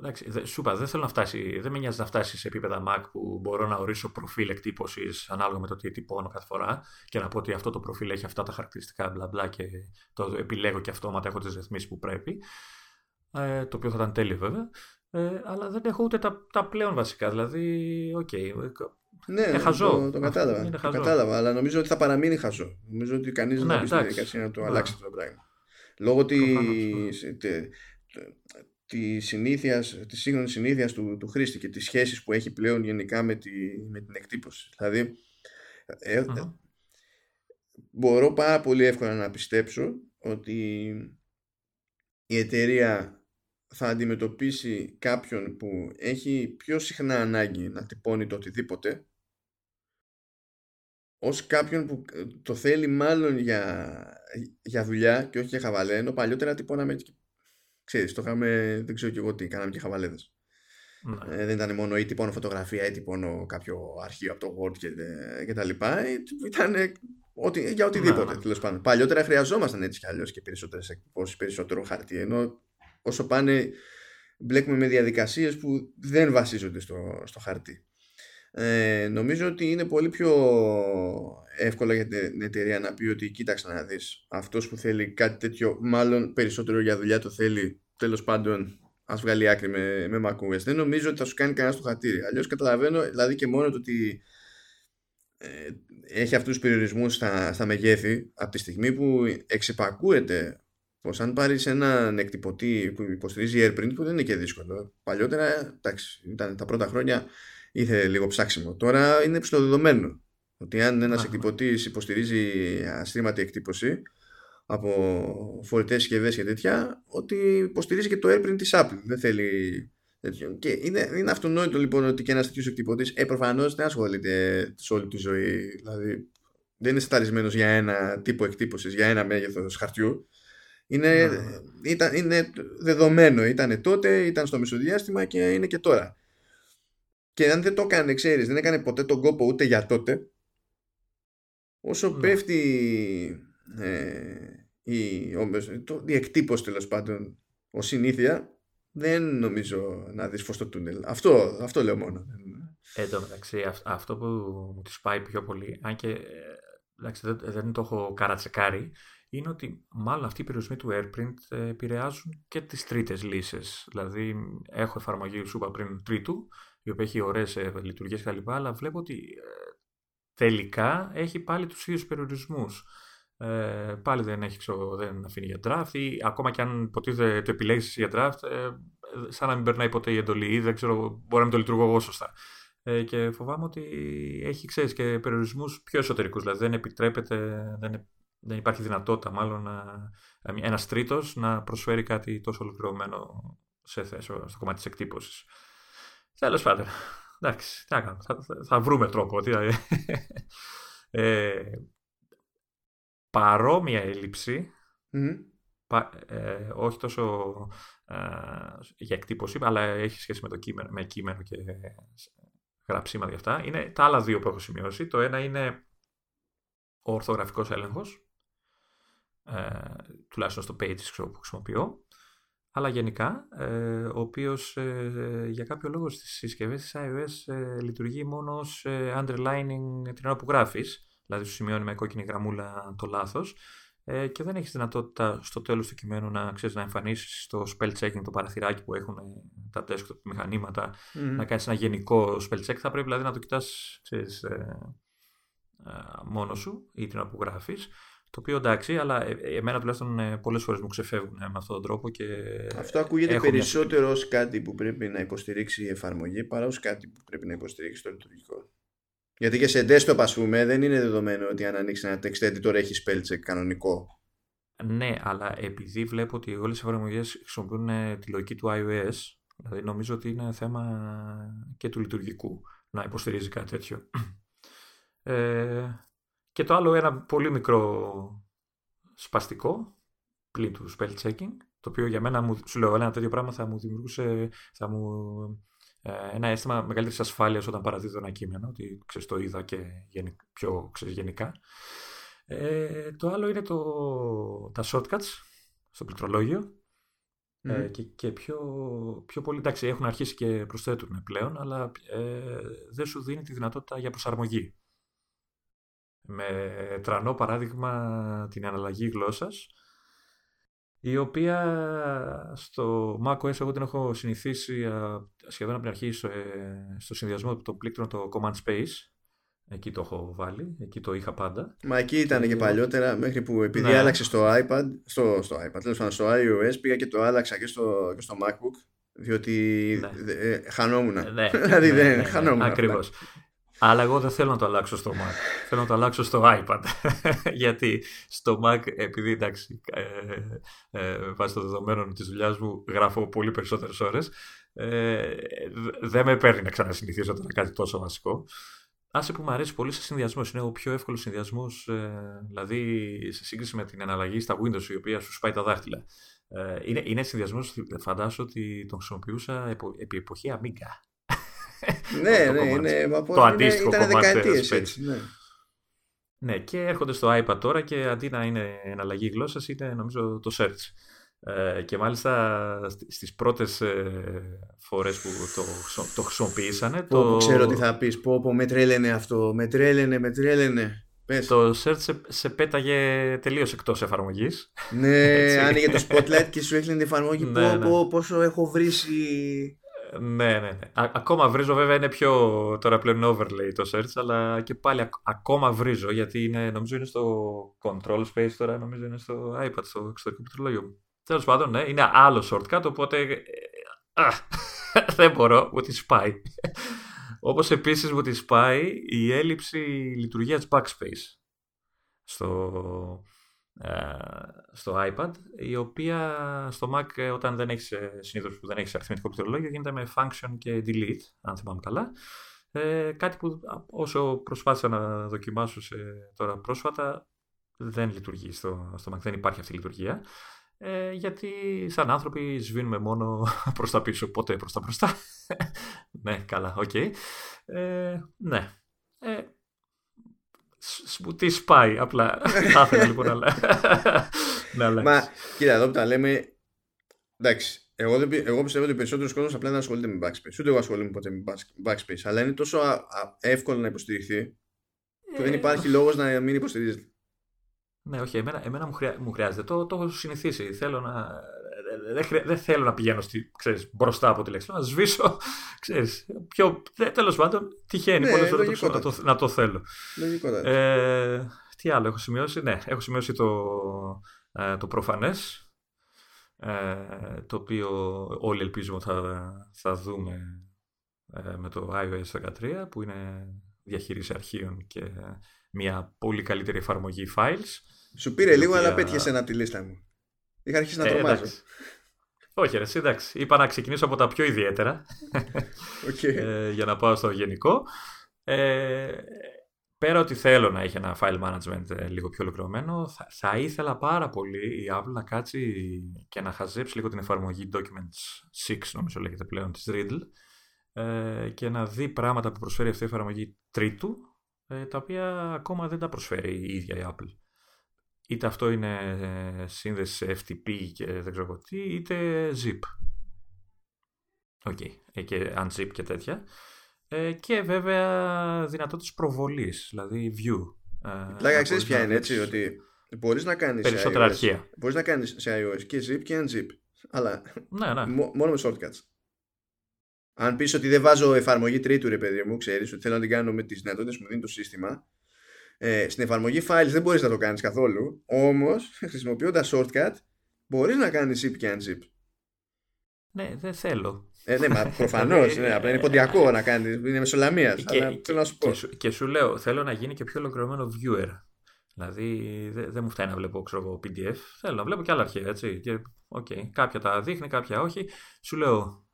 εντάξει, σου είπα, δεν θέλω να φτάσει, δεν με νοιάζει να φτάσει σε επίπεδα Mac που μπορώ να ορίσω προφίλ εκτύπωσης ανάλογα με το τι τυπώνω κάθε φορά και να πω ότι αυτό το προφίλ έχει αυτά τα χαρακτηριστικά μπλα μπλα και το επιλέγω και αυτόματα έχω τις ρυθμίσεις που πρέπει. Ε, το οποίο θα ήταν τέλειο βέβαια. Ε, αλλά δεν έχω ούτε τα, τα πλέον βασικά. Δηλαδή, OK. Okay, ναι, είναι χαζό. Το, το κατάλαβα. Είναι χαζό. Το κατάλαβα, αλλά νομίζω ότι θα παραμείνει χαζό. Νομίζω ότι κανείς δεν θα μπει στη διαδικασία να το αλλάξει αυτό το πράγμα. Λόγω της της συνήθειας, της σύγχρονης συνήθειας του, του χρήστη και τις σχέσεις που έχει πλέον γενικά με, τη, με την εκτύπωση. Δηλαδή, ε, μπορώ πάρα πολύ εύκολα να πιστέψω ότι η εταιρεία θα αντιμετωπίσει κάποιον που έχει πιο συχνά ανάγκη να τυπώνει το οτιδήποτε ως κάποιον που το θέλει μάλλον για, για δουλειά και όχι για χαβαλέ ενώ παλιότερα τυπώναμε ξέρεις, το είχαμε, δεν ξέρω και εγώ τι, κάναμε και χαβαλέδες. Ναι. Ε, δεν ήταν μόνο ή τυπώνω φωτογραφία ή τυπώνω κάποιο αρχείο από το Word και, και τα λοιπά. Ε, ήταν ότι, για οτιδήποτε ναι. τέλος πάντων. Παλιότερα χρειαζόμασταν έτσι κι αλλιώς και περισσότερες εκπώσει, περισσότερο χαρτί. Ενώ όσο πάνε μπλέκουμε με διαδικασίες που δεν βασίζονται στο, στο χαρτί. Ε, νομίζω ότι είναι πολύ πιο εύκολο για την εταιρεία να πει ότι κοίταξε να δεις αυτός που θέλει κάτι τέτοιο μάλλον περισσότερο για δουλειά το θέλει τέλος πάντων ας βγάλει άκρη με, με macOS δεν νομίζω ότι θα σου κάνει κανένα στο χατήρι αλλιώς καταλαβαίνω δηλαδή και μόνο το ότι ε, έχει αυτούς τους περιορισμούς στα, στα μεγέθη από τη στιγμή που εξυπακούεται πως αν πάρεις έναν εκτυπωτή που υποστηρίζει AirPrint που δεν είναι και δύσκολο. Παλιότερα εντάξει, ήταν τα πρώτα χρόνια ήθελε λίγο ψάξιμο τώρα είναι ψηλοδεδομένο ότι αν ένας εκτυπωτής υποστηρίζει αστρήματη εκτύπωση από φορητές συσκευές και τέτοια, ότι υποστηρίζει και το AirPrint της Apple. Δεν θέλει τέτοιο. Και είναι, είναι αυτονόητο λοιπόν ότι και ένας τέτοιος εκτυπωτής, ε, προφανώς δεν ασχολείται σε όλη τη ζωή. Δηλαδή, δεν είναι σταρισμένος για ένα τύπο εκτύπωσης, για ένα μέγεθος χαρτιού. Είναι, ναι. ήταν, είναι δεδομένο. Ήταν τότε, ήταν στο μεσοδιάστημα και είναι και τώρα. Και αν δεν το έκανε, ξέρεις, δεν έκανε ποτέ τον κόπο ούτε για τότε, όσο ναι. πέφτει ε, η, το, η εκτύπωση τέλος πάντων ως συνήθεια δεν νομίζω να δεις φως στο τούνελ. Αυτό, αυτό λέω μόνο. Εν τω μεταξύ, αυτό που μου τη πάει πιο πολύ, αν και ε, εντάξει, δεν, δεν το έχω καρατσεκάρει, είναι ότι μάλλον αυτοί οι περιορισμοί του AirPrint ε, επηρεάζουν και τις τρίτες λύσεις. Δηλαδή, έχω εφαρμογή, σου είπα πριν, τρίτου, η οποία έχει ωραίες ε, λειτουργίες κλπ. Αλλά βλέπω ότι τελικά έχει πάλι τους ίδιους περιορισμούς. Ε, πάλι δεν, έχει, ξω, δεν αφήνει για draft ή ακόμα και αν υποτίθεται το επιλέγεις για draft ε, σαν να μην περνάει ποτέ η εντολή ή δεν ξέρω, μπορεί να μην το λειτουργώ εγώ σωστά. Ε, και φοβάμαι ότι έχει ξέρεις, και περιορισμούς πιο εσωτερικούς, δηλαδή δεν επιτρέπεται, δεν, δεν υπάρχει δυνατότητα μάλλον να, ένας τρίτος να προσφέρει κάτι τόσο ολοκληρωμένο σε θέση, στο κομμάτι της εκτύπωσης. Τέλος πάντων, εντάξει, τι θα, θα, θα βρούμε τρόπο. ε, παρόμοια ε, όχι τόσο ε, για εκτύπωση, αλλά έχει σχέση με, το κείμενο, με κείμενο και γραψίματα γι' αυτά, είναι τα άλλα δύο που έχω σημειώσει. Το ένα είναι ο ορθογραφικός έλεγχος, ε, τουλάχιστον στο Pages που χρησιμοποιώ, αλλά γενικά, ε, ο οποίος ε, για κάποιο λόγο στις συσκευές της iOS λειτουργεί μόνο ως underlining την ώρα που γράφεις, δηλαδή σου σημειώνει με κόκκινη γραμμούλα το λάθος ε, και δεν έχεις δυνατότητα στο τέλος του κειμένου να, ξέρεις, να εμφανίσεις το spell checking, το παραθυράκι που έχουν τα desktop μηχανήματα, να κάνεις ένα γενικό spell check. Θα πρέπει δηλαδή να το κοιτάς ξέρεις, ε, ε, μόνος σου ή την που γράφεις. Το οποίο εντάξει, αλλά ε, εμένα τουλάχιστον ε, πολλές φορές μου ξεφεύγουν με αυτόν τον τρόπο. Και Αυτό ακούγεται περισσότερο μια... ως κάτι που πρέπει να υποστηρίξει η εφαρμογή παρά ως κάτι που πρέπει να υποστηρίξει το λειτουργικό. Γιατί και σε desktop, ας πούμε, δεν είναι δεδομένο ότι αν ανοίξεις ένα text editor έχεις spell check κανονικό. Ναι, αλλά επειδή βλέπω ότι όλες οι εφαρμογές χρησιμοποιούν ε, τη λογική του iOS, δηλαδή νομίζω ότι είναι θέμα και του λειτουργικού να υποστηρίζει κάτι τέτοιο. [CLEARS THROAT] Ε, και το άλλο ένα πολύ μικρό σπαστικό, πλην του spell checking, το οποίο για μένα, σου λέω, ένα τέτοιο πράγμα θα μου δημιουργούσε, θα μου ε, ένα αίσθημα μεγαλύτερης ασφάλειας όταν παραδίδω ένα κείμενο, ότι ξέρεις, το είδα και πιο ξέρεις, γενικά. Ε, το άλλο είναι το, τα shortcuts στο πληκτρολόγιο. Ε, και, και πιο, πιο πολύ, εντάξει, έχουν αρχίσει και προσθέτουν πλέον, αλλά ε, δεν σου δίνει τη δυνατότητα για προσαρμογή. Με τρανό παράδειγμα την αναλλαγή γλώσσας, η οποία στο macOS εγώ την έχω συνηθίσει σχεδόν από την αρχή στο, ε, στο συνδυασμό των πλήκτρων το Command Space. Εκεί το έχω βάλει, εκεί το είχα πάντα. Μα εκεί ήταν και παλιότερα, μέχρι που επειδή ναι. άλλαξε στο iPad, στο, στο iPad, τέλος πάντων στο iOS, πήγα και το άλλαξα και στο, και στο MacBook, διότι ναι. ε, χανόμουν. Ναι, [LAUGHS] δηλαδή δεν ναι, χανόμουν. Ακριβώς. Αλλά εγώ δεν θέλω να το αλλάξω στο Mac. θέλω να το αλλάξω στο iPad. [LAUGHS] Γιατί στο Mac, επειδή εντάξει, ε, ε, βάσει των δεδομένων της δουλειάς μου, γράφω πολύ περισσότερες ώρες, ε, δεν με παίρνει να ξανασυνηθίσω τώρα κάτι τόσο βασικό. Άσε που μου αρέσει πολύ σε συνδυασμός. Είναι ο πιο εύκολος συνδυασμός, ε, δηλαδή σε σύγκριση με την αναλλαγή στα Windows, η οποία σου σπάει τα δάχτυλα. Ε, είναι, είναι συνδυασμός, φαντάζομαι ότι τον χρησιμοποιούσα επί εποχή Amiga [LAUGHS] ναι, ναι, είναι, το αντίστοιχο ήταν κομμάτι. Έτσι, ναι. ναι, και έρχονται στο iPad τώρα και αντί να είναι εναλλαγή γλώσσας, είναι νομίζω το search. Ε, και μάλιστα στις πρώτες ε, φορές που το, το χρησιμοποιήσανε... Πω, το... ξέρω τι θα πεις. Πω, πω, με τρέλαινε αυτό. Με τρέλαινε, με τρέλαινε. Πες. Το search σε, σε πέταγε τελείως εκτός εφαρμογής. Ναι, [LAUGHS] άνοιγε το spotlight και σου έκλεινε την εφαρμογή. [LAUGHS] ναι, πω, ναι. πόσο έχω βρήσει. Ναι, ναι, ναι. ακόμα βρίζω, βέβαια είναι πιο τώρα πλέον overlay το search, αλλά και πάλι ακόμα βρίζω γιατί είναι, νομίζω είναι στο control space τώρα, νομίζω είναι στο iPad, στο εξωτερικό πληκτρολόγιο μου. Τέλος πάντων, ναι, είναι άλλο shortcut, οπότε. Ε, α, [LAUGHS] δεν μπορώ, μου τη σπάει. Όπως επίσης μου τη σπάει η έλλειψη λειτουργίας backspace στο, ε, στο iPad, η οποία στο Mac ε, όταν δεν έχεις, συνήθως που δεν έχεις αριθμητικό πληκτρολόγιο γίνεται με function και delete, αν θυμάμαι καλά. Ε, κάτι που όσο προσπάθησα να δοκιμάσω σε, τώρα πρόσφατα δεν λειτουργεί στο, στο Mac, δεν υπάρχει αυτή η λειτουργία. Ε, γιατί σαν άνθρωποι σβήνουμε μόνο [LAUGHS] προς τα πίσω, ποτέ προς τα μπροστά. [LAUGHS] ναι, καλά, OK. Okay. Ε, ναι. Ε, μου τη σπάει, απλά. [LAUGHS] Θα ήθελα λοιπόν να αλλάξει. Μα, κοίτα, εδώ που τα λέμε, εντάξει, εγώ, δεν, εγώ πιστεύω ότι περισσότερος κόσμος απλά δεν ασχολείται με backspace. Ούτε εγώ ασχολούμαι ποτέ με backspace. Αλλά είναι τόσο εύκολο να υποστηριχθεί που δεν ε, υπάρχει λόγος να μην υποστηρίζεται. Ναι, όχι, εμένα, εμένα μου, χρειά, μου χρειάζεται. Το, το έχω συνηθίσει. Θέλω να, δεν, δεν θέλω να πηγαίνω στη, ξέρεις, μπροστά από τη λέξη. Να σβήσω. [LAUGHS] Ξέρεις, πιο, τέλος πάντων, τυχαίνει ναι, πολλές φορές να το, να το θέλω. Ε, τι άλλο έχω σημειώσει; Ναι, έχω σημειώσει το, ε, το προφανές. Ε, το οποίο όλοι ελπίζουμε θα, θα δούμε ε, με το iOS 13 που είναι διαχείριση αρχείων και μια πολύ καλύτερη εφαρμογή files. Σου πήρε λίγο, αλλά πέτυχες ένα από τη λίστα μου. Είχα αρχίσει να ε, τρομάζω. Όχι, ρε, εντάξει. Είπα να ξεκινήσω από τα πιο ιδιαίτερα. Okay. ε, για να πάω στο γενικό. Ε, πέρα ότι θέλω να έχει ένα file management ε, λίγο πιο ολοκληρωμένο, θα, θα, ήθελα πάρα πολύ η Apple να κάτσει και να χαζέψει λίγο την εφαρμογή Documents 6, νομίζω λέγεται πλέον, της Riddle, ε, και να δει πράγματα που προσφέρει αυτή η εφαρμογή τρίτου, ε, τα οποία ακόμα δεν τα προσφέρει η ίδια η Apple. Είτε αυτό είναι ε, σύνδεση FTP και δεν ξέρω τι, είτε zip. OK, okay. και unzip και τέτοια. Ε, και βέβαια δυνατότητες προβολής, δηλαδή view. Πλάκα, ξέρεις ποια είναι έτσι, ότι μπορείς να κάνεις Περισσότερα σε iOS, αρχεία. Μπορείς να κάνεις σε iOS και zip και unzip. Αλλά ναι, ναι. [LAUGHS] μόνο με shortcuts. Αν πεις ότι δεν βάζω εφαρμογή τρίτου ρε παιδί μου, ξέρεις ότι θέλω να την κάνω με τις δυνατότητες που μου δίνει το σύστημα, ε, στην εφαρμογή files δεν μπορείς να το κάνεις καθόλου, όμως [LAUGHS] χρησιμοποιώντας shortcut μπορείς να κάνεις zip και unzip. Ναι, δεν θέλω. Ε, ναι, μα προφανώς. ναι, απλά είναι ποντιακό να κάνεις. Είναι μεσολαμίας. Και, θέλω να σου πω. Και, σου, και σου λέω, θέλω να γίνει και πιο ολοκληρωμένο viewer. Δηλαδή, δεν δε μου φτάνει να βλέπω ξέρω, PDF. Θέλω να βλέπω και άλλα αρχεία. Έτσι. Και, okay, κάποια τα δείχνει, κάποια όχι. Σου λέω,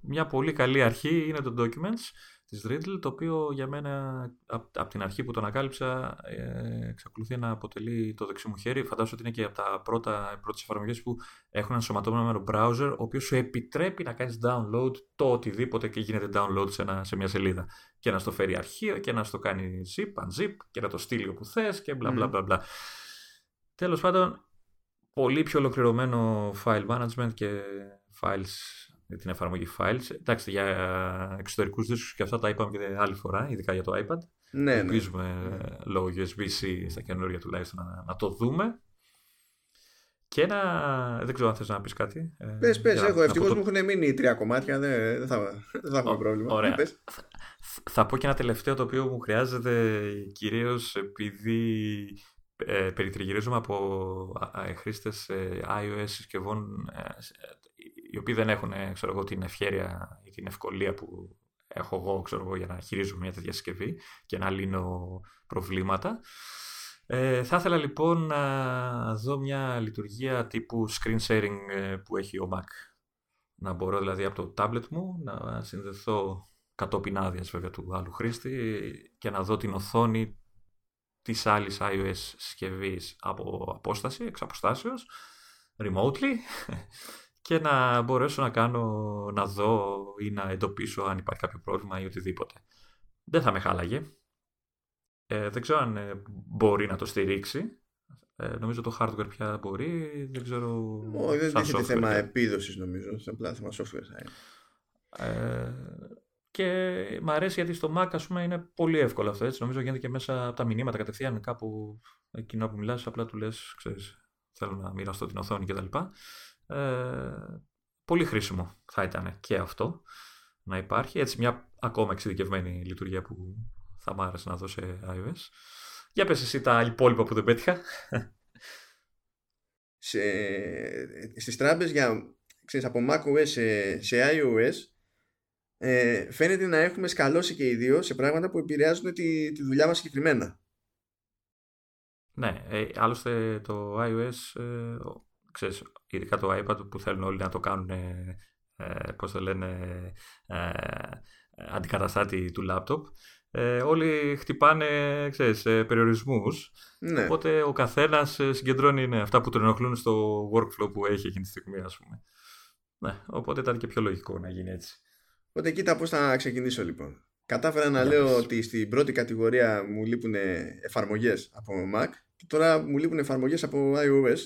μια πολύ καλή αρχή είναι το documents της Riddle, το οποίο για μένα από την αρχή που το ανακάλυψα ε, εξακολουθεί να αποτελεί το δεξί μου χέρι. Φαντάζομαι ότι είναι και από τα πρώτα, πρώτες εφαρμογές που έχουν ενσωματωμένο browser, ο οποίος σου επιτρέπει να κάνεις download το οτιδήποτε και γίνεται download σε, ένα, σε μια σελίδα. Και να στο φέρει αρχείο και να στο κάνει zip, unzip και να το στείλει όπου θες και μπλα μπλα μπλα. Τέλος πάντων, πολύ πιο ολοκληρωμένο file management και files την εφαρμογή files. Εντάξει, για εξωτερικούς δίσκους και αυτά τα είπαμε και άλλη φορά, ειδικά για το iPad. Ναι, ναι. Ελπίζουμε ναι. λόγω USB-C στα καινούργια τουλάχιστον να, να το δούμε. Και ένα. Δεν ξέρω αν θες να πεις κάτι. Ε, πες, πες, έχω. Ευτυχώς μου έχουν μείνει τρία κομμάτια. Δεν, δεν θα, δεν θα έχουμε πρόβλημα. Ωραία. Πες. Θα πω και ένα τελευταίο το οποίο μου χρειάζεται κυρίως επειδή ε, περιτριγυρίζομαι από ε, χρήστες ε, iOS συσκευών ε, οι οποίοι δεν έχουν ε, ξέρω εγώ, την ευχέρεια ή την ευκολία που έχω εγώ, ξέρω εγώ για να χειρίζομαι μια τέτοια συσκευή και να λύνω προβλήματα. Ε, θα ήθελα λοιπόν να δω μια λειτουργία τύπου screen sharing ε, που έχει ο Mac. Να μπορώ δηλαδή από το tablet μου να συνδεθώ κατόπιν άδειας βέβαια του άλλου χρήστη και να δω την οθόνη της άλλης iOS συσκευής από απόσταση, εξ αποστάσεως, remotely και να μπορέσω να κάνω, να δω ή να εντοπίσω αν υπάρχει κάποιο πρόβλημα ή οτιδήποτε. Δεν θα με χάλαγε. Ε, δεν ξέρω αν ε, μπορεί να το στηρίξει Ε, νομίζω το hardware πια μπορεί, δεν ξέρω. Όχι, δεν τίθεται θέμα επίδοσης νομίζω. Απλά θέμα software θα είναι. Ε, και μ' αρέσει γιατί στο Mac ας πούμε, είναι πολύ εύκολο αυτό. Έτσι. Νομίζω γίνεται και μέσα από τα μηνύματα κατευθείαν κάπου εκείνο που μιλάς, απλά του λες, ξέρεις, θέλω να μοιραστώ την οθόνη κτλ. Ε, πολύ χρήσιμο θα ήταν και αυτό να υπάρχει. Έτσι μια ακόμα εξειδικευμένη λειτουργία που θα μ' άρεσε να δω σε iOS. Για πες εσύ τα υπόλοιπα που δεν πέτυχα. Σε, στις τράμπες για, ξέρεις, από macOS σε, σε iOS ε, φαίνεται να έχουμε σκαλώσει και οι δύο σε πράγματα που επηρεάζουν τη, τη δουλειά μας συγκεκριμένα. Ναι, ε, άλλωστε το iOS, ε, ξέρεις, ειδικά το iPad που θέλουν όλοι να το κάνουν, ε, ε πώς το λένε, ε, αντικαταστάτη του laptop, ε, όλοι χτυπάνε ξέρεις, ε, περιορισμούς. Ναι. Οπότε ο καθένας συγκεντρώνει ναι, αυτά που τον ενοχλούν στο workflow που έχει εκείνη τη στιγμή, ας πούμε. Ναι, οπότε ήταν και πιο λογικό να γίνει έτσι. Οπότε κοίτα πώς θα ξεκινήσω λοιπόν. Κατάφερα να λέω ότι στην πρώτη κατηγορία μου λείπουν εφαρμογές από Mac και τώρα μου λείπουν εφαρμογές από iOS.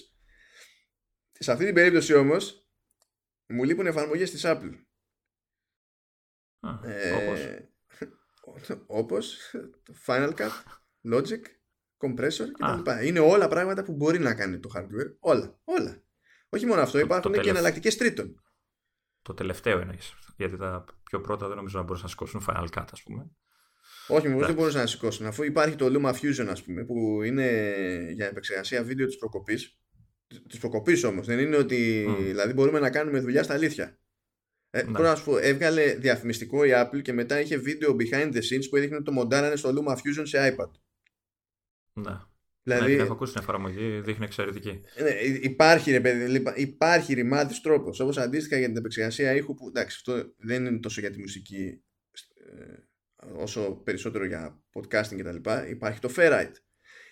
Σε αυτή την περίπτωση όμως μου λείπουν εφαρμογές της Apple. Α, ε, όπως. [LAUGHS] όπως το Final Cut, Logic, Compressor κτλ. Είναι όλα πράγματα που μπορεί να κάνει το hardware. Όλα. Όλα. Όχι μόνο αυτό, υπάρχουν και εναλλακτικές τρίτων. Το τελευταίο εννοείς. Γιατί τα πιο πρώτα δεν νομίζω να μπορούσαν να σηκώσουν Final Cut, ας πούμε. Όχι, μου δεν μπορούσαν να σηκώσουν. Αφού υπάρχει το Luma Fusion, ας πούμε, που είναι για επεξεργασία βίντεο της προκοπής. Τη προκοπή όμως. Δεν είναι ότι. Mm. Δηλαδή, μπορούμε να κάνουμε δουλειά στα αλήθεια. Ε, ναι. να σου πω, έβγαλε διαφημιστικό η Apple και μετά είχε βίντεο behind the scenes που έδειχνε το μοντάρανε στο Luma Fusion σε iPad. Ναι. Δηλαδή, ναι, έχω ακούσει την εφαρμογή, δείχνει εξαιρετική. Ναι, υπάρχει, ρε παιδί, υπάρχει ρημάδι τρόπος. Όπως αντίστοιχα για την επεξεργασία ήχου, που εντάξει, αυτό δεν είναι τόσο για τη μουσική ε, όσο περισσότερο για podcasting κτλ. Υπάρχει το Fairlight.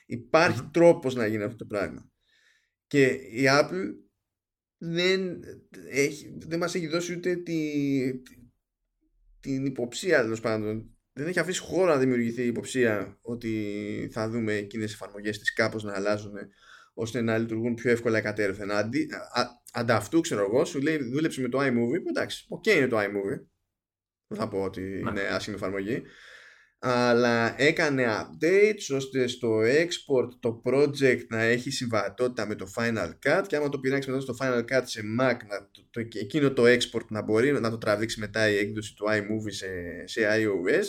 Υπάρχει mm-hmm. τρόπος να γίνει αυτό το πράγμα. Και η Apple δεν, έχει, δεν μας έχει δώσει ούτε τη, την υποψία τέλος πάντων δεν έχει αφήσει χώρο να δημιουργηθεί η υποψία ότι θα δούμε εκείνες οι εφαρμογές της κάπως να αλλάζουν ώστε να λειτουργούν πιο εύκολα εκατέρωθεν. Αντί, ανταυτού, ξέρω εγώ, σου λέει δούλεψε με το iMovie, που εντάξει, ok είναι το iMovie. Δεν θα πω ότι ναι. είναι άσχημη εφαρμογή αλλά έκανε updates ώστε στο export το project να έχει συμβατότητα με το Final Cut και άμα το πειράξει μετά στο Final Cut σε Mac να, το, το, εκείνο το export να μπορεί να το τραβήξει μετά η έκδοση του iMovie σε, σε iOS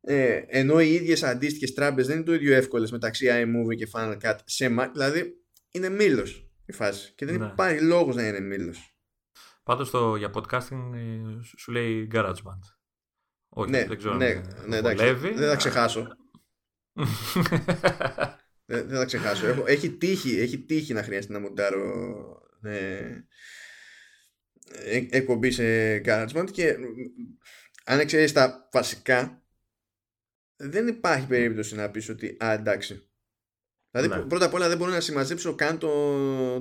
ε, ενώ οι ίδιες αντίστοιχες τράμπες δεν είναι το ίδιο εύκολες μεταξύ iMovie και Final Cut σε Mac δηλαδή είναι μήλος η φάση και δεν ναι. υπάρχει λόγος να είναι μήλος Πάντως το, για podcasting ε, σου λέει GarageBand όχι, ναι, δεν ξέρω. Ναι, ναι, εντάξει, δεν θα ξεχάσω. [LAUGHS] δεν, δεν θα ξεχάσω. Έχω, έχει, τύχει, έχει τύχει να χρειάζεται να μοντάρω ε, ε, εκπομπή σε GarageBand και αν ξέρεις τα βασικά δεν υπάρχει περίπτωση να πεις ότι α, εντάξει. Δηλαδή ναι. πρώτα απ' όλα δεν μπορώ να συμμαζέψω καν το,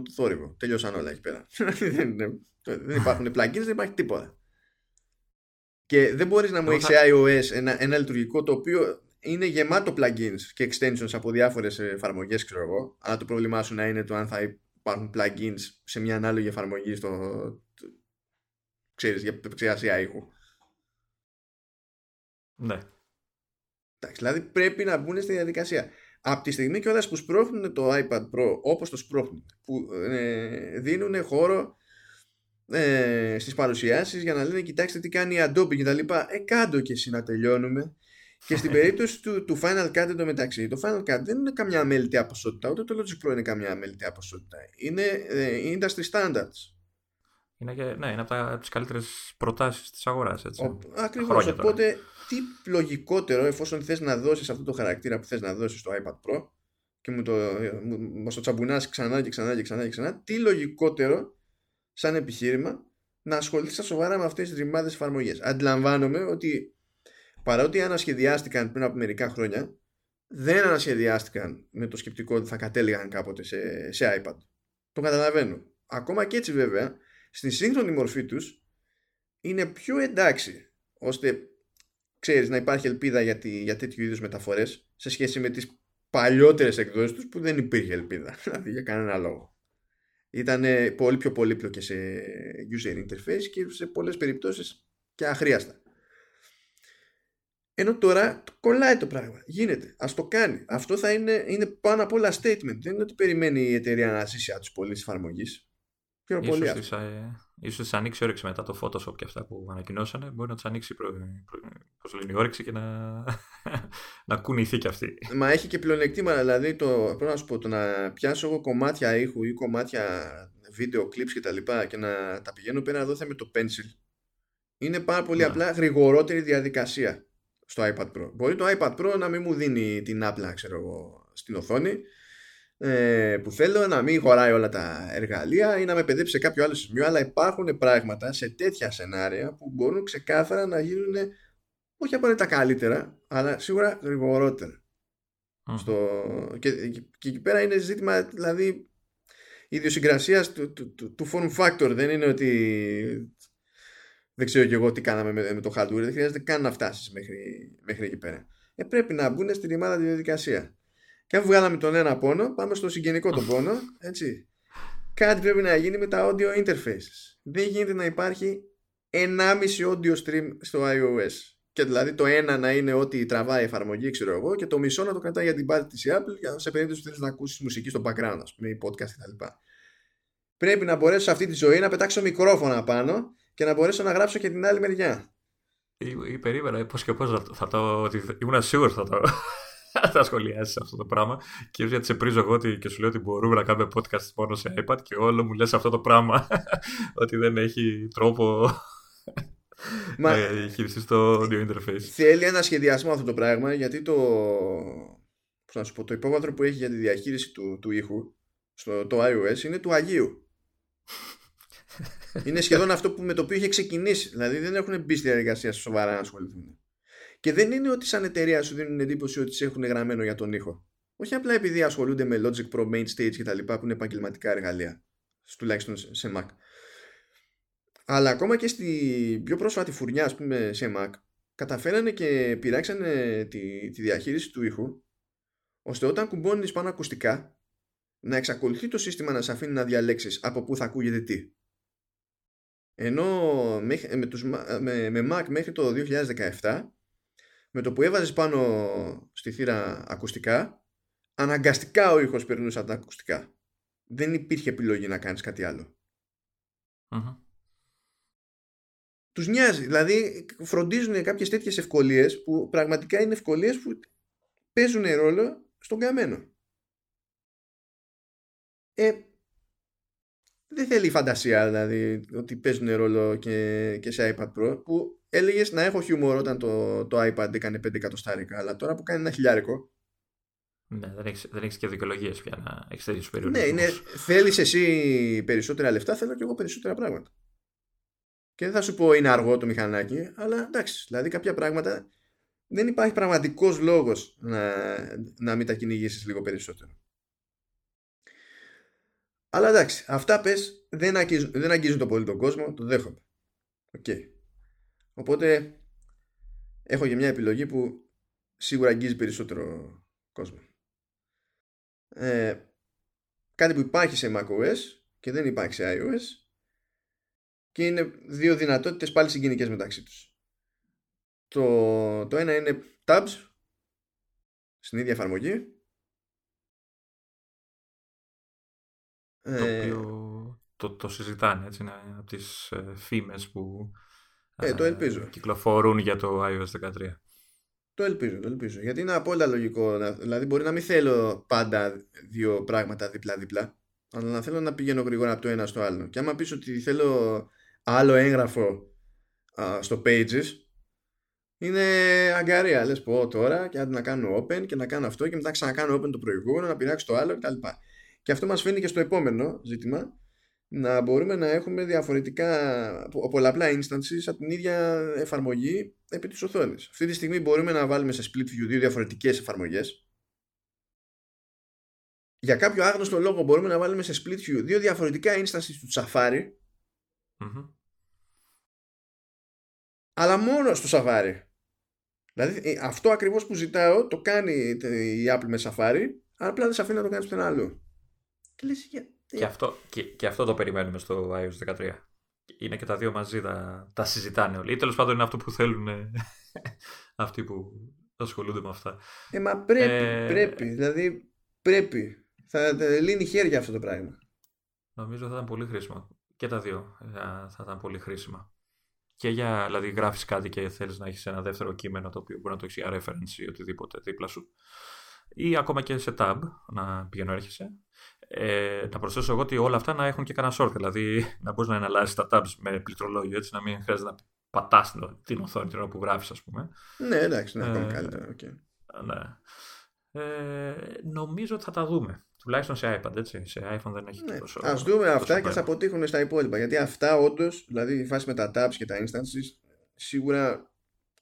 το θόρυβο. Τελειώσαν όλα εκεί πέρα. [LAUGHS] δεν, δεν υπάρχουν plugins, δεν υπάρχει τίποτα. Και δεν μπορείς να μου έχεις σε iOS ένα, ένα λειτουργικό το οποίο είναι γεμάτο plugins και extensions από διάφορες εφαρμογές ξέρω εγώ αλλά το πρόβλημά σου να είναι το αν θα υπάρχουν plugins σε μια ανάλογη εφαρμογή στο, ξέρεις, για επεξεργασία ήχου. Ναι. Εντάξει, δηλαδή πρέπει να μπουν στη διαδικασία. Από τη στιγμή και που σπρώχνουν το iPad Pro όπως το σπρώχνουν, που ε, δίνουν χώρο ε, στις παρουσιάσεις για να λένε κοιτάξτε τι κάνει η Adobe και τα λοιπά. Ε κάντο και εσύ να τελειώνουμε. Και στην [LAUGHS] περίπτωση του, του Final Cut εντωμεταξύ το Final Cut δεν είναι καμιά αμέλητη ποσότητα ούτε το Logic Pro είναι καμιά αμέλητη ποσότητα είναι ε, industry standards. Είναι, και, ναι, είναι από τις καλύτερες προτάσεις της αγοράς. Ακριβώς. Οπότε, τι λογικότερο εφόσον θες να δώσεις αυτό το χαρακτήρα που θες να δώσεις στο iPad Pro και μου το, μου, το τσαμπουνάσει ξανά και ξανά και ξανά και ξανά, τι λογικότερο σαν επιχείρημα να ασχοληθείς στα σοβαρά με αυτές τις ρημάδες εφαρμογές. Αντιλαμβάνομαι ότι παρότι ανασχεδιάστηκαν πριν από μερικά χρόνια δεν ανασχεδιάστηκαν με το σκεπτικό ότι θα κατέληγαν κάποτε σε, σε iPad. Το καταλαβαίνω. Ακόμα και έτσι βέβαια στη σύγχρονη μορφή τους είναι πιο εντάξει ώστε ξέρεις να υπάρχει ελπίδα για, τη, για τέτοιου είδους μεταφορές σε σχέση με τις παλιότερες εκδόσεις τους που δεν υπήρχε ελπίδα [LAUGHS] δηλαδή για κανένα λόγο ήταν πολύ πιο πολύπλοκες σε user interface και σε πολλές περιπτώσεις και αχρίαστα ενώ τώρα κολλάει το πράγμα. Γίνεται. Α το κάνει. Αυτό θα είναι, είναι πάνω απ' όλα statement. Δεν είναι ότι περιμένει η εταιρεία να ζήσει από τι πωλήσει εφαρμογής. Πιο πολύ ίσως, αυτό. Ε, ίσως ανοίξει όρεξη μετά το Photoshop και αυτά που ανακοινώσανε. Μπορεί να τους ανοίξει προ, προ, πώς λένε, η όρεξη και να, [LAUGHS] να κουνηθεί κι αυτή. Μα έχει και πλεονεκτήματα. Δηλαδή, το, πρέπει να σου πω, το να πιάσω εγώ κομμάτια ήχου ή κομμάτια βίντεο, clips κτλ. Και, και να τα πηγαίνω πέρα εδώ θα με το pencil. Είναι πάρα πολύ yeah. Ναι. απλά γρηγορότερη διαδικασία στο iPad Pro. Μπορεί το iPad Pro να μην μου δίνει την άπλα ξέρω εγώ, στην οθόνη ε, που θέλω, να μην χωράει όλα τα εργαλεία ή να με παιδέψει σε κάποιο άλλο σημείο, αλλά υπάρχουν πράγματα σε τέτοια σενάρια που μπορούν ξεκάθαρα να γίνουν όχι απαραίτητα καλύτερα, αλλά σίγουρα γρηγορότερα. Στο... Και, και, εκεί πέρα είναι ζήτημα δηλαδή ιδιοσυγκρασίας του, του, του, του form factor. Δεν είναι ότι δεν ξέρω και εγώ τι κάναμε με, με το hardware. Δεν χρειάζεται καν να φτάσεις μέχρι, μέχρι εκεί πέρα. Ε, πρέπει να μπουν στη ρημάδα τη διαδικασία. Και αφού βγάλαμε τον ένα πόνο, πάμε στο συγγενικό τον πόνο. Έτσι. Κάτι πρέπει να γίνει με τα audio interfaces. Δεν γίνεται να υπάρχει 1,5 audio stream στο iOS. Και δηλαδή το ένα να είναι ότι τραβάει εφαρμογή, ξέρω εγώ, και το μισό να το κρατάει για την πάρτι της Apple, σε περίπτωση που θέλεις να ακούσεις μουσική στο background, ας πούμε, ή podcast κτλ. Πρέπει να μπορέσω σε αυτή τη ζωή να πετάξω μικρόφωνα πάνω και να μπορέσω να γράψω και την άλλη μεριά. Ή, ή περίμενα πώς και πώς θα το. ήμουν σίγουρος θα το. [LAUGHS] θα σχολιάσεις αυτό το πράγμα. Κυρίως γιατί σε πρίζω εγώ και σου λέω ότι μπορούμε να κάνουμε podcast μόνο σε iPad και όλο μου λες αυτό το πράγμα. [LAUGHS] ότι δεν έχει τρόπο Μα... να χειριστείς το audio interface. Θέλει ένα σχεδιασμό αυτό το πράγμα γιατί το. Πώς να σου πω, το υπόβαθρο που έχει για τη διαχείριση του, του ήχου στο το iOS είναι του Αγίου [LAUGHS] είναι σχεδόν αυτό που με το οποίο είχε ξεκινήσει. Δηλαδή δεν έχουν μπει στη διαδικασία σοβαρά να ασχοληθούν. Και δεν είναι ότι σαν εταιρεία σου δίνουν εντύπωση ότι σε έχουν γραμμένο για τον ήχο. Όχι απλά επειδή ασχολούνται με Logic Pro, Main Stage και τα λοιπά που είναι επαγγελματικά εργαλεία. Τουλάχιστον σε Mac. Αλλά ακόμα και στη πιο πρόσφατη φουρνιά, ας πούμε, σε Mac, καταφέρανε και πειράξανε τη, τη διαχείριση του ήχου, ώστε όταν κουμπώνεις πάνω ακουστικά, να εξακολουθεί το σύστημα να σε αφήνει να διαλέξεις από πού θα ακούγεται τι. Ενώ με, τους, με, με Mac μέχρι το 2017 με το που έβαζες πάνω στη θύρα ακουστικά αναγκαστικά ο ήχος περνούσε από τα ακουστικά. Δεν υπήρχε επιλογή να κάνεις κάτι άλλο. Uh-huh. Τους νοιάζει. Δηλαδή φροντίζουν κάποιες τέτοιες ευκολίες που πραγματικά είναι ευκολίες που παίζουν ρόλο στον καμένο. Ε, δεν θέλει φαντασία δηλαδή ότι παίζουν ρόλο και, και σε iPad Pro που έλεγες να έχω χιούμορ όταν το, το iPad έκανε 5 εκατοστάρικα αλλά τώρα που κάνει ένα χιλιάρικο ναι, δεν έχεις δεν έχεις και δικαιολογίες πια να έχεις τέτοιους περιορισμούς. Ναι, είναι, θέλεις εσύ περισσότερα λεφτά, θέλω και εγώ περισσότερα πράγματα. Και δεν θα σου πω είναι αργό το μηχανάκι, αλλά εντάξει, δηλαδή κάποια πράγματα δεν υπάρχει πραγματικός λόγος να, να μην τα κυνηγήσεις λίγο περισσότερο. Αλλά εντάξει, αυτά πες δεν αγγίζουν, δεν αγγίζουν το πολύ τον κόσμο, το δέχομαι. Οκ. Οπότε έχω και μια επιλογή που σίγουρα αγγίζει περισσότερο κόσμο. Ε, κάτι που υπάρχει σε macOS και δεν υπάρχει σε iOS και είναι δύο δυνατότητες πάλι συγκινικές μεταξύ τους. Το, το ένα είναι tabs στην ίδια εφαρμογή Το ε, οποίο το, το συζητάνε, έτσι, είναι από τις ε, φήμες που ε, το ελπίζω. κυκλοφορούν για το iOS 13. Το ελπίζω, το ελπίζω. Γιατί είναι απόλυτα λογικό. Δηλαδή, μπορεί να μην θέλω πάντα δύο πράγματα δίπλα-δίπλα, αλλά να θέλω να πηγαίνω γρήγορα από το ένα στο άλλο. Και άμα πεις ότι θέλω άλλο έγγραφο α, στο Pages, είναι αγκαρία. Λες πω τώρα και να κάνω open και να κάνω αυτό και μετά ξανακάνω open το προηγούμενο, να πειράξει το άλλο κτλ. Και αυτό μας φαίνει και στο επόμενο ζήτημα να μπορούμε να έχουμε διαφορετικά πολλαπλά instances από την ίδια εφαρμογή επί της οθόνης. Αυτή τη στιγμή μπορούμε να βάλουμε σε split view δύο διαφορετικές εφαρμογές. Για κάποιο άγνωστο λόγο μπορούμε να βάλουμε σε split view δύο διαφορετικά instances του Safari. Αλλά μόνο στο Safari. Δηλαδή ε, αυτό ακριβώς που ζητάω το κάνει η Apple με Safari, αλλά απλά δεν σε αφήνει να το κάνεις στον άλλο. Και, λες, για... και, αυτό, και, και αυτό το περιμένουμε στο iOS 13. Είναι και τα δύο μαζί, τα, τα συζητάνε όλοι. Ή τέλος πάντων είναι αυτό που θέλουν [LAUGHS] αυτοί που ασχολούνται με αυτά. Ε, μα πρέπει, ε... πρέπει. Δηλαδή πρέπει. Θα λύνει χέρια αυτό το πράγμα. Νομίζω θα ήταν πολύ χρήσιμο. Και τα δύο θα ήταν πολύ χρήσιμα. Και για, δηλαδή, γράφεις κάτι και θέλεις να έχεις ένα δεύτερο κείμενο το οποίο μπορεί να το έχεις για reference ή οτιδήποτε δίπλα σου. Ή ακόμα και σε tab να πηγαίνω έρχεσαι. Ε, να προσθέσω εγώ ότι όλα αυτά να έχουν και κανένα short. Δηλαδή [LAUGHS] να μπορείς να εναλλάσσεις τα tabs με πληκτρολόγιο έτσι να μην χρειάζεται να πατάς την οθόνη την ώρα που γράφεις, ας πούμε. Ναι, εντάξει, είναι ακόμα ε, καλύτερα. Okay. Ναι. Ε, νομίζω ότι θα τα δούμε. Τουλάχιστον σε iPad, έτσι. Σε iPhone δεν έχει ναι. τόσο. Α δούμε αυτά και θα αποτύχουν στα υπόλοιπα. Γιατί αυτά όντως, δηλαδή η φάση με τα tabs και τα instances, σίγουρα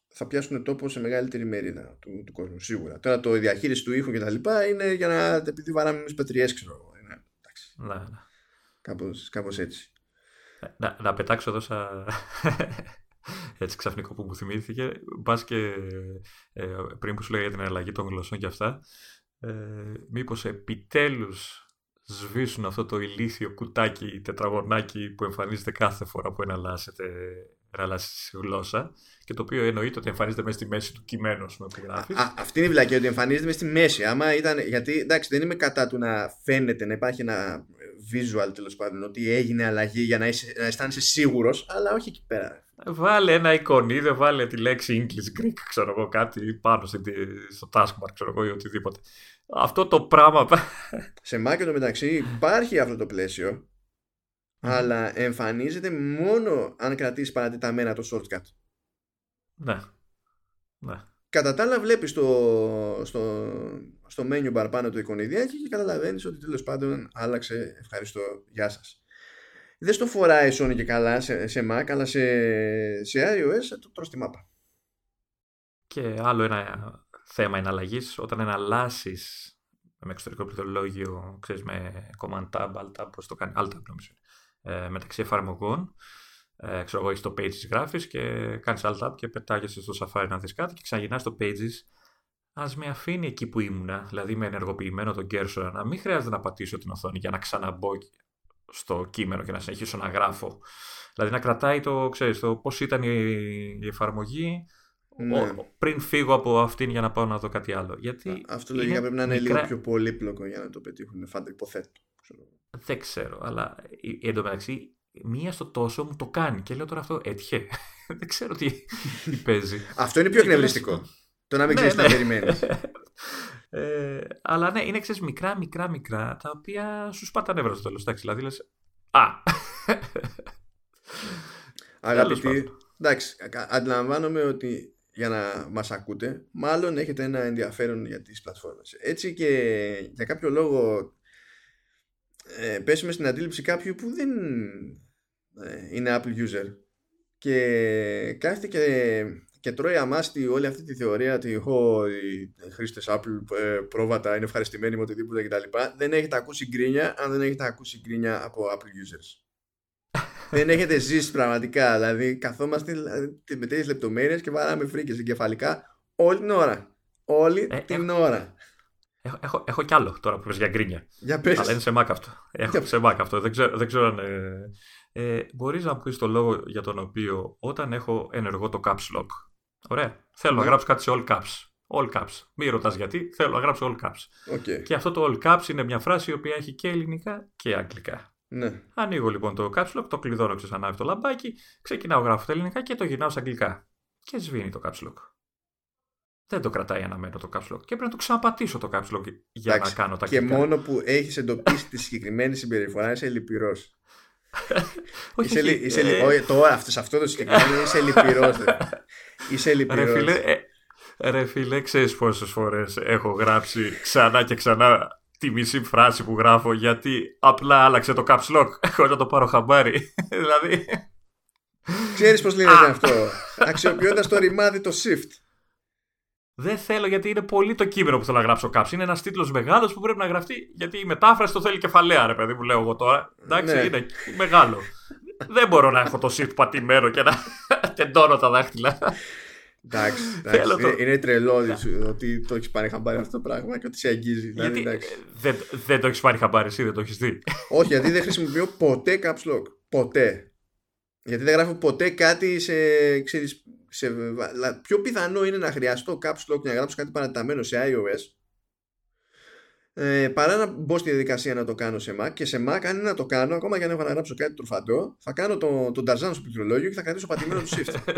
θα πιάσουν τόπο σε μεγαλύτερη μερίδα του, του κόσμου. Σίγουρα. Τώρα το διαχείριση του ήχου και τα λοιπά είναι για να. επειδή βαράμε εμείς πετριέ, ξέρω εγώ. Ναι, ναι. Κάπως, κάπως έτσι. Ε, να, να πετάξω εδώ σαν [LAUGHS] έτσι ξαφνικό που μου θυμήθηκε. Μπας και ε, πριν που σου λέγα για την αλλαγή των γλωσσών και αυτά, ε, μήπως επιτέλους σβήσουν αυτό το ηλίθιο κουτάκι, τετραγωνάκι που εμφανίζεται κάθε φορά που εναλλάσσεται εναλλάσσει γλώσσα και το οποίο εννοείται ότι εμφανίζεται μέσα στη μέση του κειμένου που γράφεις. Αυτή είναι η βλακία, ότι εμφανίζεται μέσα στη μέση. Άμα ήταν, γιατί εντάξει, δεν είμαι κατά του να φαίνεται, να υπάρχει ένα visual τέλος πάντων, ότι έγινε αλλαγή για να, είσαι, να αισθάνεσαι σίγουρος, αλλά όχι εκεί πέρα. Βάλε ένα εικονίδιο, βάλε τη λέξη English Greek, ξέρω εγώ, κάτι πάνω στο taskbar, ξέρω εγώ, ή οτιδήποτε. Αυτό το πράγμα. Σε Mac το μεταξύ υπάρχει αυτό το πλαίσιο, αλλά εμφανίζεται μόνο αν κρατήσει παρατηταμένα το shortcut. Ναι. ναι. Κατά τα άλλα βλέπεις στο, στο, στο menu bar πάνω το εικονιδιάκι και καταλαβαίνεις ότι τέλος πάντων άλλαξε ευχαριστώ, γεια σας. Δεν στο φοράει Sony και καλά σε, σε Mac αλλά σε, σε iOS το τρως τη μάπα. Και άλλο ένα θέμα εναλλαγής όταν εναλλάσσεις με εξωτερικό πληκτρολόγιο, ξέρεις, με command tab, alt tab, πώς το κάνει, alt tab νομίζω, ε, μεταξύ εφαρμογών, ε, ξέρω εγώ, έχεις το Pages γράφεις και κάνεις alt tab και πετάγεσαι στο Safari να δεις κάτι και ξαναγυρνάς στο Pages. Α με αφήνει εκεί που ήμουνα, δηλαδή με ενεργοποιημένο τον cursor, να μην χρειάζεται να πατήσω την οθόνη για να ξαναμπω στο κείμενο και να συνεχίσω να γράφω. Δηλαδή να κρατάει το, ξέρεις, το πώς ήταν η, η εφαρμογή ναι. πριν φύγω από αυτήν για να πάω να δω κάτι άλλο. Γιατί Αυτό λογικά πρέπει να είναι μικρά... λίγο πιο πολύπλοκο για να το πετύχουν. Φάντα, υποθέτω. Δεν ξέρω, αλλά εντωμεταξύ μία στο τόσο μου το κάνει και λέω τώρα αυτό έτυχε. [LAUGHS] Δεν ξέρω τι, τι παίζει. αυτό είναι πιο εκνευριστικό. το να μην ξέρεις ναι, τι να περιμένεις. Ε, αλλά ναι, είναι ξέρεις, μικρά, μικρά, μικρά τα οποία σου σπάτα νεύρα στο τέλος. Δηλαδή λες. Α! [LAUGHS] Αγαπητοί, εντάξει, αντιλαμβάνομαι ότι για να μας ακούτε, μάλλον έχετε ένα ενδιαφέρον για τις πλατφόρμες. Έτσι και για κάποιο λόγο ε, πέσουμε στην αντίληψη κάποιου που δεν ε, είναι Apple user και κάθεται και, και τρώει αμάστη όλη αυτή τη θεωρία ότι οι χρήστες Apple ε, πρόβατα είναι ευχαριστημένοι με οτιδήποτε κτλ. Δεν έχετε ακούσει γκρίνια αν δεν έχετε ακούσει γκρίνια από Apple users. [LAUGHS] δεν έχετε ζήσει πραγματικά. Δηλαδή, καθόμαστε δηλαδή, με τέτοιες λεπτομέρειες και βαράμε φρίκες εγκεφαλικά όλη την ώρα. Όλη ε, την ώρα. Έχω, έχω, έχω κι άλλο τώρα που πες για γκρίνια. Για πες. Αλλά είναι σε Mac αυτό. Έχω σε Mac αυτό. Δεν ξέρω, δεν ξέρω αν. Ε, ε, μπορείς να πεις το λόγο για τον οποίο όταν έχω ενεργό το caps lock. Ωραία. Θέλω να ναι. γράψω κάτι σε all caps. All caps. Μην ρωτάς γιατί, θέλω να γράψω all caps. Okay. Και αυτό το all caps είναι μια φράση η οποία έχει και ελληνικά και αγγλικά. Ναι. Ανοίγω λοιπόν το caps lock, το κλειδώνω, ξανάβει το λαμπάκι, ξεκινάω γράφω τα ελληνικά και το γυρνάω στα αγγλικά. Και σβήνει το caps lock δεν το κρατάει αναμένο το caps lock. Και πρέπει να το ξαναπατήσω το caps lock για να κάνω τα Και μόνο που έχεις εντοπίσει τη συγκεκριμένη συμπεριφορά είσαι λυπηρός. [LAUGHS] όχι, είσαι, είσαι, ε... τώρα σε αυτό το συγκεκριμένο είσαι λυπηρός. είσαι λυπηρός. Ρε φίλε, ε, ρε φίλε, ξέρεις πόσες φορές έχω γράψει ξανά και ξανά τη μισή φράση που γράφω γιατί απλά άλλαξε το caps lock [LAUGHS] χωρίς να το πάρω χαμπάρι. [LAUGHS] δηλαδή. Ξέρεις πώς λύνεται αυτό. Αξιοποιώντας το ρημάδι το shift. Δεν θέλω γιατί είναι πολύ το κείμενο που θέλω να γράψω κάψη. Είναι ένας τίτλος μεγάλος που πρέπει να γραφτεί γιατί η μετάφραση το θέλει κεφαλαία, ρε παιδί μου, λέω εγώ τώρα. Εντάξει, ναι. είναι μεγάλο. Δεν μπορώ να έχω το shift πατημένο και να [LAUGHS] τεντώνω τα δάχτυλα. Εντάξει, [LAUGHS] εντάξει. είναι τρελό ότι το έχεις πάρει χαμπάρι αυτό το πράγμα και ότι σε αγγίζει. Δηλαδή, γιατί δεν, δεν το έχεις πάρει χαμπάρι, εσύ δεν το έχεις δει. Όχι, γιατί δεν χρησιμοποιώ ποτέ caps lock. Ποτέ. Γιατί δεν γράφω ποτέ κάτι σε, ξέρεις, σε, πιο πιθανό είναι να χρειαστώ caps lock για να γράψω κάτι παραταμένο σε iOS ε, παρά να μπω στη διαδικασία να το κάνω σε Mac και σε Mac αν είναι να το κάνω ακόμα και αν έχω να γράψω κάτι τροφαντό θα κάνω τον το Tarzan στο πληκτρολόγιο και θα κρατήσω πατημένο του Shift [LAUGHS]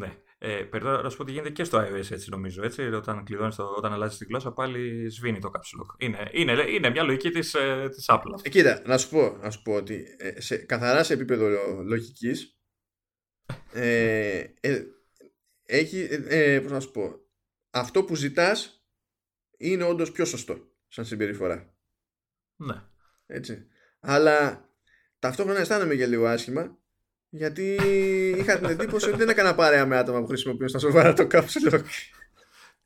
ναι ε, περίπου να σου πω ότι γίνεται και στο iOS έτσι νομίζω. Έτσι, όταν, κλειδώνεις το, όταν αλλάζεις τη γλώσσα πάλι σβήνει το caps lock. Είναι, είναι, είναι μια λογική της, ε, της Apple. Ε, κοίτα, να σου πω, να σου πω ότι ε, σε, καθαρά σε επίπεδο λογικής ε, ε, έχει, ε, πώς να σου πω, αυτό που ζητάς είναι όντως πιο σωστό σαν συμπεριφορά. Ναι. Έτσι. Αλλά ταυτόχρονα αισθάνομαι και λίγο άσχημα γιατί είχα την εντύπωση ότι δεν έκανα παρέα με άτομα που χρησιμοποιούν στα σοβαρά το κάψιλο.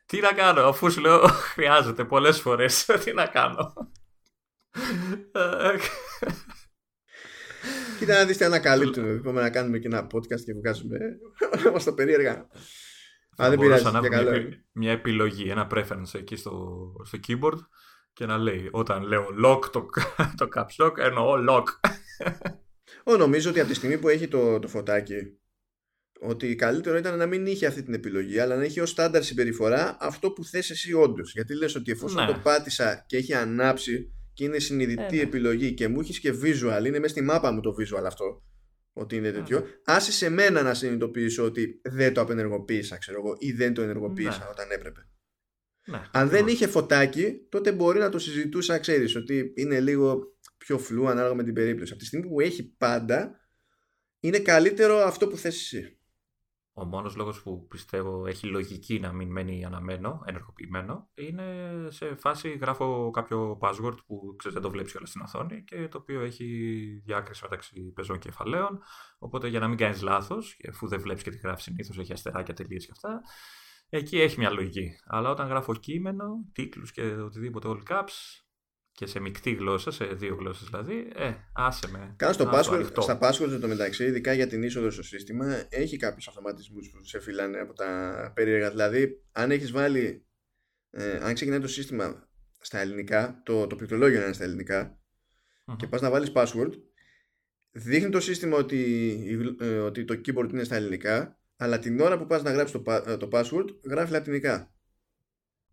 Τι να κάνω, αφού σου λέω χρειάζεται πολλές φορές. [LAUGHS] Τι να κάνω. [LAUGHS] Κοίτα να δεις τι ανακαλύπτουμε. Είπαμε να κάνουμε και ένα podcast και βγάζουμε όλα τα περίεργα. Α, δεν πειράζει. Να μια, μια επιλογή, ένα preference εκεί στο, στο keyboard και να λέει όταν λέω lock το, [LAUGHS] το caps lock εννοώ lock. Ω, νομίζω ότι από τη στιγμή που έχει το, το φωτάκι ότι καλύτερο ήταν να μην είχε αυτή την επιλογή αλλά να έχει ως στάνταρ συμπεριφορά αυτό που θες εσύ όντως. γιατί λες ότι εφόσον ναι. το πάτησα και έχει ανάψει και είναι συνειδητή ε, ναι. επιλογή και μου έχεις και visual είναι μέσα στη μάπα μου το visual αυτό ότι είναι τέτοιο. Mm. Άσε σε μένα να συνειδητοποιήσω ότι δεν το απενεργοποίησα, ξέρω εγώ, ή δεν το ενεργοποίησα ναι. όταν έπρεπε. Ναι, Αν δεν είχε φωτάκι, τότε μπορεί να το συζητούσα, ξέρεις, ότι είναι λίγο πιο φλού ανάλογα με την περίπτωση. Από τη στιγμή που έχει πάντα, είναι καλύτερο αυτό που θες εσύ. Ο μόνος λόγος που πιστεύω έχει λογική να μην μένει αναμένο, ενεργοποιημένο, είναι σε φάση γράφω κάποιο password που ξέρεις δεν το βλέπεις όλα στην οθόνη και το οποίο έχει διάκριση μεταξύ πεζών και κεφαλαίων. Οπότε για να μην κάνεις λάθος, αφού δεν βλέπεις και τη γράφεις συνήθως έχει αστεράκια, τελείες και αυτά, εκεί έχει μια λογική. Αλλά όταν γράφω κείμενο, τίτλους και οτιδήποτε all caps, και σε μεικτή γλώσσα, σε δύο γλώσσες δηλαδή, ε, άσε με. Κάνω στο password, στα password το μεταξύ, ειδικά για την είσοδο στο σύστημα, έχει κάποιους αυτοματισμούς που σε φυλάνε από τα περίεργα. Δηλαδή, αν έχεις βάλει, ε, αν ξεκινάει το σύστημα στα ελληνικά, το, το πληκτρολόγιο είναι στα ελληνικά, uh-huh. και πας να βάλεις password, δείχνει το σύστημα ότι, ε, ότι το keyboard είναι στα ελληνικά, αλλά την ώρα που πας να γράψεις το, ε, το password, γράφει λατινικά.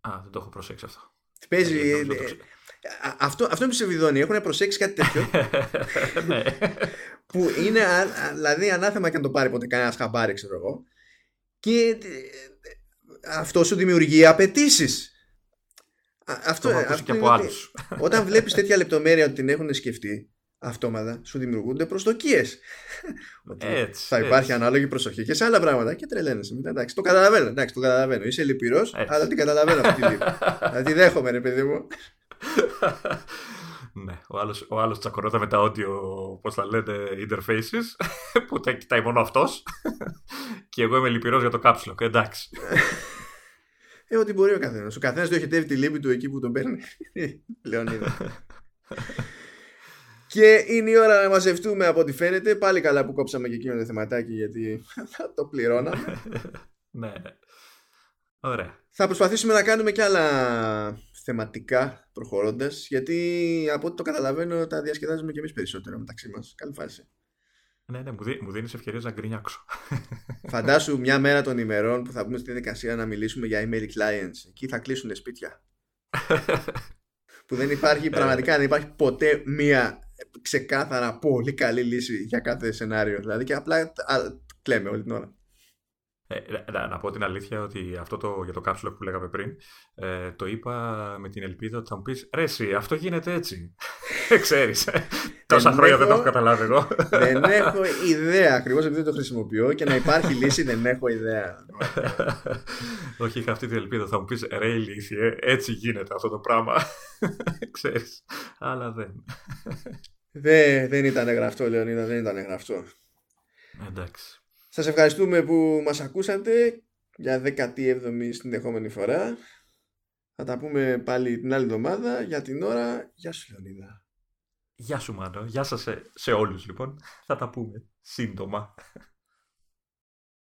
Α, δεν το έχω προσέξει αυτό. Παίζει. Ε, αυτό, αυτό με σε Έχουν προσέξει κάτι τέτοιο. [LAUGHS] Ναι. που είναι δηλαδή ανάθεμα και να το πάρει ποτέ κανένας χαμπάρι, ξέρω εγώ. Και ε, αυτό σου δημιουργεί απαιτήσεις. Αυτό, το αυτό και από άλλους. [LAUGHS] Όταν βλέπεις τέτοια λεπτομέρεια ότι την έχουν σκεφτεί, αυτόματα σου δημιουργούνται προσδοκίες. [LAUGHS] θα υπάρχει ανάλογη προσοχή και σε άλλα πράγματα. Και τρελαίνεσαι. Εντάξει, το καταλαβαίνω. Εντάξει, το καταλαβαίνω. Είσαι λυπηρός, αλλά την καταλαβαίνω αυτή τη Δηλαδή, δέχομαι, ρε παιδί μου ναι, ο άλλος, ο άλλος τσακωνόταν με τα audio, πώς τα λένε, interfaces, που τα κοιτάει μόνο αυτός. και εγώ είμαι λυπηρός για το κάψιλο, εντάξει. ε, ό,τι μπορεί ο καθένας. Ο καθένας διοχετεύει τη λύπη του εκεί που τον παίρνει. Λεωνίδα. και είναι η ώρα να μαζευτούμε από ό,τι φαίνεται. Πάλι καλά που κόψαμε και εκείνο το θεματάκι γιατί θα το πληρώναμε. ναι, ναι. Ωραία. Θα προσπαθήσουμε να κάνουμε και άλλα θεματικά προχωρώντας, γιατί από ό,τι το καταλαβαίνω τα διασκεδάζουμε και εμείς περισσότερο μεταξύ μας. Καλή φάση. Ναι, ναι, μου, δίνει, μου δίνεις ευκαιρίες να γκρινιάξω. [LAUGHS] Φαντάσου μια μέρα των ημερών που θα μπούμε στη δικασία να μιλήσουμε για email clients. Εκεί θα κλείσουν σπίτια. [LAUGHS] που δεν υπάρχει, πραγματικά δεν υπάρχει ποτέ μία ξεκάθαρα πολύ καλή λύση για κάθε σενάριο. Δηλαδή και απλά κλαίμε όλη την ώρα. Ε, να, να πω την αλήθεια ότι αυτό το, για το κάψουλο που λέγαμε πριν ε, το είπα με την ελπίδα ότι θα μου πεις ρε εσύ αυτό γίνεται έτσι [LAUGHS] ξέρεις ε, τόσα χρόνια δεν το έχω καταλάβει εγώ. δεν έχω ιδέα ακριβώς επειδή το χρησιμοποιώ και να υπάρχει λύση δεν έχω ιδέα. [LAUGHS] Όχι είχα αυτή την ελπίδα. Θα μου πεις ρε ηλίθιε έτσι γίνεται αυτό το πράγμα [LAUGHS] ξέρεις αλλά δεν. Δεν, δεν ήταν γραφτό Λεωνίδα δεν ήταν γραφτό. Εντάξει σας ευχαριστούμε που μας ακούσατε για 17η συνεχόμενη φορά. Θα τα πούμε πάλι την άλλη εβδομάδα. Για την ώρα, γεια σου Λεωνίδα. Γεια σου Μάνο, γεια σας σε, σε όλους λοιπόν. Θα τα πούμε σύντομα.